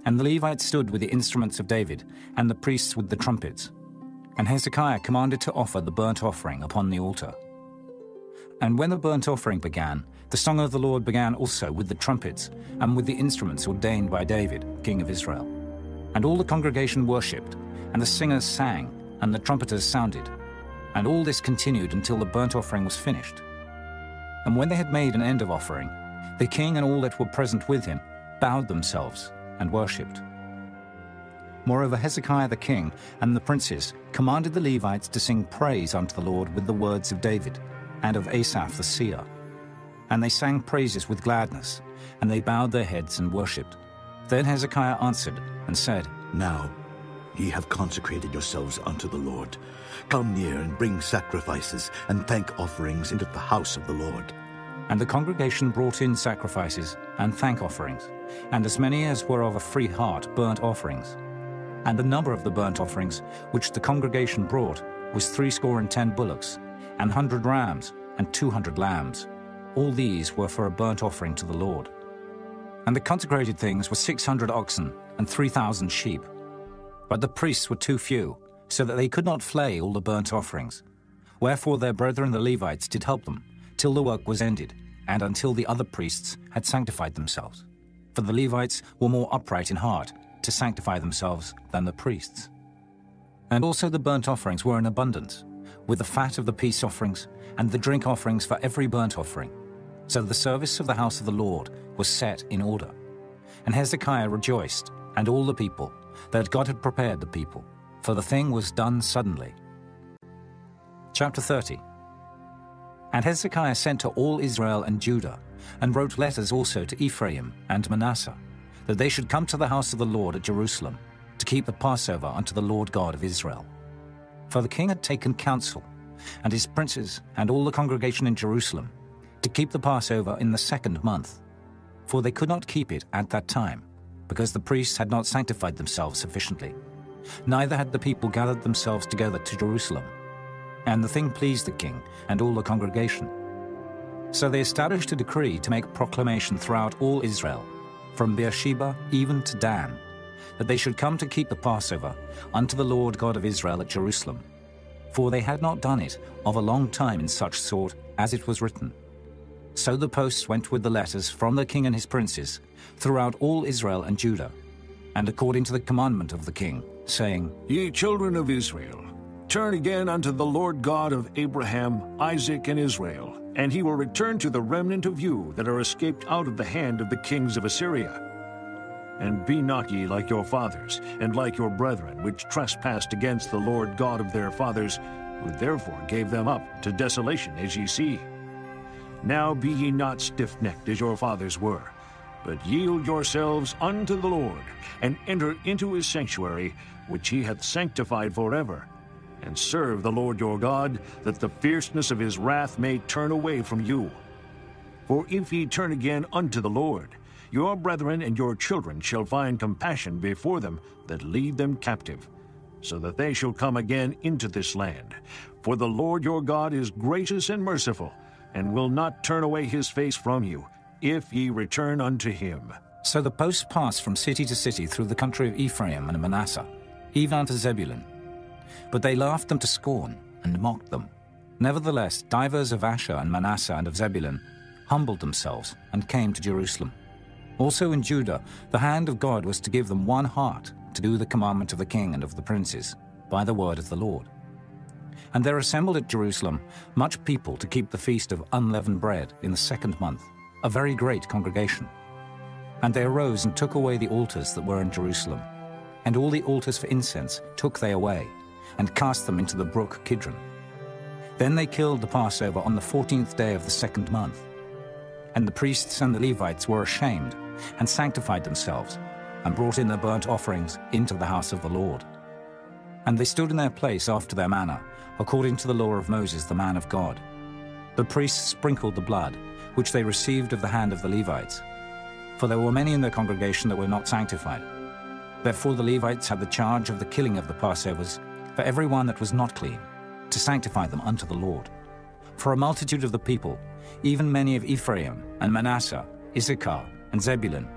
B: And the Levites stood with the instruments of David, and the priests with the trumpets. And Hezekiah commanded to offer the burnt offering upon the altar. And when the burnt offering began, the song of the Lord began also with the trumpets, and with the instruments ordained by David, king of Israel. And all the congregation worshipped, and the singers sang, and the trumpeters sounded. And all this continued until the burnt offering was finished. And when they had made an end of offering, the king and all that were present with him bowed themselves and worshipped. Moreover, Hezekiah the king and the princes commanded the Levites to sing praise unto the Lord with the words of David and of Asaph the seer. And they sang praises with gladness, and they bowed their heads and worshipped. Then Hezekiah answered and said,
V: Now ye have consecrated yourselves unto the Lord. Come near and bring sacrifices and thank offerings into the house of the Lord.
B: And the congregation brought in sacrifices and thank offerings, and as many as were of a free heart burnt offerings. And the number of the burnt offerings which the congregation brought was threescore and ten bullocks, and hundred rams, and two hundred lambs. All these were for a burnt offering to the Lord. And the consecrated things were six hundred oxen, and three thousand sheep. But the priests were too few, so that they could not flay all the burnt offerings. Wherefore their brethren the Levites did help them, till the work was ended, and until the other priests had sanctified themselves. For the Levites were more upright in heart to sanctify themselves than the priests. And also the burnt offerings were in abundance, with the fat of the peace offerings and the drink offerings for every burnt offering. So the service of the house of the Lord was set in order. And Hezekiah rejoiced, and all the people, that God had prepared the people, for the thing was done suddenly. Chapter 30 And Hezekiah sent to all Israel and Judah, and wrote letters also to Ephraim and Manasseh, that they should come to the house of the Lord at Jerusalem, to keep the Passover unto the Lord God of Israel. For the king had taken counsel, and his princes and all the congregation in Jerusalem, to keep the Passover in the second month. For they could not keep it at that time, because the priests had not sanctified themselves sufficiently. Neither had the people gathered themselves together to Jerusalem. And the thing pleased the king and all the congregation. So they established a decree to make proclamation throughout all Israel, from Beersheba even to Dan, that they should come to keep the Passover unto the Lord God of Israel at Jerusalem. For they had not done it of a long time in such sort as it was written. So the posts went with the letters from the king and his princes throughout all Israel and Judah, and according to the commandment of the king, saying,
L: Ye children of Israel, turn again unto the Lord God of Abraham, Isaac, and Israel, and he will return to the remnant of you that are escaped out of the hand of the kings of Assyria. And be not ye like your fathers, and like your brethren, which trespassed against the Lord God of their fathers, who therefore gave them up to desolation, as ye see. Now be ye not stiff necked as your fathers were, but yield yourselves unto the Lord, and enter into his sanctuary, which he hath sanctified forever, and serve the Lord your God, that the fierceness of his wrath may turn away from you. For if ye turn again unto the Lord, your brethren and your children shall find compassion before them that lead them captive, so that they shall come again into this land. For the Lord your God is gracious and merciful, and will not turn away his face from you, if ye return unto him.
B: So the posts passed from city to city through the country of Ephraim and Manasseh, even unto Zebulun. But they laughed them to scorn, and mocked them. Nevertheless, divers of Asher and Manasseh and of Zebulun humbled themselves, and came to Jerusalem. Also in Judah, the hand of God was to give them one heart to do the commandment of the king and of the princes, by the word of the Lord. And there assembled at Jerusalem much people to keep the feast of unleavened bread in the second month, a very great congregation. And they arose and took away the altars that were in Jerusalem. And all the altars for incense took they away, and cast them into the brook Kidron. Then they killed the Passover on the fourteenth day of the second month. And the priests and the Levites were ashamed, and sanctified themselves, and brought in their burnt offerings into the house of the Lord. And they stood in their place after their manner, according to the law of Moses the man of God. The priests sprinkled the blood, which they received of the hand of the Levites. For there were many in the congregation that were not sanctified. Therefore the Levites had the charge of the killing of the Passovers, for every one that was not clean, to sanctify them unto the Lord. For a multitude of the people, even many of Ephraim and Manasseh, Issachar and Zebulun,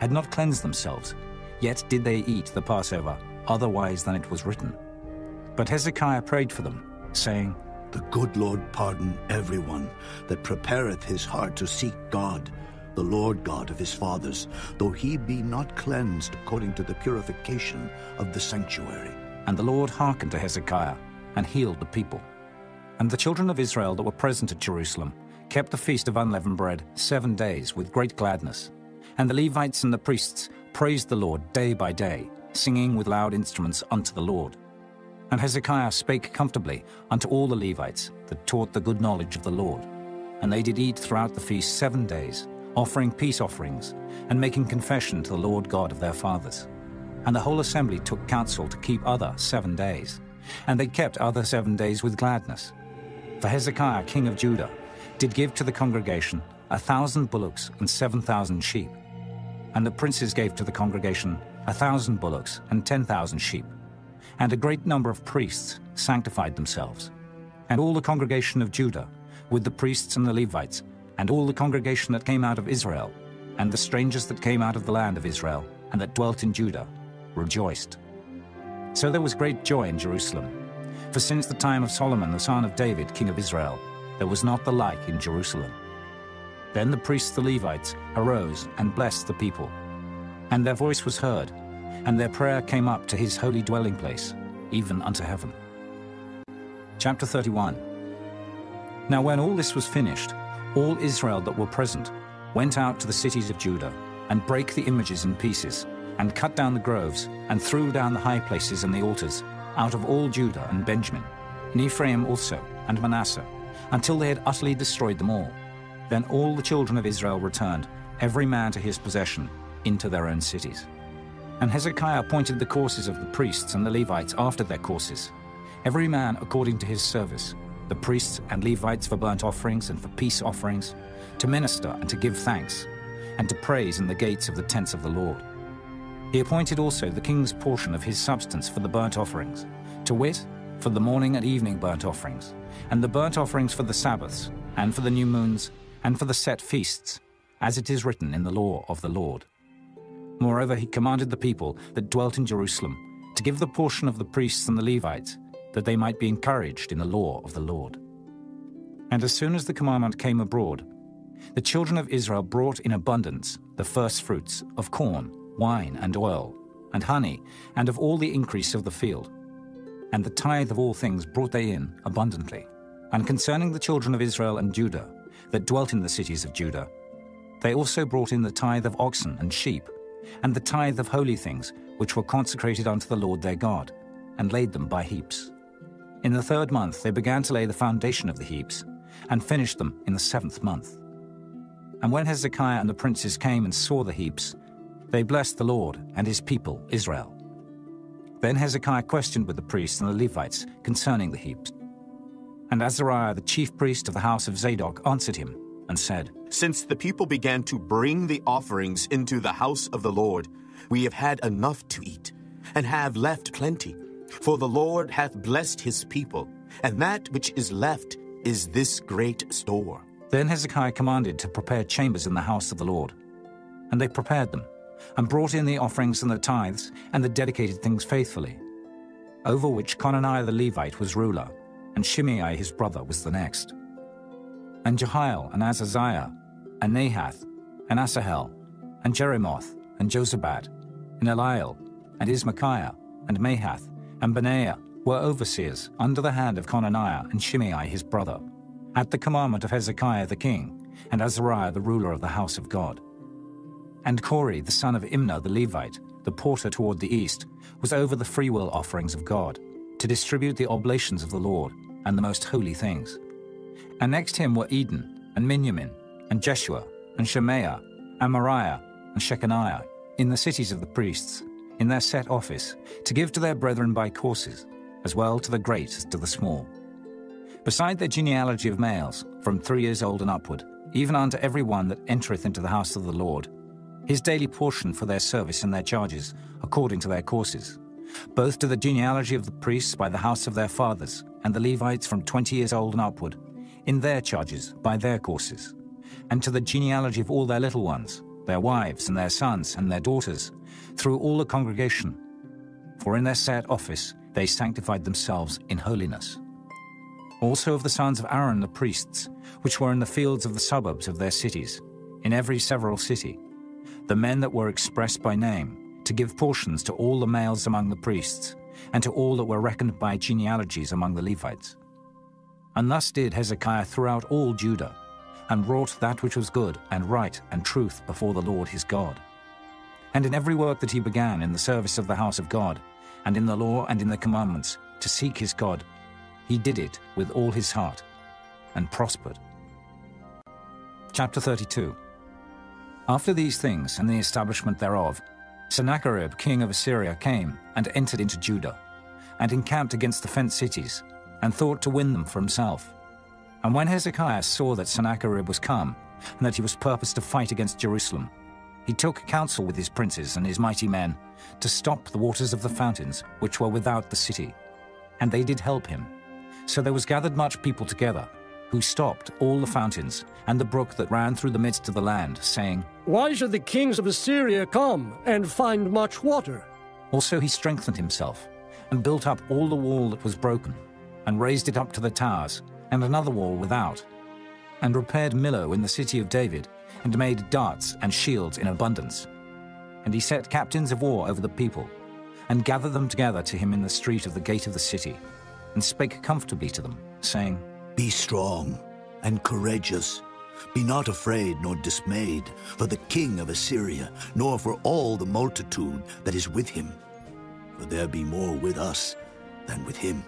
B: had not cleansed themselves, yet did they eat the Passover otherwise than it was written. But Hezekiah prayed for them, saying,
V: The good Lord pardon everyone that prepareth his heart to seek God, the Lord God of his fathers, though he be not cleansed according to the purification of the sanctuary.
B: And the Lord hearkened to Hezekiah, and healed the people. And the children of Israel that were present at Jerusalem kept the feast of unleavened bread seven days with great gladness. And the Levites and the priests praised the Lord day by day, singing with loud instruments unto the Lord. And Hezekiah spake comfortably unto all the Levites that taught the good knowledge of the Lord. And they did eat throughout the feast seven days, offering peace offerings, and making confession to the Lord God of their fathers. And the whole assembly took counsel to keep other seven days. And they kept other seven days with gladness. For Hezekiah king of Judah did give to the congregation a thousand bullocks and seven thousand sheep. And the princes gave to the congregation a thousand bullocks and ten thousand sheep. And a great number of priests sanctified themselves. And all the congregation of Judah, with the priests and the Levites, and all the congregation that came out of Israel, and the strangers that came out of the land of Israel, and that dwelt in Judah, rejoiced. So there was great joy in Jerusalem. For since the time of Solomon the son of David, king of Israel, there was not the like in Jerusalem. Then the priests the Levites arose and blessed the people. And their voice was heard, and their prayer came up to his holy dwelling place, even unto heaven. Chapter 31 Now when all this was finished, all Israel that were present went out to the cities of Judah, and brake the images in pieces, and cut down the groves, and threw down the high places and the altars, out of all Judah and Benjamin, and Ephraim also, and Manasseh, until they had utterly destroyed them all. Then all the children of Israel returned, every man to his possession, into their own cities. And Hezekiah appointed the courses of the priests and the Levites after their courses, every man according to his service, the priests and Levites for burnt offerings and for peace offerings, to minister and to give thanks, and to praise in the gates of the tents of the Lord. He appointed also the king's portion of his substance for the burnt offerings, to wit, for the morning and evening burnt offerings, and the burnt offerings for the Sabbaths, and for the new moons, and for the set feasts, as it is written in the law of the Lord. Moreover, he commanded the people that dwelt in Jerusalem to give the portion of the priests and the Levites, that they might be encouraged in the law of the Lord. And as soon as the commandment came abroad, the children of Israel brought in abundance the first fruits of corn, wine, and oil, and honey, and of all the increase of the field. And the tithe of all things brought they in abundantly. And concerning the children of Israel and Judah, that dwelt in the cities of Judah, they also brought in the tithe of oxen and sheep, and the tithe of holy things, which were consecrated unto the Lord their God, and laid them by heaps. In the third month they began to lay the foundation of the heaps, and finished them in the seventh month. And when Hezekiah and the princes came and saw the heaps, they blessed the Lord and his people, Israel. Then Hezekiah questioned with the priests and the Levites concerning the heaps. And Azariah, the chief priest of the house of Zadok, answered him and said,
M: Since the people began to bring the offerings into the house of the Lord, we have had enough to eat, and have left plenty. For the Lord hath blessed his people, and that which is left is this great store.
B: Then Hezekiah commanded to prepare chambers in the house of the Lord. And they prepared them, and brought in the offerings and the tithes, and the dedicated things faithfully, over which Conaniah the Levite was ruler, and Shimei his brother was the next. And Jehiel, and Azaziah, and Nahath, and Asahel, and Jerimoth, and Jozabad, and Eliel, and Ismachiah, and Mahath, and Benaiah were overseers under the hand of Conaniah and Shimei his brother, at the commandment of Hezekiah the king, and Azariah the ruler of the house of God. And Kore the son of Imnah the Levite, the porter toward the east, was over the freewill offerings of God, to distribute the oblations of the Lord and the most holy things. And next him were Eden, and Miniamin, and Jeshua, and Shemaiah, Amariah, and Shechaniah, in the cities of the priests, in their set office, to give to their brethren by courses, as well to the great as to the small. Beside their genealogy of males, from three years old and upward, even unto every one that entereth into the house of the Lord, his daily portion for their service and their charges, according to their courses, both to the genealogy of the priests by the house of their fathers, and the Levites from twenty years old and upward, in their charges by their courses, and to the genealogy of all their little ones, their wives and their sons and their daughters, through all the congregation. For in their set office they sanctified themselves in holiness. Also of the sons of Aaron the priests, which were in the fields of the suburbs of their cities, in every several city, the men that were expressed by name, to give portions to all the males among the priests, and to all that were reckoned by genealogies among the Levites. And thus did Hezekiah throughout all Judah, and wrought that which was good and right and truth before the Lord his God. And in every work that he began in the service of the house of God, and in the law and in the commandments, to seek his God, he did it with all his heart, and prospered. Chapter 32 After these things and the establishment thereof, Sennacherib king of Assyria came and entered into Judah, and encamped against the fenced cities, and thought to win them for himself. And when Hezekiah saw that Sennacherib was come, and that he was purposed to fight against Jerusalem, he took counsel with his princes and his mighty men to stop the waters of the fountains which were without the city. And they did help him. So there was gathered much people together, who stopped all the fountains and the brook that ran through the midst of the land, saying,
E: Why should the kings of Assyria come and find much water?
B: Also he strengthened himself, and built up all the wall that was broken, and raised it up to the towers, and another wall without, and repaired Millo in the city of David, and made darts and shields in abundance. And he set captains of war over the people, and gathered them together to him in the street of the gate of the city, and spake comfortably to them, saying,
V: Be strong and courageous. Be not afraid nor dismayed for the king of Assyria, nor for all the multitude that is with him. For there be more with us than with him.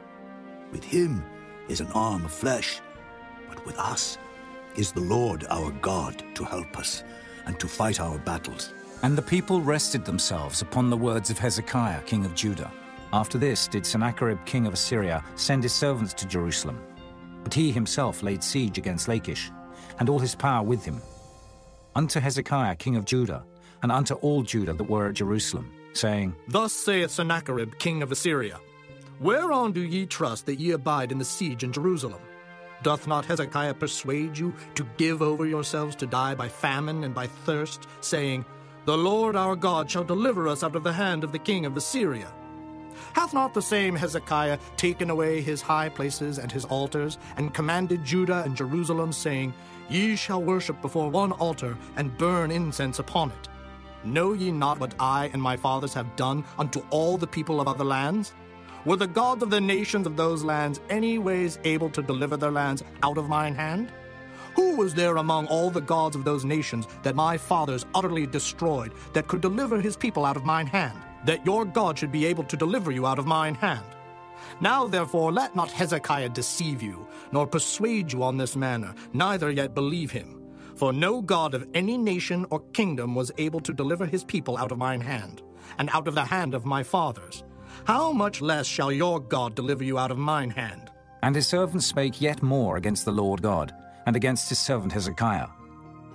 V: With him is an arm of flesh, But with us is the Lord our God to help us and to fight our battles.
B: And the people rested themselves upon the words of Hezekiah, king of Judah. After this did Sennacherib, king of Assyria, send his servants to Jerusalem. But he himself laid siege against Lachish, and all his power with him. Unto Hezekiah, king of Judah, and unto all Judah that were at Jerusalem, saying,
I: Thus saith Sennacherib, king of Assyria Whereon do ye trust that ye abide in the siege in Jerusalem? Doth not Hezekiah persuade you to give over yourselves to die by famine and by thirst, saying, The Lord our God shall deliver us out of the hand of the king of Assyria? Hath not the same Hezekiah taken away his high places and his altars, and commanded Judah and Jerusalem, saying, Ye shall worship before one altar, and burn incense upon it? Know ye not what I and my fathers have done unto all the people of other lands? Were the gods of the nations of those lands any ways able to deliver their lands out of mine hand? Who was there among all the gods of those nations that my fathers utterly destroyed that could deliver his people out of mine hand? That your God should be able to deliver you out of mine hand? Now therefore let not Hezekiah deceive you, nor persuade you on this manner, neither yet believe him. For no God of any nation or kingdom was able to deliver his people out of mine hand, and out of the hand of my fathers. How much less shall your God deliver you out of mine hand?
B: And his servant spake yet more against the Lord God, and against his servant Hezekiah.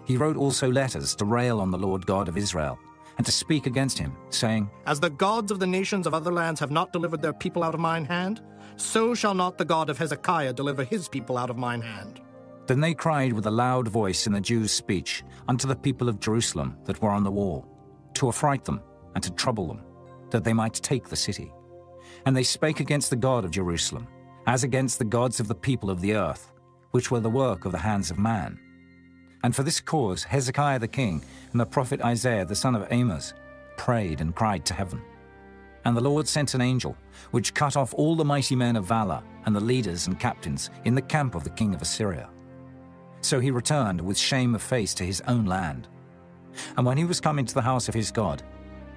B: He wrote also letters to rail on the Lord God of Israel, and to speak against him, saying,
I: As the gods of the nations of other lands have not delivered their people out of mine hand, so shall not the God of Hezekiah deliver his people out of mine hand.
B: Then they cried with a loud voice in the Jews' speech unto the people of Jerusalem that were on the wall, to affright them and to trouble them, that they might take the city. And they spake against the God of Jerusalem, as against the gods of the people of the earth, which were the work of the hands of man. And for this cause Hezekiah the king and the prophet Isaiah the son of Amoz prayed and cried to heaven. And the Lord sent an angel, which cut off all the mighty men of valor and the leaders and captains in the camp of the king of Assyria. So he returned with shame of face to his own land. And when he was come into the house of his God,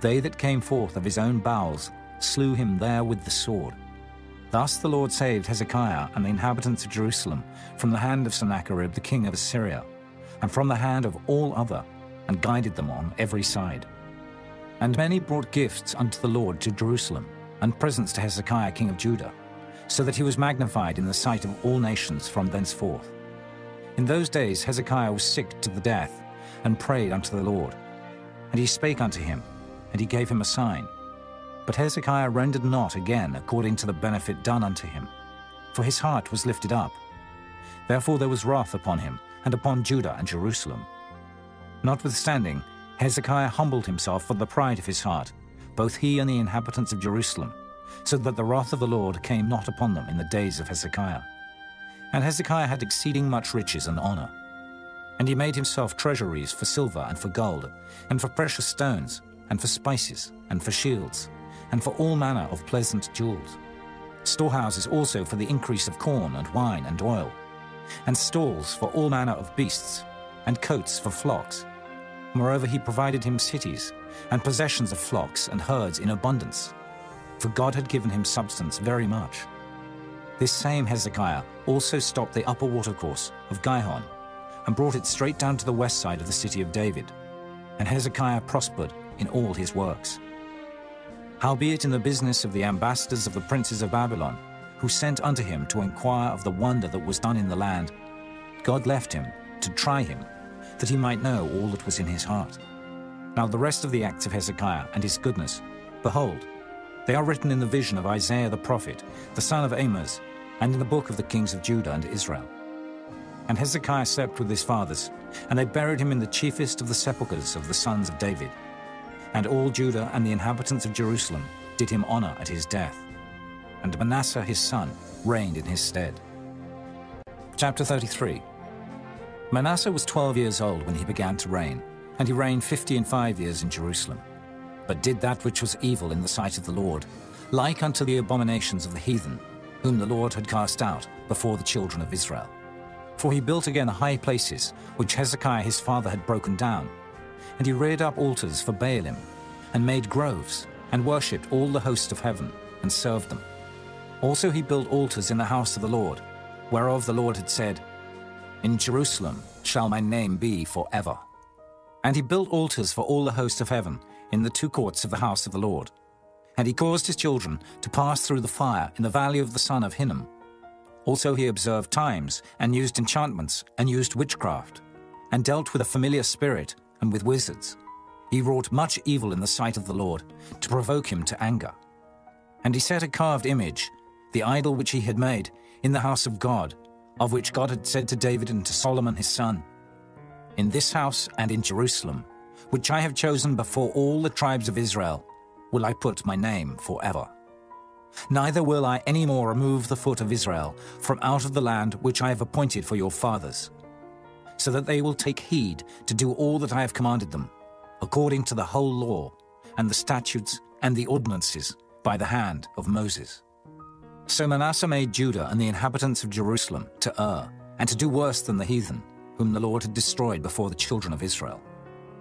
B: they that came forth of his own bowels slew him there with the sword. Thus the Lord saved Hezekiah and the inhabitants of Jerusalem from the hand of Sennacherib the king of Assyria, and from the hand of all other, and guided them on every side. And many brought gifts unto the Lord to Jerusalem, and presents to Hezekiah king of Judah, so that he was magnified in the sight of all nations from thenceforth. In those days Hezekiah was sick to the death, and prayed unto the Lord. And he spake unto him, and he gave him a sign. But Hezekiah rendered not again according to the benefit done unto him, for his heart was lifted up. Therefore there was wrath upon him, and upon Judah and Jerusalem. Notwithstanding, Hezekiah humbled himself for the pride of his heart, both he and the inhabitants of Jerusalem, so that the wrath of the Lord came not upon them in the days of Hezekiah. And Hezekiah had exceeding much riches and honor. And he made himself treasuries for silver and for gold, and for precious stones, and for spices, and for shields, and for all manner of pleasant jewels. Storehouses also for the increase of corn and wine and oil, and stalls for all manner of beasts, and coats for flocks. Moreover, he provided him cities, and possessions of flocks and herds in abundance, for God had given him substance very much. This same Hezekiah also stopped the upper watercourse of Gihon, and brought it straight down to the west side of the city of David. And Hezekiah prospered in all his works. Howbeit in the business of the ambassadors of the princes of Babylon, who sent unto him to inquire of the wonder that was done in the land, God left him to try him, that he might know all that was in his heart. Now the rest of the acts of Hezekiah and his goodness, behold, they are written in the vision of Isaiah the prophet, the son of Amoz, and in the book of the kings of Judah and Israel. And Hezekiah slept with his fathers, and they buried him in the chiefest of the sepulchres of the sons of David. And all Judah and the inhabitants of Jerusalem did him honor at his death. And Manasseh his son reigned in his stead. Chapter 33 Manasseh was twelve years old when he began to reign, and he reigned fifty and five years in Jerusalem, but did that which was evil in the sight of the Lord, like unto the abominations of the heathen, whom the Lord had cast out before the children of Israel. For he built again high places, which Hezekiah his father had broken down, and he reared up altars for Baalim, and made groves, and worshipped all the host of heaven, and served them. Also he built altars in the house of the Lord, whereof the Lord had said, In Jerusalem shall my name be for ever. And he built altars for all the host of heaven in the two courts of the house of the Lord. And he caused his children to pass through the fire in the valley of the son of Hinnom. Also he observed times, and used enchantments, and used witchcraft, and dealt with a familiar spirit, and with wizards. He wrought much evil in the sight of the Lord, to provoke him to anger. And he set a carved image, the idol which he had made, in the house of God, of which God had said to David and to Solomon his son, In this house and in Jerusalem, which I have chosen before all the tribes of Israel, will I put my name forever. Neither will I any more remove the foot of Israel from out of the land which I have appointed for your fathers, so that they will take heed to do all that I have commanded them, according to the whole law, and the statutes and the ordinances by the hand of Moses. So Manasseh made Judah and the inhabitants of Jerusalem to err, and to do worse than the heathen, whom the Lord had destroyed before the children of Israel.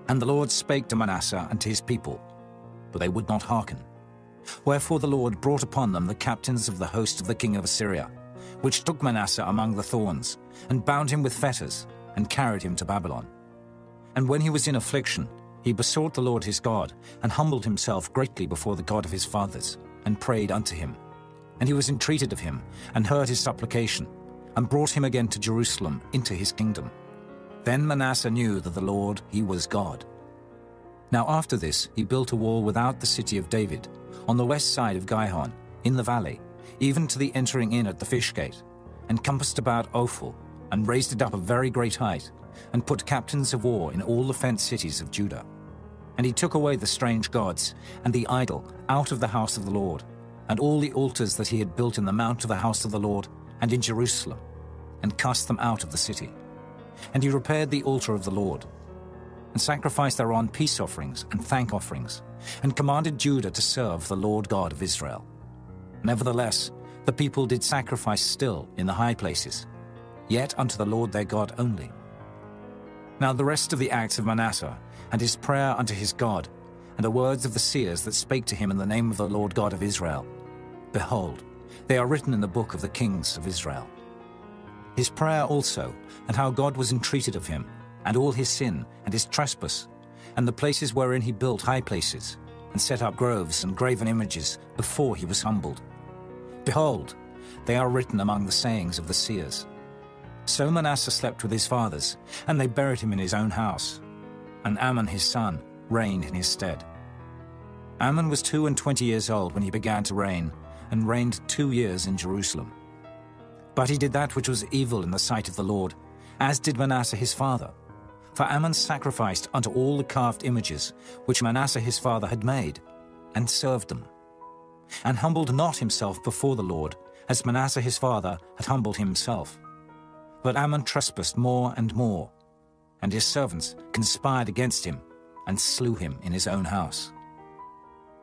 B: And the Lord spake to Manasseh and to his people, but they would not hearken. Wherefore the Lord brought upon them the captains of the host of the king of Assyria, which took Manasseh among the thorns, and bound him with fetters, and carried him to Babylon. And when he was in affliction, he besought the Lord his God, and humbled himself greatly before the God of his fathers, and prayed unto him. And he was entreated of him, and heard his supplication, and brought him again to Jerusalem into his kingdom. Then Manasseh knew that the Lord, he was God. Now after this he built a wall without the city of David, on the west side of Gihon, in the valley, even to the entering in at the fish gate, and compassed about Ophel, and raised it up a very great height, and put captains of war in all the fenced cities of Judah. And he took away the strange gods and the idol out of the house of the Lord, and all the altars that he had built in the mount of the house of the Lord and in Jerusalem, and cast them out of the city. And he repaired the altar of the Lord, and sacrificed thereon peace offerings and thank offerings, and commanded Judah to serve the Lord God of Israel. Nevertheless, the people did sacrifice still in the high places, yet unto the Lord their God only. Now the rest of the acts of Manasseh, and his prayer unto his God, and the words of the seers that spake to him in the name of the Lord God of Israel, behold, they are written in the book of the kings of Israel. His prayer also, and how God was entreated of him, and all his sin, and his trespass, and the places wherein he built high places, and set up groves and graven images before he was humbled. Behold, they are written among the sayings of the seers. So Manasseh slept with his fathers, and they buried him in his own house. And Amon his son reigned in his stead. Amon was two and twenty years old when he began to reign, and reigned two years in Jerusalem. But he did that which was evil in the sight of the Lord, as did Manasseh his father. For Amon sacrificed unto all the carved images which Manasseh his father had made, and served them, and humbled not himself before the Lord, as Manasseh his father had humbled himself. But Amon trespassed more and more, and his servants conspired against him, and slew him in his own house.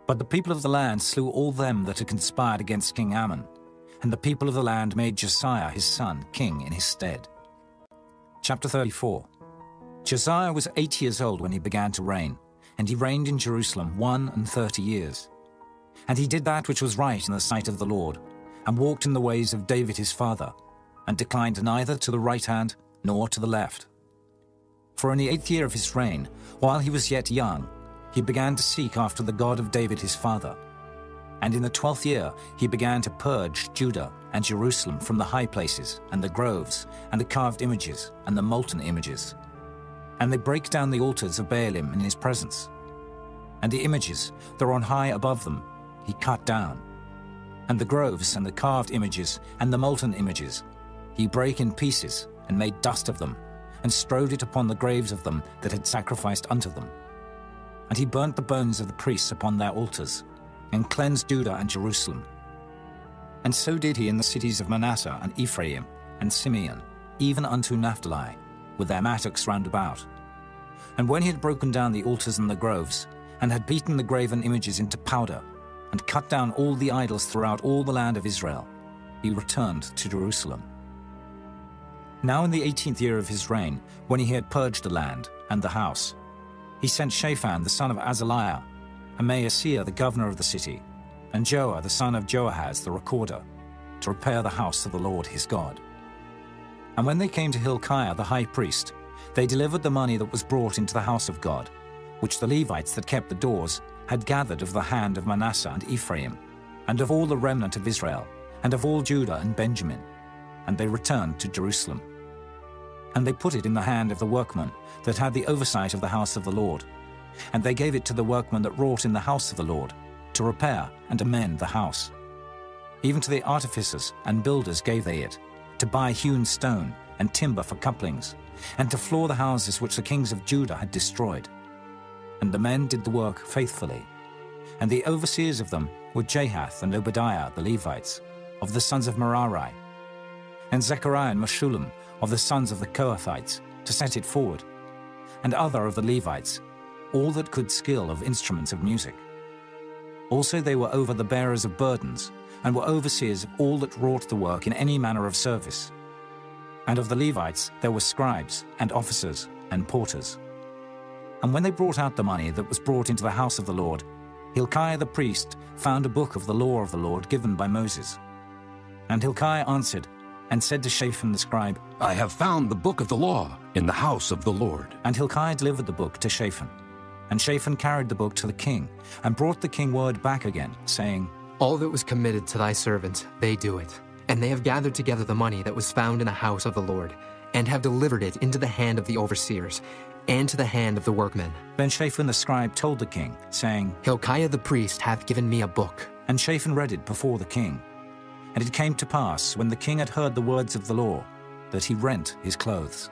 B: But the people of the land slew all them that had conspired against King Amon, and the people of the land made Josiah his son king in his stead. Chapter 34 Josiah was eight years old when he began to reign, and he reigned in Jerusalem one and thirty years. And he did that which was right in the sight of the Lord, and walked in the ways of David his father, and declined neither to the right hand nor to the left. For in the eighth year of his reign, while he was yet young, he began to seek after the God of David his father. And in the twelfth year he began to purge Judah and Jerusalem from the high places, and the groves, and the carved images, and the molten images. And they brake down the altars of Baalim in his presence. And the images that were on high above them he cut down. And the groves, and the carved images, and the molten images he brake in pieces, and made dust of them, and strode it upon the graves of them that had sacrificed unto them. And he burnt the bones of the priests upon their altars, and cleansed Judah and Jerusalem. And so did he in the cities of Manasseh and Ephraim and Simeon, even unto Naphtali, with their mattocks round about. And when he had broken down the altars and the groves, and had beaten the graven images into powder, and cut down all the idols throughout all the land of Israel, he returned to Jerusalem. Now in the eighteenth year of his reign, when he had purged the land and the house, he sent Shaphan the son of Azaliah, and the governor of the city, and Joah the son of Joahaz the recorder, to repair the house of the Lord his God. And when they came to Hilkiah the high priest, they delivered the money that was brought into the house of God, which the Levites that kept the doors had gathered of the hand of Manasseh and Ephraim, and of all the remnant of Israel, and of all Judah and Benjamin. And they returned to Jerusalem. And they put it in the hand of the workman that had the oversight of the house of the Lord. And they gave it to the workman that wrought in the house of the Lord, to repair and amend the house. Even to the artificers and builders gave they it, to buy hewn stone and timber for couplings, and to floor the houses which the kings of Judah had destroyed. And the men did the work faithfully. And the overseers of them were Jahath and Obadiah the Levites, of the sons of Merari, and Zechariah and Meshullam of the sons of the Kohathites, to set it forward, and other of the Levites, all that could skill of instruments of music. Also they were over the bearers of burdens, and were overseers of all that wrought the work in any manner of service. And of the Levites there were scribes, and officers, and porters. And when they brought out the money that was brought into the house of the Lord, Hilkiah the priest found a book of the law of the Lord given by Moses. And Hilkiah answered, and said to Shaphan the scribe,
K: I have found the book of the law in the house of the Lord.
B: And Hilkiah delivered the book to Shaphan. And Shaphan carried the book to the king, and brought the king word back again, saying,
J: All that was committed to thy servant, they do it. And they have gathered together the money that was found in the house of the Lord, and have delivered it into the hand of the overseers, and to the hand of the workmen.
B: Then Shaphan the scribe told the king, saying,
J: Hilkiah the priest hath given me a book.
B: And Shaphan read it before the king. And it came to pass, when the king had heard the words of the law, that he rent his clothes.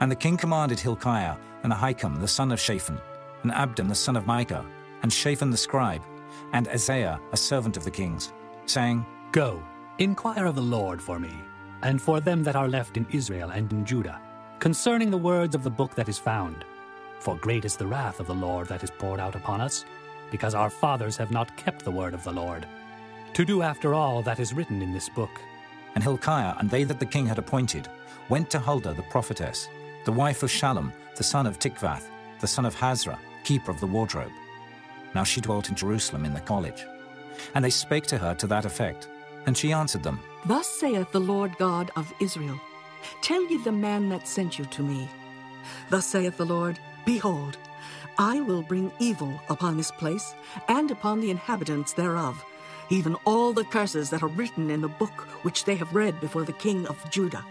B: And the king commanded Hilkiah, and Ahikam the son of Shaphan, and Abdon the son of Micah, and Shaphan the scribe, and Asaiah a servant of the king's, saying,
Q: Go, inquire of the Lord for me, and for them that are left in Israel and in Judah, concerning the words of the book that is found. For great is the wrath of the Lord that is poured out upon us, because our fathers have not kept the word of the Lord, to do after all that is written in this book.
B: And Hilkiah and they that the king had appointed went to Huldah the prophetess, the wife of Shallum, the son of Tikvath, the son of Hasrah, keeper of the wardrobe. Now she dwelt in Jerusalem in the college. And they spake to her to that effect. And she answered them,
T: Thus saith the Lord God of Israel Tell ye the man that sent you to me. Thus saith the Lord Behold, I will bring evil upon this place and upon the inhabitants thereof, even all the curses that are written in the book which they have read before the king of Judah.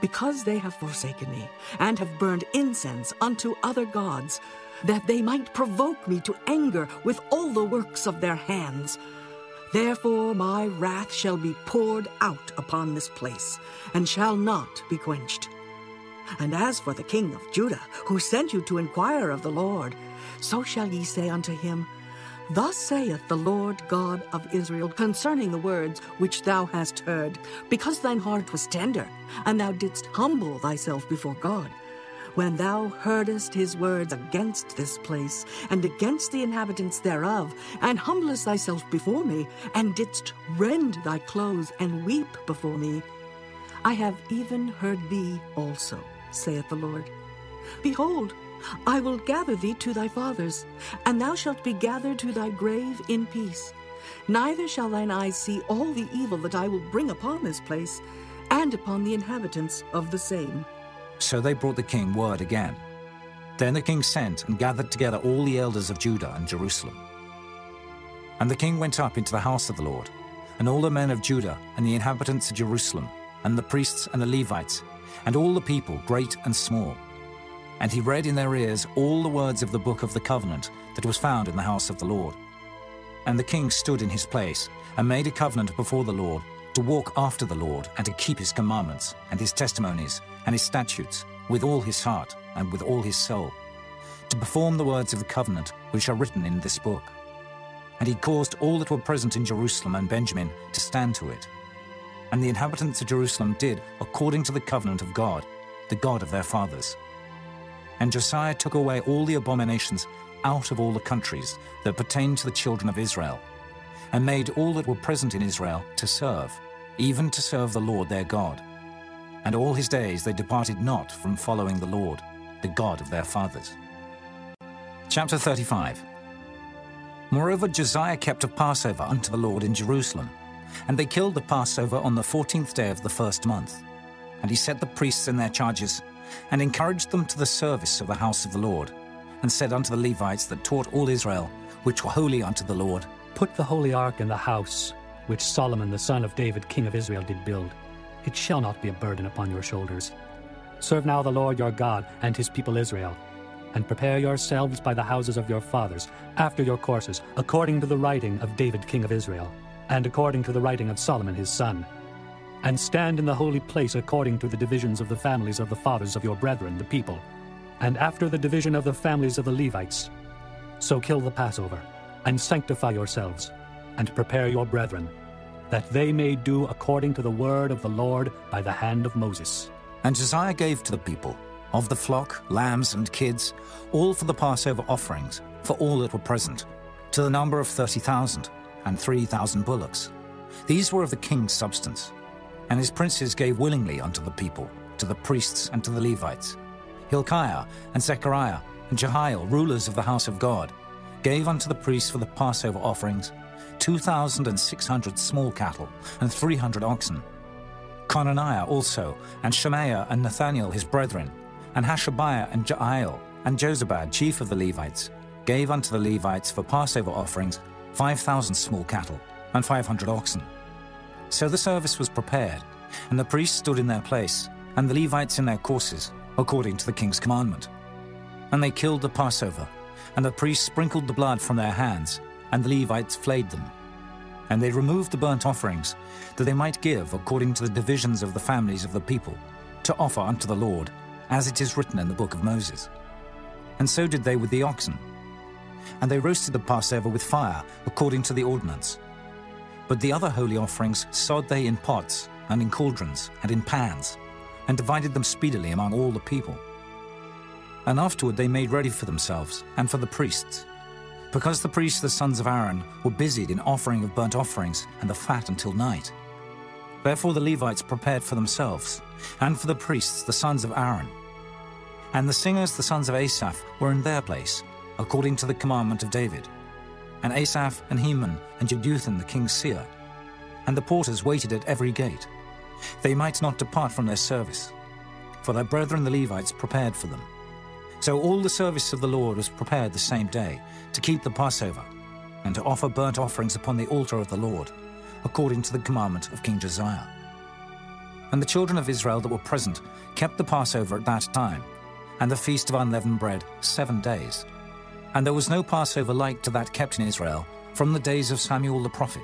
T: Because they have forsaken me, and have burned incense unto other gods, that they might provoke me to anger with all the works of their hands. Therefore my wrath shall be poured out upon this place, and shall not be quenched. And as for the king of Judah, who sent you to inquire of the Lord, so shall ye say unto him, Thus saith the Lord God of Israel concerning the words which thou hast heard, because thine heart was tender, and thou didst humble thyself before God. When thou heardest his words against this place, and against the inhabitants thereof, and humblest thyself before me, and didst rend thy clothes, and weep before me, I have even heard thee also, saith the Lord. Behold, I will gather thee to thy fathers, and thou shalt be gathered to thy grave in peace. Neither shall thine eyes see all the evil that I will bring upon this place, and upon the inhabitants of the same.
B: So they brought the king word again. Then the king sent and gathered together all the elders of Judah and Jerusalem. And the king went up into the house of the Lord, and all the men of Judah and the inhabitants of Jerusalem, and the priests and the Levites, and all the people, great and small. And he read in their ears all the words of the book of the covenant that was found in the house of the Lord. And the king stood in his place, and made a covenant before the Lord, to walk after the Lord, and to keep his commandments, and his testimonies, and his statutes, with all his heart, and with all his soul, to perform the words of the covenant which are written in this book. And he caused all that were present in Jerusalem and Benjamin to stand to it. And the inhabitants of Jerusalem did according to the covenant of God, the God of their fathers. And Josiah took away all the abominations out of all the countries that pertained to the children of Israel, and made all that were present in Israel to serve, even to serve the Lord their God. And all his days they departed not from following the Lord, the God of their fathers. Chapter 35 Moreover, Josiah kept a Passover unto the Lord in Jerusalem, and they killed the Passover on the fourteenth day of the first month. And he set the priests in their charges, and encouraged them to the service of the house of the Lord, and said unto the Levites that taught all Israel, which were holy unto the Lord,
Q: Put the holy ark in the house which Solomon the son of David king of Israel did build. It shall not be a burden upon your shoulders. Serve now the Lord your God and his people Israel, and prepare yourselves by the houses of your fathers, after your courses, according to the writing of David king of Israel, and according to the writing of Solomon his son. And stand in the holy place according to the divisions of the families of the fathers of your brethren, the people, and after the division of the families of the Levites. So kill the Passover, and sanctify yourselves, and prepare your brethren, that they may do according to the word of the Lord by the hand of Moses.
B: And Josiah gave to the people of the flock, lambs, and kids, all for the Passover offerings, for all that were present, to the number of thirty thousand, and three thousand bullocks. These were of the king's substance. And his princes gave willingly unto the people, to the priests and to the Levites. Hilkiah and Zechariah and Jehiel, rulers of the house of God, gave unto the priests for the Passover offerings 2,600 small cattle and 300 oxen. Conaniah also, and Shemaiah and Nethaneel his brethren, and Hashabiah and Jeiel, and Jozabad, chief of the Levites, gave unto the Levites for Passover offerings 5,000 small cattle and 500 oxen. So the service was prepared, and the priests stood in their place, and the Levites in their courses, according to the king's commandment. And they killed the Passover, and the priests sprinkled the blood from their hands, and the Levites flayed them. And they removed the burnt offerings, that they might give according to the divisions of the families of the people, to offer unto the Lord, as it is written in the book of Moses. And so did they with the oxen. And they roasted the Passover with fire, according to the ordinance. But the other holy offerings sod they in pots, and in cauldrons, and in pans, and divided them speedily among all the people. And afterward they made ready for themselves, and for the priests, because the priests, the sons of Aaron, were busied in offering of burnt offerings and the fat until night. Therefore the Levites prepared for themselves, and for the priests, the sons of Aaron. And the singers, the sons of Asaph, were in their place, according to the commandment of David. And Asaph and Heman and Jeduthun the king's seer. And the porters waited at every gate. They might not depart from their service, for their brethren the Levites prepared for them. So all the service of the Lord was prepared the same day, to keep the Passover, and to offer burnt offerings upon the altar of the Lord, according to the commandment of King Josiah. And the children of Israel that were present kept the Passover at that time, and the feast of unleavened bread seven days. And there was no Passover like to that kept in Israel from the days of Samuel the prophet.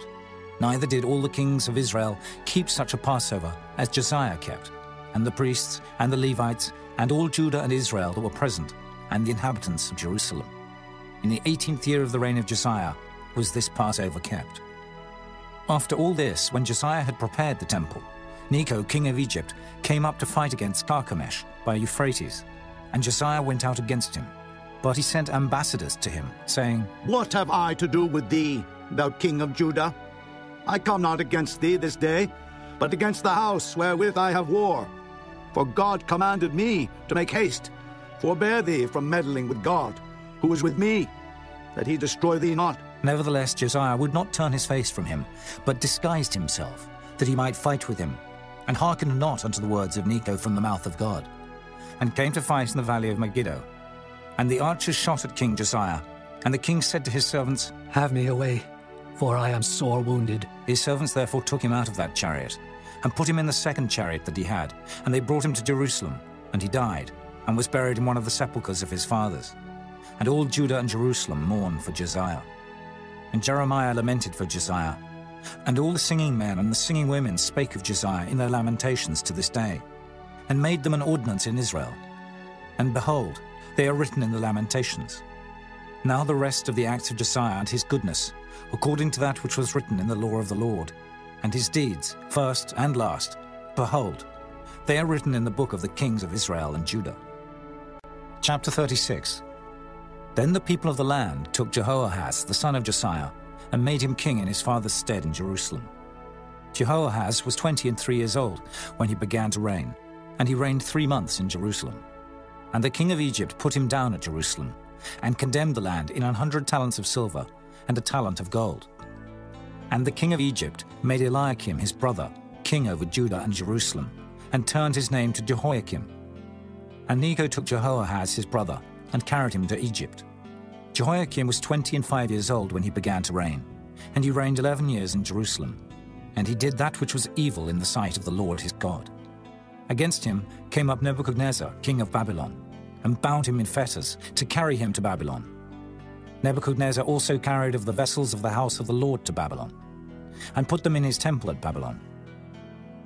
B: Neither did all the kings of Israel keep such a Passover as Josiah kept, and the priests, and the Levites, and all Judah and Israel that were present, and the inhabitants of Jerusalem. In the eighteenth year of the reign of Josiah was this Passover kept. After all this, when Josiah had prepared the temple, Necho, king of Egypt, came up to fight against Carchemish by Euphrates, and Josiah went out against him. But he sent ambassadors to him, saying,
V: What have I to do with thee, thou king of Judah? I come not against thee this day, but against the house wherewith I have war. For God commanded me to make haste, forbear thee from meddling with God, who is with me, that he destroy thee not.
B: Nevertheless, Josiah would not turn his face from him, but disguised himself, that he might fight with him, and hearkened not unto the words of Necho from the mouth of God, and came to fight in the valley of Megiddo. And the archers shot at King Josiah, and the king said to his servants,
Q: Have me away, for I am sore wounded.
B: His servants therefore took him out of that chariot, and put him in the second chariot that he had, and they brought him to Jerusalem, and he died, and was buried in one of the sepulchres of his fathers. And all Judah and Jerusalem mourned for Josiah. And Jeremiah lamented for Josiah. And all the singing men and the singing women spake of Josiah in their lamentations to this day, and made them an ordinance in Israel. And behold, they are written in the lamentations. Now the rest of the acts of Josiah and his goodness, according to that which was written in the law of the Lord, and his deeds, first and last, behold, they are written in the book of the kings of Israel and Judah. Chapter 36 Then the people of the land took Jehoahaz, the son of Josiah, and made him king in his father's stead in Jerusalem. Jehoahaz was twenty and three years old when he began to reign, and he reigned three months in Jerusalem. And the king of Egypt put him down at Jerusalem, and condemned the land in an hundred talents of silver and a talent of gold. And the king of Egypt made Eliakim his brother king over Judah and Jerusalem, and turned his name to Jehoiakim. And Necho took Jehoahaz his brother and carried him to Egypt. Jehoiakim was twenty and five years old when he began to reign, and he reigned eleven years in Jerusalem. And he did that which was evil in the sight of the Lord his God. Against him came up Nebuchadnezzar, king of Babylon, and bound him in fetters to carry him to Babylon. Nebuchadnezzar also carried of the vessels of the house of the Lord to Babylon, and put them in his temple at Babylon.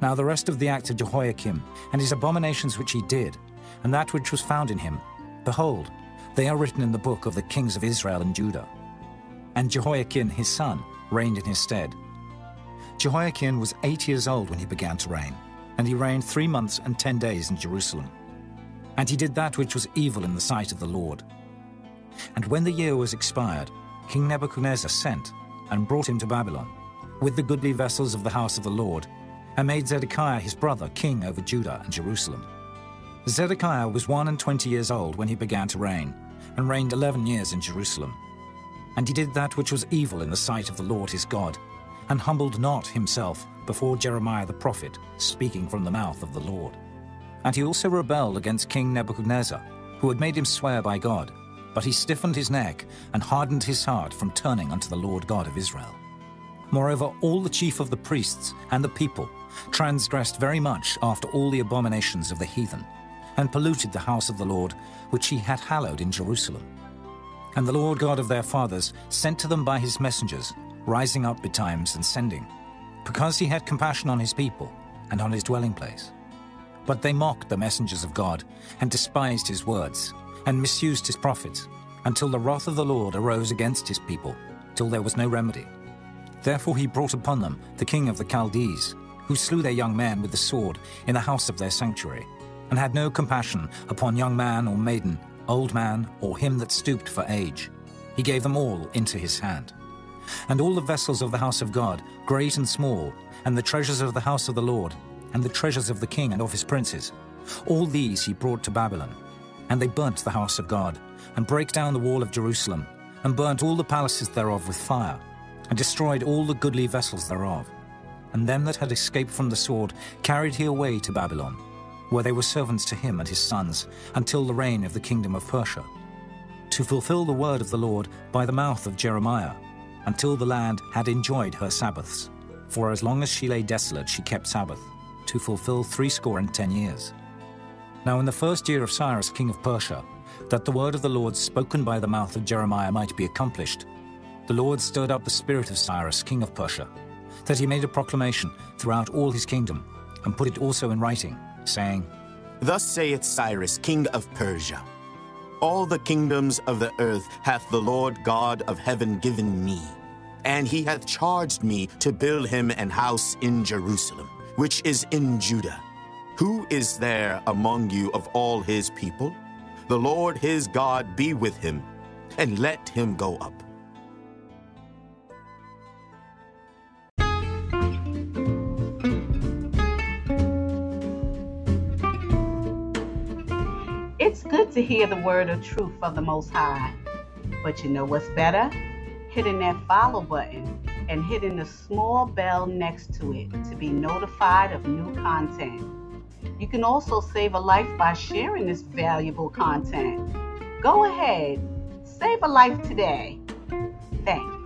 B: Now the rest of the act of Jehoiakim, and his abominations which he did, and that which was found in him, behold, they are written in the book of the kings of Israel and Judah. And Jehoiachin his son reigned in his stead. Jehoiachin was eight years old when he began to reign, and he reigned three months and ten days in Jerusalem. And he did that which was evil in the sight of the Lord. And when the year was expired, King Nebuchadnezzar sent and brought him to Babylon, with the goodly vessels of the house of the Lord, and made Zedekiah his brother king over Judah and Jerusalem. Zedekiah was one and twenty years old when he began to reign, and reigned eleven years in Jerusalem. And he did that which was evil in the sight of the Lord his God, and humbled not himself before Jeremiah the prophet, speaking from the mouth of the Lord. And he also rebelled against King Nebuchadnezzar, who had made him swear by God, but he stiffened his neck and hardened his heart from turning unto the Lord God of Israel. Moreover, all the chief of the priests and the people transgressed very much after all the abominations of the heathen, and polluted the house of the Lord, which he had hallowed in Jerusalem. And the Lord God of their fathers sent to them by his messengers, rising up betimes and sending, because he had compassion on his people and on his dwelling place. But they mocked the messengers of God, and despised his words, and misused his prophets, until the wrath of the Lord arose against his people, till there was no remedy. Therefore he brought upon them the king of the Chaldees, who slew their young men with the sword in the house of their sanctuary, and had no compassion upon young man or maiden, old man, or him that stooped for age. He gave them all into his hand. And all the vessels of the house of God, great and small, and the treasures of the house of the Lord, and the treasures of the king and of his princes, all these he brought to Babylon. And they burnt the house of God, and brake down the wall of Jerusalem, and burnt all the palaces thereof with fire, and destroyed all the goodly vessels thereof and them that had escaped from the sword carried he away to Babylon, where they were servants to him and his sons, until the reign of the kingdom of Persia, to fulfill the word of the Lord by the mouth of Jeremiah, until the land had enjoyed her Sabbaths. For as long as she lay desolate, she kept Sabbath, to fulfill threescore and ten years. Now in the first year of Cyrus king of Persia, that the word of the Lord spoken by the mouth of Jeremiah might be accomplished, the Lord stirred up the spirit of Cyrus king of Persia, that he made a proclamation throughout all his kingdom, and put it also in writing, saying,
M: Thus saith Cyrus, king of Persia All the kingdoms of the earth hath the Lord God of heaven given me, and he hath charged me to build him an house in Jerusalem, which is in Judah. Who is there among you of all his people? The Lord his God be with him, and let him go up.
W: It's good to hear the word of truth from the Most High. But you know what's better? Hitting that follow button and hitting the small bell next to it to be notified of new content. You can also save a life by sharing this valuable content. Go ahead, save a life today. Thanks.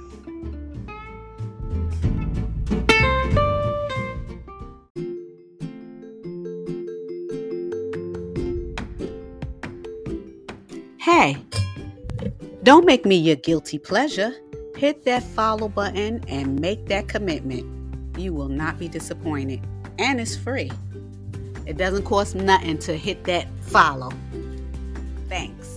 W: Hey, don't make me your guilty pleasure. Hit that follow button and make that commitment. You will not be disappointed. And it's free. It doesn't cost nothing to hit that follow. Thanks.